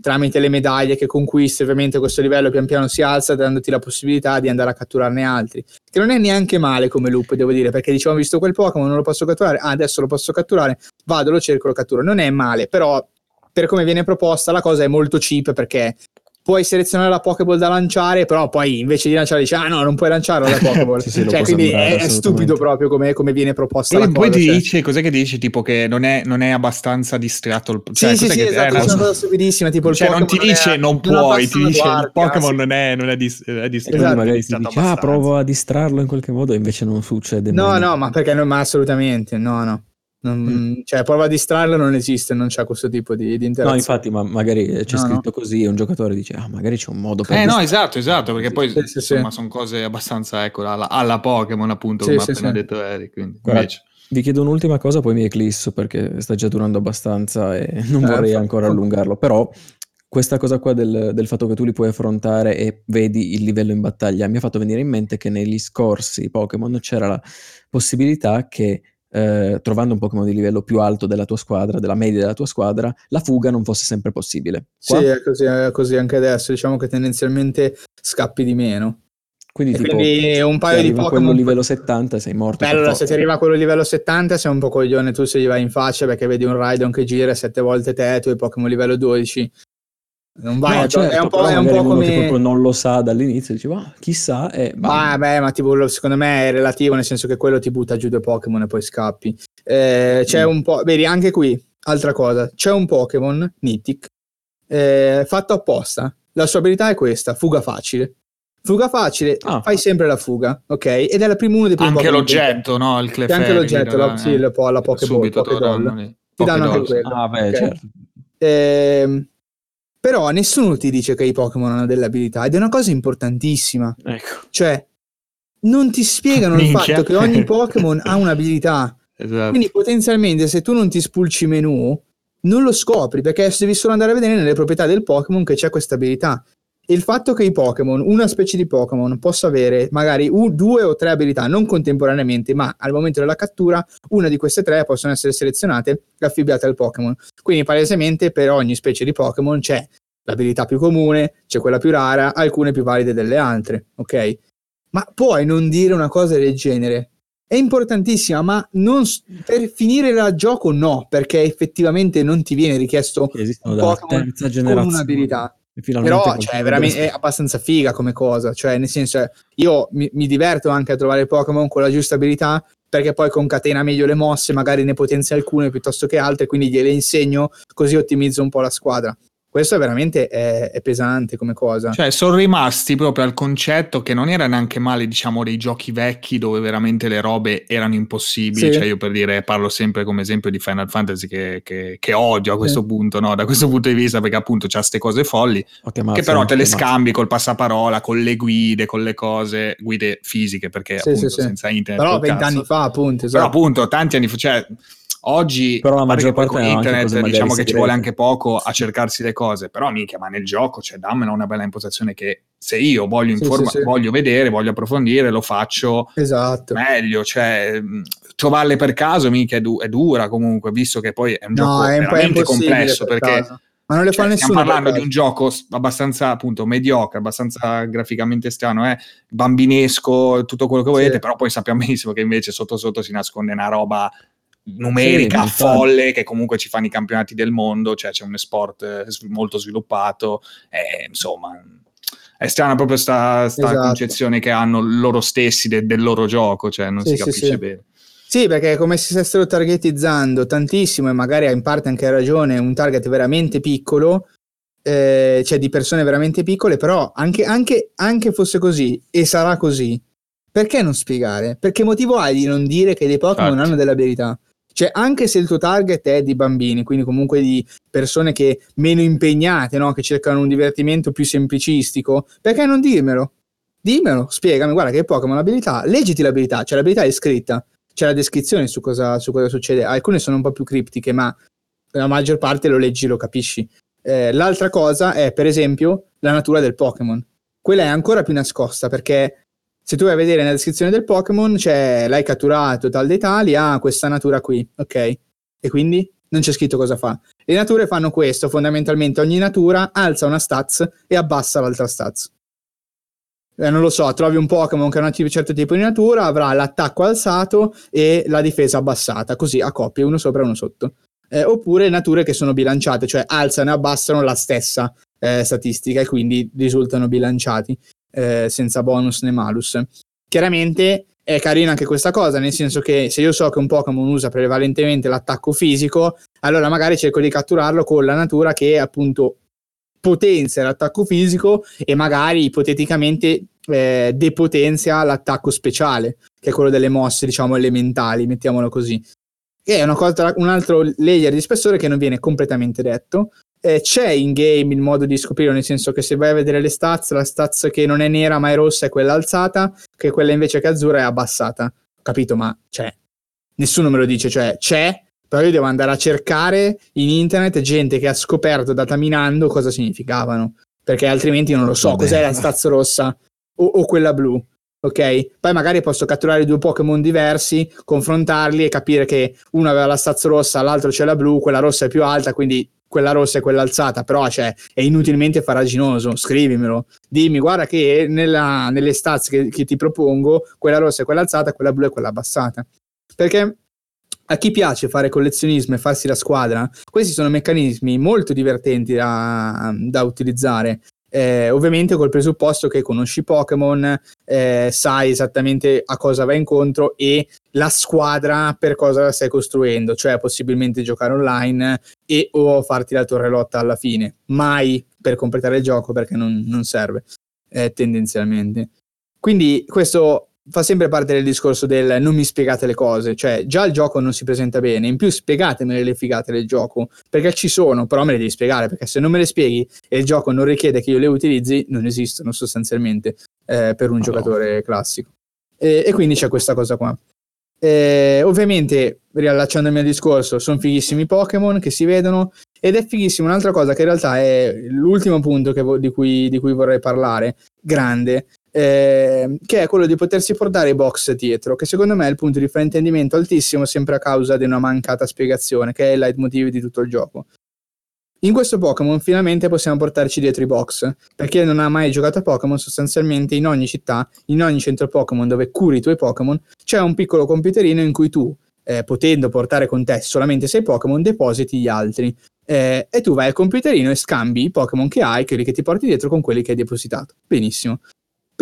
Tramite le medaglie che conquisti, ovviamente questo livello pian piano si alza, dandoti la possibilità di andare a catturarne altri. Che non è neanche male come loop, devo dire, perché diciamo, visto quel Pokémon, non lo posso catturare, ah, adesso lo posso catturare, vado, lo cerco, lo catturo. Non è male, però per come viene proposta la cosa è molto cheap perché puoi selezionare la Pokéball da lanciare, però poi invece di lanciare dici ah no, non puoi lanciarla la Pokéball. Sì, sì, cioè, quindi sembrare, è, stupido proprio come, come viene proposta Poi, la poi cosa. ti cioè. dice, cos'è che ti dice? Tipo che non è, non è abbastanza distratto il Sì, cioè, sì, cos'è sì, che- esatto, è una cosa- stupidissima, tipo il cioè, non Pokémon ti dice è- non puoi, ti dice il guardia, Pokémon sì. non è, non è, dis- è E distratto. quindi magari ti dici, ah, provo a distrarlo in qualche modo, e invece non succede No, mai. no, ma perché no, ma assolutamente, no, no. Non- Mm. Cioè, prova a distrarlo, non esiste, non c'è questo tipo di, di No, interazione. infatti, ma magari c'è No, no. scritto così e un giocatore dice, ah, magari c'è un modo per... Eh no, distrarlo." esatto, esatto, perché poi Sì, insomma sì. sono cose abbastanza ecco, alla, alla Pokémon, appunto, Sì, come sì, ha appena sì. detto Eric. Quindi, Guarda, invece. Vi chiedo un'ultima cosa, poi mi eclisso perché sta già durando abbastanza e non Eh, vorrei ancora allungarlo. Però questa cosa qua del, del fatto che tu li puoi affrontare e vedi il livello in battaglia mi ha fatto venire in mente che negli scorsi Pokémon c'era la possibilità che eh, trovando un Pokémon di livello più alto della tua squadra, della media della tua squadra, la fuga non fosse sempre possibile. Qua, Sì, è così, è così anche adesso. Diciamo che tendenzialmente scappi di meno. quindi E tipo, quindi un paio di arriva quello Pokémon. livello 70 sei morto. Beh, allora, se ti arriva quello livello 70, sei un po' coglione tu se gli vai in faccia perché vedi un Raidon che gira sette volte te, tu hai Pokémon livello 12. Non vai No, a certo, è un po', è un po' uno che come. proprio non lo sa dall'inizio dice, "Ah, chissà, e Ma, beh, ma tipo, secondo me è relativo, nel senso che quello ti butta giù due Pokémon e poi scappi. Eh, c'è Mm. un po', vedi, anche qui, altra cosa, c'è un Pokémon, Nitic, eh, fatto apposta. La sua abilità è questa, fuga facile. Fuga facile, Ah. fai sempre la fuga, ok? Ed è la prima uno dei primi Anche l'oggetto, no? Il Clefairy. anche l'oggetto, la, eh, sì, la, la Pokéball, subito Pokédoll. Ti danno anche quello. Ah, beh, ok? certo. Ehm, però nessuno ti dice che i Pokémon hanno delle abilità ed è una cosa importantissima. Ecco. Cioè, non ti spiegano il fatto che ogni Pokémon ha un'abilità. Esatto. Quindi potenzialmente se tu non ti spulci menu, non lo scopri perché devi solo andare a vedere nelle proprietà del Pokémon che c'è questa abilità. Il fatto che i Pokémon, una specie di Pokémon, possa avere magari u- due o tre abilità, non contemporaneamente, ma al momento della cattura, una di queste tre possono essere selezionate e affibbiate al Pokémon. Quindi palesemente per ogni specie di Pokémon c'è l'abilità più comune, c'è quella più rara, alcune più valide delle altre, ok? Ma puoi non dire una cosa del genere? È importantissima, ma non per finire il gioco no, perché effettivamente non ti viene richiesto esistono un Pokémon terza con un'abilità. Però cioè, veramente deve- è abbastanza figa come cosa. Cioè, nel senso, io mi, mi diverto anche a trovare Pokémon con la giusta abilità, perché poi concatena meglio le mosse, magari ne potenzia alcune piuttosto che altre, quindi gliele insegno, così ottimizzo un po' la squadra. Questo è veramente è, è pesante come cosa. Cioè, sono rimasti proprio al concetto che non era neanche male, diciamo, dei giochi vecchi dove veramente le robe erano impossibili. Sì. Cioè, io per dire, parlo sempre come esempio di Final Fantasy che, che- che odio a questo Sì. punto, no? Da questo punto di vista, perché appunto c'ha queste cose folli, mazza, che però te le mazza. scambi col passaparola, con le guide, con le cose, guide fisiche, perché Sì, appunto sì, sì. senza internet. Però vent'anni fa, appunto. Però Esatto. appunto, tanti anni fa, cioè, oggi, Però la maggior parte con internet diciamo che ci vuole anche poco a cercarsi le cose, però minchia, ma nel gioco, cioè, dammela una bella impostazione che se io voglio, Sì, informa- sì, sì. voglio vedere, voglio approfondire, lo faccio esatto. meglio, cioè, mh, trovarle per caso minchia è, du- è dura comunque, visto che poi è un No, gioco è veramente complesso, per perché caso. Ma non le fa cioè, nessuno. stiamo parlando di un gioco abbastanza appunto mediocre, abbastanza graficamente strano, eh? bambinesco, tutto quello che volete, Sì. però poi sappiamo benissimo che invece sotto sotto si nasconde una roba numerica Sì, folle che comunque ci fanno i campionati del mondo, cioè c'è un esport eh, molto sviluppato, e, insomma è strana proprio sta, sta Esatto. concezione che hanno loro stessi de- del loro gioco, cioè non Sì, si capisce sì. bene. Sì, perché come se stessero targetizzando tantissimo e magari in parte anche hai ragione, un target veramente piccolo, eh, cioè di persone veramente piccole, però anche, anche, anche fosse così e sarà così, perché non spiegare? Perché motivo hai di non dire che dei Pokémon hanno delle abilità? Cioè, anche se il tuo target è di bambini, quindi comunque di persone che meno impegnate, no? che cercano un divertimento più semplicistico, perché non dirmelo? Dimmelo, spiegami, guarda che Pokémon ha abilità, leggiti l'abilità, cioè l'abilità è scritta, c'è la descrizione su cosa, su cosa succede. Alcune sono un po' più criptiche, ma la maggior parte lo leggi, lo capisci. Eh, l'altra cosa è, per esempio, la natura del Pokémon. Quella è ancora più nascosta perché se tu vai a vedere nella descrizione del Pokémon, c'è l'hai catturato tal dei tali, ha questa natura qui, ok? E quindi non c'è scritto cosa fa. Le nature fanno questo, fondamentalmente ogni natura alza una stats e abbassa l'altra stats. Eh, non lo so, trovi un Pokémon che ha un certo tipo di natura, avrà l'attacco alzato e la difesa abbassata, così a coppie, uno sopra e uno sotto. Eh, oppure nature che sono bilanciate, cioè alzano e abbassano la stessa eh, statistica e quindi risultano bilanciati, eh, senza bonus né malus. Chiaramente è carina anche questa cosa, nel senso che se io so che un Pokémon usa prevalentemente l'attacco fisico, allora magari cerco di catturarlo con la natura che appunto potenzia l'attacco fisico e magari ipoteticamente eh, depotenzia l'attacco speciale, che è quello delle mosse, diciamo, elementali, mettiamolo così. Che è cosa, un altro layer di spessore che non viene completamente detto. Eh, c'è in game il modo di scoprirlo, nel senso che se vai a vedere le stats, la stats che non è nera ma è rossa è quella alzata, che quella invece che è azzurra è abbassata. Capito? Ma cioè, nessuno me lo dice, cioè c'è, però io devo andare a cercare in internet gente che ha scoperto dataminando cosa significavano, perché altrimenti non lo so, Vabbè. cos'è la stazza rossa o, o quella blu. Ok, poi magari posso catturare due Pokémon diversi, confrontarli e capire che uno aveva la stazza rossa, l'altro c'è la blu, quella rossa è più alta, quindi quella rossa è quella alzata, però cioè, è inutilmente faraginoso. Scrivimelo, dimmi, guarda che nella- nelle stats che, che ti propongo, quella rossa è quella alzata, quella blu è quella abbassata. Perché a chi piace fare collezionismo e farsi la squadra, questi sono meccanismi molto divertenti da, da utilizzare. Eh, ovviamente col presupposto che conosci Pokémon, eh, sai esattamente a cosa vai incontro e la squadra per cosa la stai costruendo, cioè possibilmente giocare online e o farti la torre lotta alla fine, mai per completare il gioco perché non, non serve eh, tendenzialmente. Quindi questo fa sempre parte del discorso del non mi spiegate le cose, cioè già il gioco non si presenta bene, in più spiegatemele le figate del gioco, perché ci sono, però me le devi spiegare, perché se non me le spieghi e il gioco non richiede che io le utilizzi, non esistono sostanzialmente eh, per un no. giocatore classico. E, e quindi c'è questa cosa qua. Eh, ovviamente, riallacciandomi al discorso, sono fighissimi i Pokémon che si vedono ed è fighissimo un'altra cosa che in realtà è l'ultimo punto che vo- di, cui, di cui vorrei parlare, grande, eh, che è quello di potersi portare i box dietro, che secondo me è il punto di fraintendimento altissimo sempre a causa di una mancata spiegazione, che è il leitmotiv di tutto il gioco. In questo Pokémon finalmente possiamo portarci dietro i box. Per chi non ha mai giocato a Pokémon, sostanzialmente in ogni città, in ogni centro Pokémon dove curi i tuoi Pokémon, c'è un piccolo computerino in cui tu, eh, potendo portare con te solamente sei Pokémon, depositi gli altri. Eh, e tu vai al computerino e scambi i Pokémon che hai, quelli che ti porti dietro, con quelli che hai depositato. Benissimo.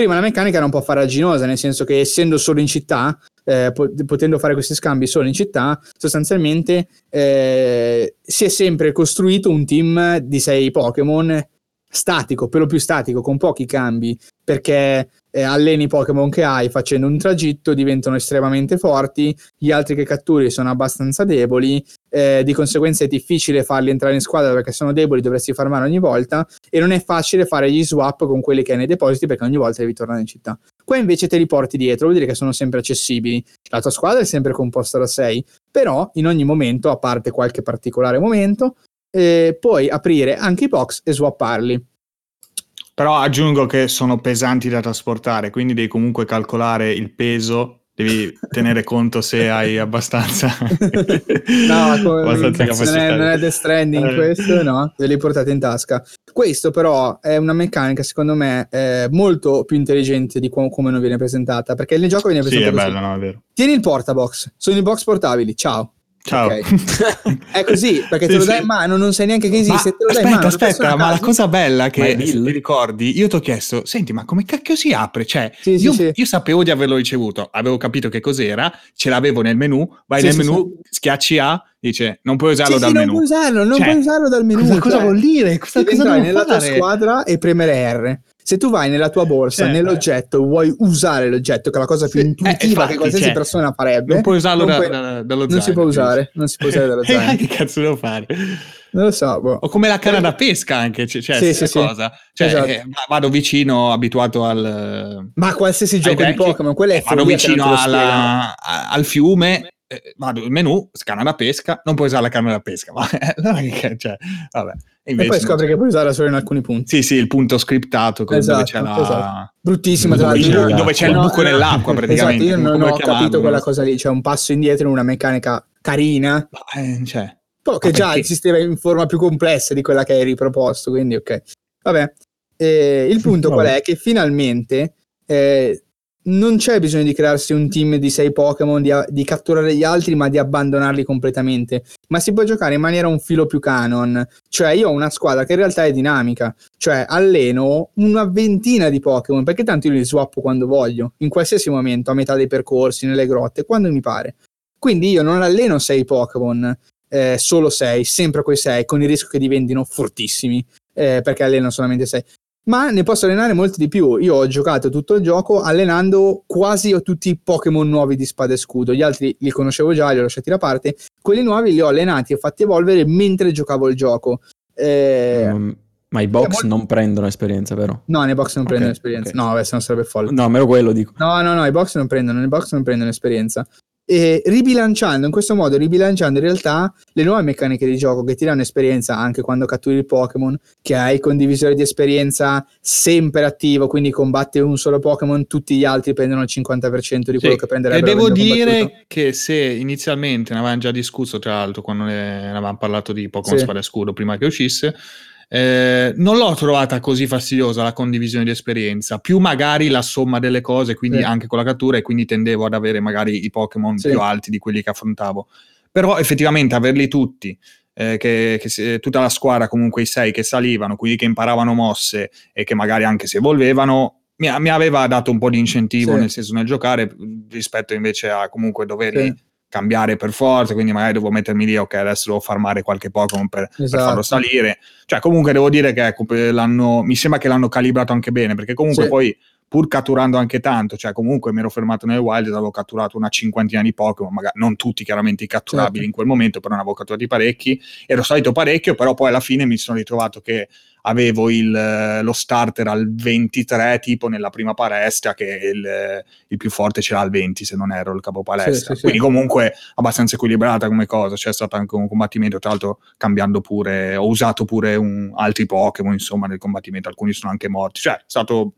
Prima la meccanica era un po' farraginosa, nel senso che essendo solo in città, eh, po- potendo fare questi scambi solo in città, sostanzialmente eh, si è sempre costruito un team di sei Pokémon statico, per lo più statico, con pochi cambi, perché eh, alleni i Pokémon che hai facendo un tragitto, diventano estremamente forti, gli altri che catturi sono abbastanza deboli, eh, di conseguenza è difficile farli entrare in squadra perché sono deboli, dovresti farmare ogni volta, e non è facile fare gli swap con quelli che hai nei depositi perché ogni volta devi tornare in città. Qua invece te li porti dietro, vuol dire che sono sempre accessibili. La tua squadra è sempre composta da 6, però in ogni momento, a parte qualche particolare momento, eh, puoi aprire anche i box e swapparli. Però aggiungo che sono pesanti da trasportare, quindi devi comunque calcolare il peso, devi tenere conto se hai abbastanza, no, come, abbastanza non, è, non è Death Stranding Eh. questo, no? Ve li portate in tasca. Questo però è una meccanica, secondo me, eh, molto più intelligente di com- come non viene presentata, perché nel gioco viene Sì, presentato è bello, no, è vero. Tieni il portabox, sono i box portabili, ciao. Ciao. Ok. È così, perché Sì, te lo sì. dai in mano, non sai neanche che Ma esiste, te lo dai in aspetta, mano. aspetta, ma la cosa bella che Ma ti ricordi, io ti ho chiesto, senti, ma come cacchio si apre? Cioè, Sì, sì, io, sì. io sapevo di averlo ricevuto, avevo capito che cos'era, ce l'avevo nel menu, vai Sì, nel sì, menu, schiacci A, dice non puoi usarlo Sì, dal sì, non menu. puoi usarlo, non Cioè, puoi usarlo dal menu. Cosa, cosa cioè, vuol dire? Cosa, cosa nella tua fare? squadra e premere R. Se tu vai nella tua borsa, Cioè, nell'oggetto, vuoi usare l'oggetto, che è la cosa più Sì, eh, intuitiva infatti, che qualsiasi cioè, persona farebbe, Non puoi usarlo non da- puoi- da- dallo non si zaino, può giusto? usare, non si può usare dallo Eh, zaino. che cazzo devo fare? Non lo so, boh. O come la canna da pesca anche, cioè, Sì, sì, sì. cosa. Cioè, Esatto. eh, vado vicino, abituato al... Ma qualsiasi gioco di Pokémon, quella è eh, vado non vicino alla- al fiume, eh, vado il menu, canna da pesca, non puoi usare la canna da pesca, ma allora che- cioè, vabbè. E Invece poi non scopri che puoi usarla solo in alcuni punti. Sì, sì, il punto scriptato con- dove Esatto, c'è la... esatto. Bruttissimo, tra Dove l'altro. c'è dove c'è il no, buco no, nell'acqua praticamente. Esatto, io non come ho chiamarlo, capito quella non cosa lì. C'è un passo indietro in una meccanica carina, Ma, eh, cioè, però che già perché? esisteva in forma più complessa di quella che hai riproposto, quindi ok. Vabbè, eh, il punto qual Vabbè. è? Che finalmente eh, non c'è bisogno di crearsi un team di sei Pokémon, di, di catturare gli altri, ma di abbandonarli completamente. Ma si può giocare in maniera un filo più canon. Cioè, io ho una squadra che in realtà è dinamica. Cioè, alleno una ventina di Pokémon, perché tanto io li swappo quando voglio, in qualsiasi momento, a metà dei percorsi, nelle grotte, quando mi pare. Quindi io non alleno sei Pokémon, eh, solo 6, sempre quei 6, con il rischio che diventino fortissimi, eh, perché alleno solamente 6. Ma ne posso allenare molti di più. Io ho giocato tutto il gioco allenando quasi tutti i Pokémon nuovi di Spada e Scudo. Gli altri li conoscevo già, li ho lasciati da parte. Quelli nuovi li ho allenati e fatti evolvere mentre giocavo il gioco. Eh, Mm, ma i box non prendono esperienza, vero? No, nei box non Ok, prendono esperienza. ok. No, vabbè, se no sarebbe folle. No, meno quello dico. No, no, no, i box non prendono, i box non prendono esperienza. E ribilanciando in questo modo, ribilanciando in realtà le nuove meccaniche di gioco che ti danno esperienza anche quando catturi il Pokémon, che hai il condivisore di esperienza sempre attivo, quindi combatti un solo Pokémon, tutti gli altri prendono il 50% di quello Sì, che prenderebbero. E devo dire combattuto. che se inizialmente ne avevamo già discusso, tra l'altro, quando ne, ne avevamo parlato di Pokémon Sì. Spada e Scudo prima che uscisse, eh, non l'ho trovata così fastidiosa la condivisione di esperienza, più magari la somma delle cose, quindi Sì. anche con la cattura, e quindi tendevo ad avere magari i Pokémon Sì. più alti di quelli che affrontavo. Però effettivamente averli tutti, eh, che, che tutta la squadra, comunque i sei che salivano, quindi che imparavano mosse e che magari anche si evolvevano, mi, mi aveva dato un po' di incentivo Sì. nel senso nel giocare rispetto invece a comunque doverli Sì. Cambiare per forza, quindi magari devo mettermi lì, ok, adesso devo farmare qualche Pokémon per, per Esatto. farlo salire. Cioè, comunque devo dire che ecco, per l'hanno, mi sembra che l'hanno calibrato anche bene, perché comunque Sì. poi, pur catturando anche tanto, cioè comunque mi ero fermato nel wild ed avevo catturato una cinquantina di Pokémon, magari non tutti chiaramente i catturabili Certo. in quel momento, però ne avevo catturati parecchi, ero salito parecchio, però poi alla fine mi sono ritrovato che avevo il, eh, lo starter al 23 tipo nella prima palestra che il, il più forte c'era al 20 se non ero il capo palestra Sì, sì, sì. quindi comunque abbastanza equilibrata come cosa c'è stato anche un combattimento tra l'altro cambiando pure ho usato pure un- altri Pokémon insomma nel combattimento alcuni sono anche morti cioè è stato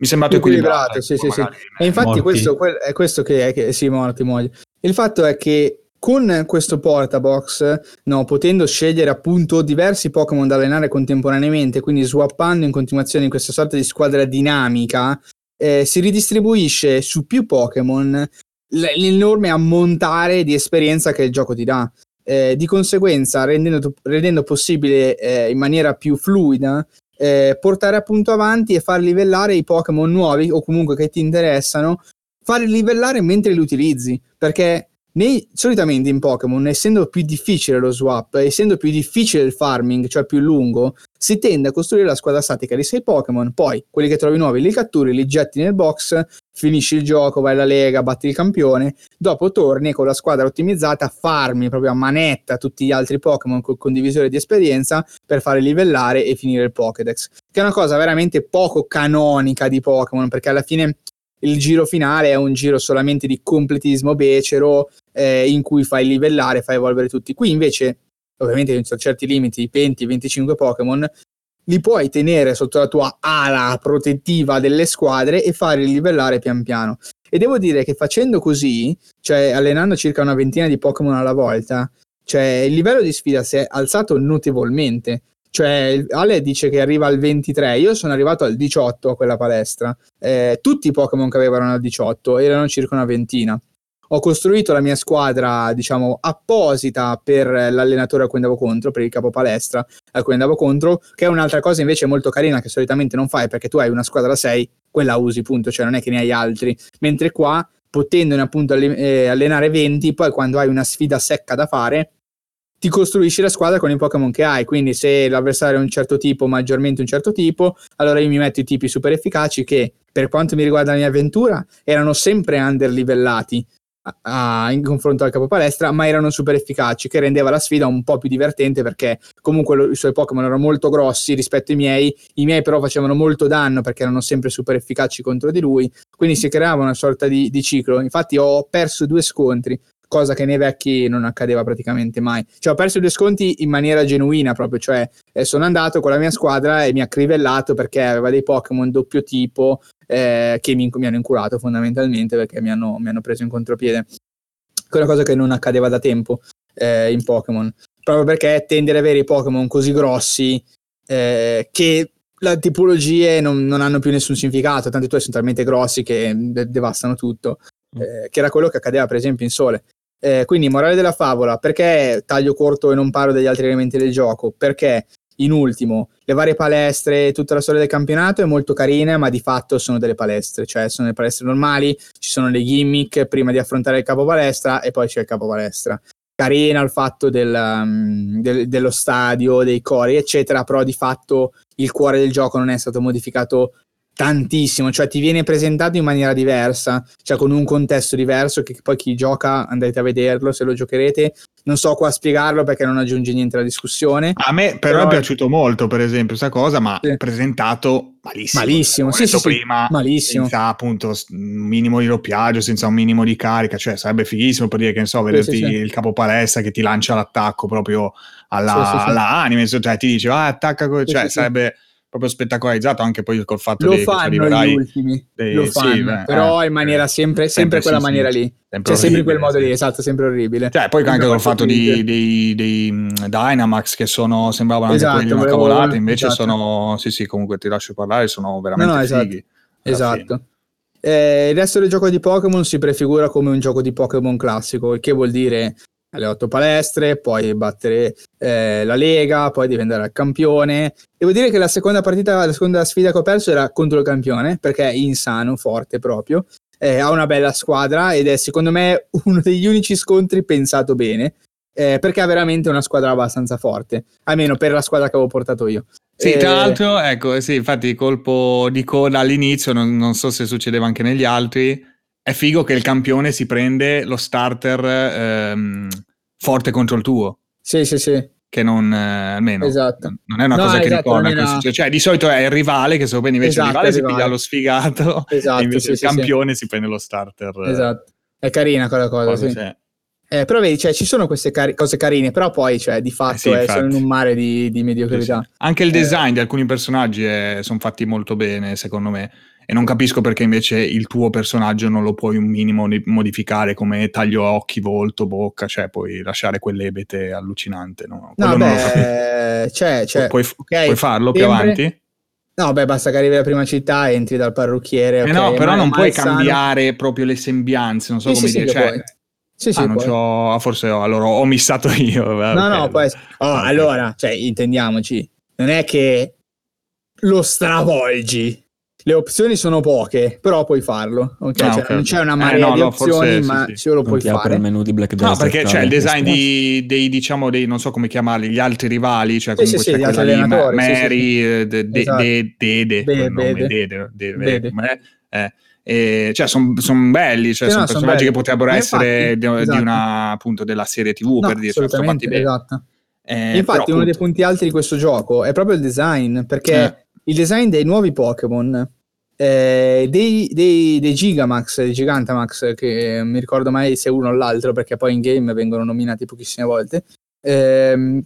mi è sembrato equilibrato, Equilibrato, sì, sì, sì. E infatti questo quel- è questo che è che sì, morti, mogli. Il fatto è che con questo portabox, no, potendo scegliere appunto diversi Pokémon da allenare contemporaneamente, quindi swappando in continuazione in questa sorta di squadra dinamica, eh, si ridistribuisce su più Pokémon l- l'enorme ammontare di esperienza che il gioco ti dà. Eh, di conseguenza, rendendo, rendendo possibile eh, in maniera più fluida eh, portare appunto avanti e far livellare i Pokémon nuovi o comunque che ti interessano, farli livellare mentre li utilizzi, perché nei, solitamente in Pokémon, essendo più difficile lo swap, essendo più difficile il farming, cioè più lungo, si tende a costruire la squadra statica di 6 Pokémon, poi quelli che trovi nuovi li catturi, li getti nel box, finisci il gioco, vai alla lega, batti il campione, dopo torni con la squadra ottimizzata, farmi proprio a manetta tutti gli altri Pokémon col condivisore di esperienza per fare livellare e finire il Pokédex, che è una cosa veramente poco canonica di Pokémon, perché alla fine il giro finale è un giro solamente di completismo becero eh, in cui fai livellare, fai evolvere tutti. Qui invece, ovviamente ci sono certi limiti, 20-25 Pokémon, li puoi tenere sotto la tua ala protettiva delle squadre e farli livellare pian piano. E devo dire che facendo così, cioè allenando circa una ventina di Pokémon alla volta, cioè il livello di sfida si è alzato notevolmente. Cioè, Ale dice che arriva al 23, io sono arrivato al 18 a quella palestra. Eh, tutti i Pokémon che avevano al 18 erano circa una ventina. Ho costruito la mia squadra, diciamo, apposita per l'allenatore a cui andavo contro, per il capo palestra a cui andavo contro, che è un'altra cosa invece molto carina che solitamente non fai perché tu hai una squadra da 6, quella usi, punto, cioè non è che ne hai altri. Mentre qua, potendone appunto eh, allenare 20, poi quando hai una sfida secca da fare, ti costruisci la squadra con i Pokémon che hai. Quindi, se l'avversario è un certo tipo, maggiormente un certo tipo, allora io mi metto i tipi super efficaci che, per quanto mi riguarda la mia avventura, erano sempre underlivellati a- in confronto al capo palestra, ma erano super efficaci, che rendeva la sfida un po' più divertente perché comunque lo- i suoi Pokémon erano molto grossi rispetto ai miei, i miei però facevano molto danno perché erano sempre super efficaci contro di lui, quindi si creava una sorta di, di ciclo. Infatti ho perso due scontri, cosa che nei vecchi non accadeva praticamente mai. Cioè ho perso due sconti in maniera genuina proprio, cioè eh, sono andato con la mia squadra e mi ha crivellato perché aveva dei Pokémon doppio tipo eh, che mi, mi hanno inculato fondamentalmente perché mi hanno, mi hanno preso in contropiede. Quella cosa che non accadeva da tempo eh, in Pokémon, proprio perché tendi ad avere i Pokémon così grossi eh, che le tipologie non, non hanno più nessun significato, tanto i tuoi sono talmente grossi che de- devastano tutto, eh, che era quello che accadeva per esempio in Sole. Eh, quindi, morale della favola, perché taglio corto e non parlo degli altri elementi del gioco? Perché in ultimo, le varie palestre tutta la storia del campionato è molto carina, ma di fatto sono delle palestre, cioè sono le palestre normali, ci sono le gimmick prima di affrontare il capo palestra e poi c'è il capo palestra. Carina il fatto del, um, del- dello stadio, dei cori, eccetera, però di fatto il cuore del gioco non è stato modificato tantissimo, cioè ti viene presentato in maniera diversa, cioè con un contesto diverso che poi chi gioca andrete a vederlo se lo giocherete. Non so qua spiegarlo perché non aggiunge niente alla discussione. A me però, però è piaciuto molto, per esempio, questa cosa, ma sì. presentato malissimo. Malissimo, sì, sì, prima, malissimo. Senza appunto un minimo di doppiaggio, senza un minimo di carica, cioè sarebbe fighissimo per dire che ne so, vederti sì, il capo palestra che ti lancia l'attacco proprio alla, alla anime, cioè ti dice ah, attacca, cioè sarebbe proprio spettacolarizzato anche poi col fatto lo dei, fanno gli ultimi dei, lo fanno sì, beh, però eh, in maniera sempre, sempre, sempre quella sì, maniera sì. lì sempre cioè sempre in quel modo lì esatto sempre orribile cioè poi anche col fatto di, dei, dei Dynamax che sono sembravano esatto, anche quelli una cavolata invece esatto. sono sì sì comunque ti lascio parlare sono veramente no, no, esatto. fighi esatto eh, il resto del gioco di Pokémon si prefigura come un gioco di Pokémon classico il che vuol dire alle otto palestre, poi battere eh, la Lega, poi diventare il campione. Devo dire che la seconda partita, la seconda sfida che ho perso era contro il campione, perché è insano, forte proprio. Eh, ha una bella squadra ed è secondo me uno degli unici scontri pensato bene. Eh, perché ha veramente una squadra abbastanza forte, almeno per la squadra che avevo portato io. Sì, tra eh, l'altro, ecco, sì, infatti colpo di coda all'inizio, non, non so se succedeva anche negli altri, è figo che il campione si prende lo starter ehm, forte contro il tuo. Sì, sì, sì. Che non, eh, almeno, esatto. non è una no, cosa che esatto, ricorda. Era... Cioè, di solito è il rivale che se lo prendi invece esatto, il rivale, il si piglia lo sfigato, esatto, invece sì, il sì, campione sì. si prende lo starter. Esatto. È carina quella cosa, cosa sì. Eh, però vedi, cioè, ci sono queste cari- cose carine, però poi cioè, di fatto eh sì, sono in un mare di, di mediocrità. Anche il design eh. di alcuni personaggi sono fatti molto bene, secondo me e non capisco perché invece il tuo personaggio non lo puoi un minimo modificare come taglio occhi, volto, bocca, cioè puoi lasciare quell'ebete allucinante. No, no beh, c'è, c'è. Puoi, okay, puoi farlo più avanti? No, beh, basta che arrivi alla prima città, entri dal parrucchiere. Eh okay, no, però non puoi cambiare sano. proprio le sembianze, non so sì, come sì, dire. Sì, cioè, sì, sì, ah, non forse ho, allora ho missato io. No, okay. no, poi... Oh, allora, cioè, intendiamoci, non è che lo stravolgi le opzioni sono poche, però puoi farlo. Okay? Ah, cioè, okay. Non c'è una marea eh, no, di opzioni, forse, ma sì, sì. lo puoi fare. il menu di Black Desert. No, perché c'è il design di, dei, diciamo, dei, non so come chiamarli, gli altri rivali, cioè comunque sì, c'è sì, quella lì, Mary, esatto. Dede, Dede, cioè sono son belli, cioè sono no, personaggi son che potrebbero essere di, esatto. di, una appunto della serie TV no, per dire, cioè, sono fatti bene. Esatto. Eh, Infatti, però, uno dei punti alti di questo gioco è proprio il design, perché eh il design dei nuovi Pokémon, eh, dei, dei, dei, Gigamax, dei Gigantamax, che non mi ricordo mai se uno o l'altro, perché poi in game vengono nominati pochissime volte. Ehm,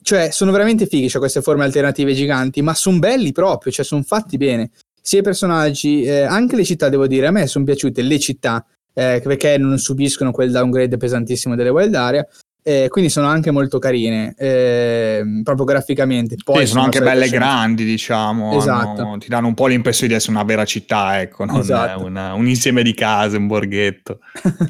cioè, sono veramente fighi, cioè queste forme alternative giganti, ma sono belli proprio, cioè sono fatti bene. Sia i personaggi, eh, anche le città, devo dire, a me sono piaciute le città, eh, perché non subiscono quel downgrade pesantissimo delle wild area, eh, quindi sono anche molto carine, eh, proprio graficamente. Poi sì, sono anche belle grandi, diciamo. Esatto. Hanno, ti danno un po' l'impressione di essere una vera città, ecco, non esatto. una, un insieme di case, un borghetto.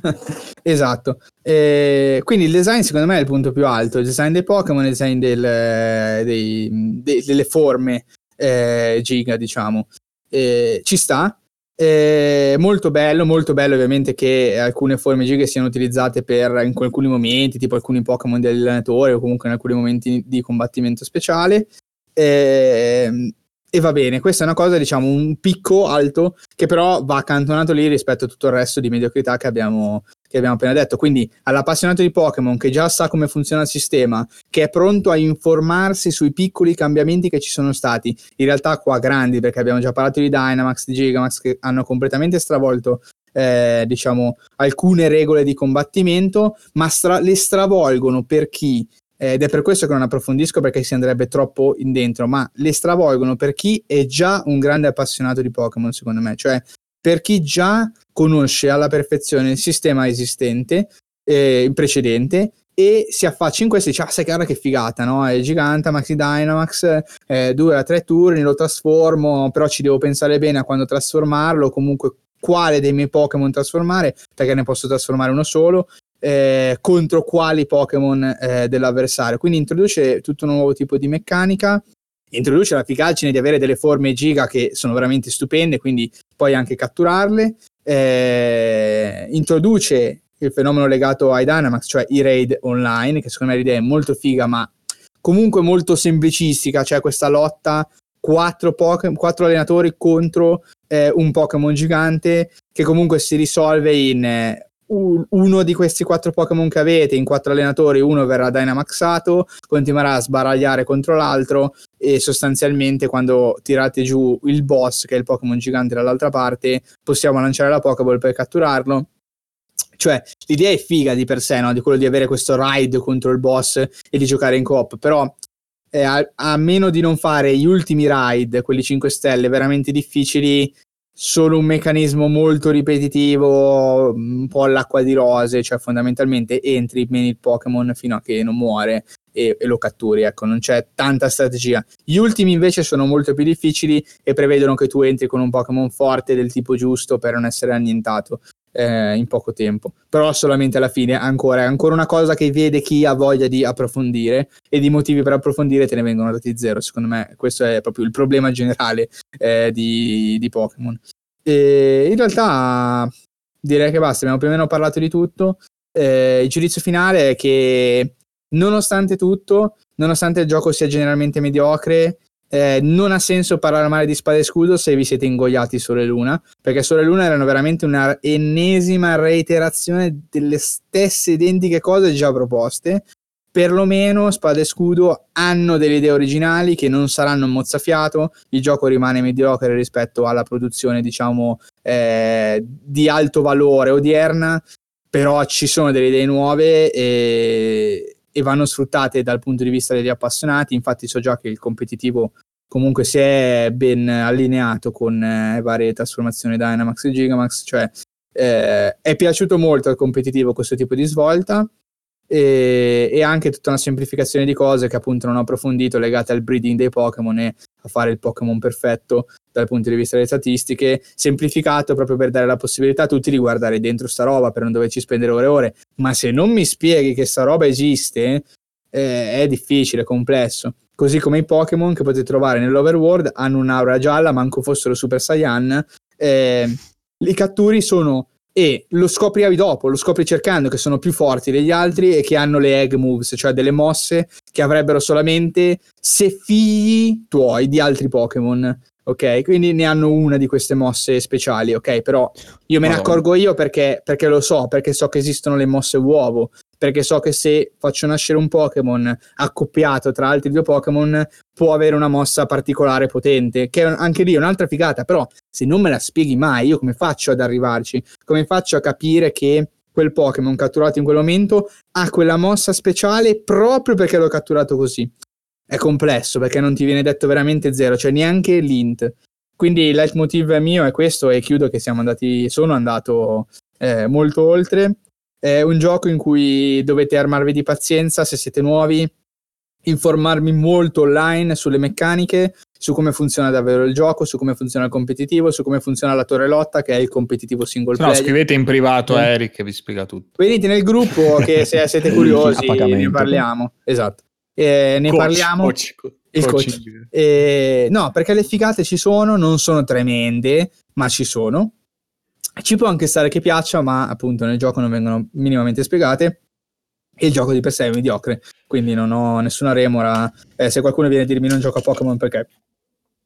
esatto. Eh, quindi il design secondo me è il punto più alto, il design dei Pokémon, il design del, dei, dei, delle forme eh, giga, diciamo. Eh, ci sta, eh, molto bello, molto bello ovviamente che alcune forme giga siano utilizzate per in alcuni momenti, tipo alcuni Pokémon dell'allenatore o comunque in alcuni momenti di combattimento speciale. Eh, e va bene, questa è una cosa, diciamo, un picco alto che però va accantonato lì rispetto a tutto il resto di mediocrità che abbiamo, che abbiamo appena detto. Quindi all'appassionato di Pokémon che già sa come funziona il sistema, che è pronto a informarsi sui piccoli cambiamenti che ci sono stati, in realtà qua grandi, perché abbiamo già parlato di Dynamax, di Gigamax, che hanno completamente stravolto eh, diciamo alcune regole di combattimento, ma stra- le stravolgono per chi ed è per questo che non approfondisco perché si andrebbe troppo in dentro, ma le stravolgono per chi è già un grande appassionato di Pokémon, secondo me, cioè per chi già conosce alla perfezione il sistema esistente, eh, il precedente, e si affaccia in questo e dice, ah sai cara che figata, no? È Giganta, Maxi Dynamax, eh, due a tre turni, lo trasformo, però ci devo pensare bene a quando trasformarlo, comunque quale dei miei Pokémon trasformare, perché ne posso trasformare uno solo, eh, contro quali Pokémon eh, dell'avversario. Quindi introduce tutto un nuovo tipo di meccanica, introduce la figaggine di avere delle forme giga che sono veramente stupende, quindi puoi anche catturarle. Eh, introduce il fenomeno legato ai Dynamax, cioè i raid online, che secondo me l'idea è molto figa, ma comunque molto semplicistica, cioè questa lotta quattro, Poke- quattro allenatori contro eh, un Pokémon gigante che comunque si risolve in eh, un- uno di questi quattro Pokémon che avete, in quattro allenatori, uno verrà Dynamaxato, continuerà a sbaragliare contro l'altro e sostanzialmente quando tirate giù il boss, che è il Pokémon gigante dall'altra parte, possiamo lanciare la Pokéball per catturarlo. Cioè, l'idea è figa di per sé, no? Di quello di avere questo ride contro il boss e di giocare in coop, però eh, a, a meno di non fare gli ultimi ride, quelli 5 stelle, veramente difficili, solo un meccanismo molto ripetitivo, un po' all'acqua di rose, cioè fondamentalmente entri, meni il Pokémon fino a che non muore e, e lo catturi, ecco, non c'è tanta strategia. Gli ultimi invece sono molto più difficili e prevedono che tu entri con un Pokémon forte del tipo giusto per non essere annientato eh, in poco tempo. Però solamente alla fine ancora è ancora una cosa che vede chi ha voglia di approfondire e di motivi per approfondire te ne vengono dati zero. Secondo me questo è proprio il problema generale eh, di, di Pokémon. In realtà direi che basta, abbiamo più o meno parlato di tutto. Eh, il giudizio finale è che nonostante tutto, nonostante il gioco sia generalmente mediocre, eh, non ha senso parlare male di Spada e Scudo se vi siete ingoiati Sole e Luna, perché Sole e Luna erano veramente una ennesima reiterazione delle stesse identiche cose già proposte. Perlomeno Spada e Scudo hanno delle idee originali che non saranno mozzafiato, il gioco rimane mediocre rispetto alla produzione, diciamo, eh, di alto valore odierna, però ci sono delle idee nuove e, e vanno sfruttate dal punto di vista degli appassionati. Infatti, so già che il competitivo comunque si è ben allineato con eh, varie trasformazioni Dynamax e Gigamax, cioè eh, è piaciuto molto al competitivo questo tipo di svolta e, e, anche tutta una semplificazione di cose che appunto non ho approfondito legate al breeding dei Pokémon e a fare il Pokémon perfetto dal punto di vista delle statistiche, semplificato proprio per dare la possibilità a tutti di guardare dentro sta roba per non doverci spendere ore e ore, ma se non mi spieghi che sta roba esiste eh, è difficile, è complesso. Così come i Pokémon che potete trovare nell'Overworld hanno un'aura gialla, manco fossero Super Saiyan, eh, i catturi sono e lo scoprivi dopo, lo scopri cercando che sono più forti degli altri e che hanno le egg moves, cioè delle mosse che avrebbero solamente se figli tuoi di altri Pokémon. Ok, quindi ne hanno una di queste mosse speciali, ok? Però io me ne accorgo io perché, perché lo so, perché so che esistono le mosse uovo, perché so che se faccio nascere un Pokémon accoppiato tra altri due Pokémon può avere una mossa particolare potente, che anche lì è un'altra figata, però se non me la spieghi mai, io come faccio ad arrivarci? Come faccio a capire che quel Pokémon catturato in quel momento ha quella mossa speciale proprio perché l'ho catturato così? È complesso perché non ti viene detto veramente zero, cioè neanche l'int. Quindi il leitmotiv mio è questo e chiudo che siamo andati, sono andato eh, molto oltre è un gioco in cui dovete armarvi di pazienza se siete nuovi, informarmi molto online sulle meccaniche, su come funziona davvero il gioco, su come funziona il competitivo, su come funziona la torre lotta, che è il competitivo single player. No, scrivete in privato a Eric che vi spiega tutto. Venite nel gruppo che se siete curiosi ne parliamo. Esatto. Eh, ne coach, parliamo. Coach, il coach. Eh, no, perché le figate ci sono, non sono tremende, ma ci sono. Ci può anche stare che piaccia, ma appunto nel gioco non vengono minimamente spiegate. E il gioco di per sé è mediocre, quindi non ho nessuna remora. Eh, se qualcuno viene a dirmi non gioco a Pokémon perché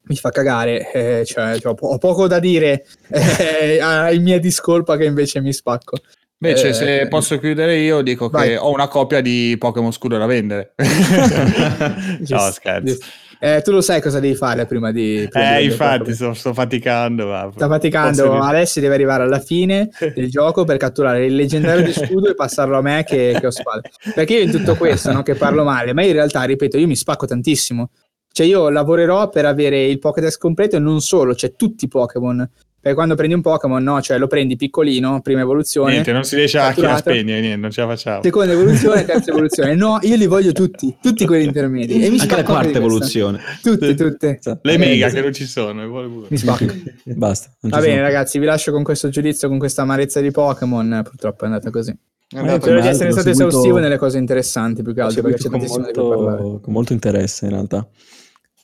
mi fa cagare, eh, cioè, cioè, ho, poco da dire eh, in mia discolpa che invece mi spacco. Invece, eh, se posso chiudere io, dico vai. che ho una copia di Pokémon Scudo da vendere. no, scherzo. Eh, tu lo sai cosa devi fare prima di... Eh, infatti, sto, sto, faticando. Ma sta faticando. Alessi deve arrivare alla fine del gioco per catturare il leggendario di scudo e passarlo a me che, che ho spalle. Perché io in tutto questo, no, che parlo male, ma in realtà, ripeto, io mi spacco tantissimo. Cioè io lavorerò per avere il Pokédex completo e non solo, cioè tutti i Pokémon. Perché quando prendi un Pokémon, no, cioè lo prendi piccolino, prima evoluzione. Niente, non si riesce a, a spegnere, niente, non ce la facciamo. Seconda evoluzione, terza evoluzione. No, io li voglio tutti, tutti quelli intermedi. E mi Anche la quarta evoluzione. Tutte, tutte. Le eh, mega che non ci sono. Mi spacco. Basta. Va bene, sono. ragazzi, vi lascio con questo giudizio, con questa amarezza di Pokémon. Purtroppo è andata così. È spero di essere stato seguito... esaustivo nelle cose interessanti, più che altro, perché c'è tantissimo molto, con molto interesse in realtà.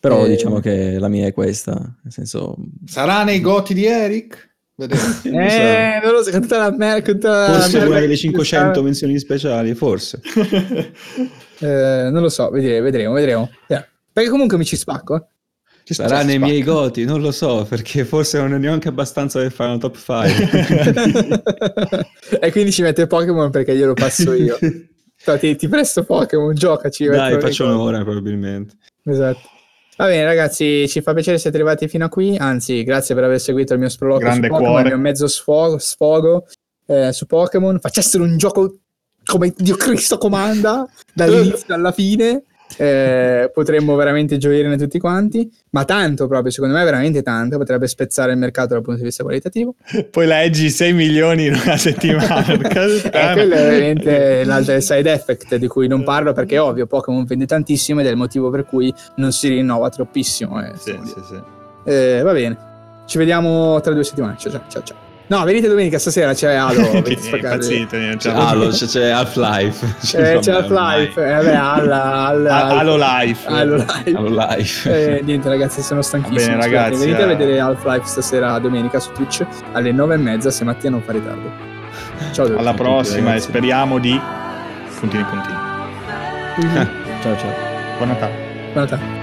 Però eh... diciamo che la mia è questa, nel senso... Sarà nei goti di Eric? eh, non lo so, tutta la merda. Forse una delle 500 menzioni speciali, forse. eh, non lo so, vedremo, vedremo, vedremo. Yeah. Perché comunque mi ci spacco. Ci sta, Sarà ci nei spacca. miei goti, non lo so, perché forse non è neanche abbastanza per fare una top 5. e quindi ci mette Pokémon perché glielo passo io. Ti, ti presto Pokémon, giocaci. Dai, faccio un'ora probabilmente. Esatto. Va bene, ragazzi, ci fa piacere siete arrivati fino a qui. Anzi, grazie per aver seguito il mio sproloquio Grande su Pokémon, il mio mezzo sfogo, sfogo eh, su Pokémon. Facessero un gioco come Dio Cristo comanda, dall'inizio alla fine. Eh, potremmo veramente gioirne tutti quanti, ma tanto proprio, secondo me veramente tanto, potrebbe spezzare il mercato dal punto di vista qualitativo. Poi leggi 6 milioni in una settimana. E puttana. quello è veramente l'altro side effect di cui non parlo perché è ovvio, Pokémon vende tantissimo ed è il motivo per cui non si rinnova troppissimo. eh, Sì, sì, sì. Eh, va bene. Ci vediamo tra due settimane. Ciao, ciao, ciao. ciao. No, venite domenica stasera. C'è Halo. Non c'è Halo, c'è, c'è Half-Life. Eh, c'è Half-Life. Eh, vabbè, Halo, Halo, Halo Life. Halo Life. Half-Life. Eh, niente ragazzi sono stanchissimo bene, ragazzi, venite a eh. vedere Half-Life stasera domenica su Twitch alle nove e mezza se Mattia non fa ritardo ciao a tutti. Alla prossima e ragazzi. speriamo di puntini puntini. Ciao ciao. Buon Natale. You're still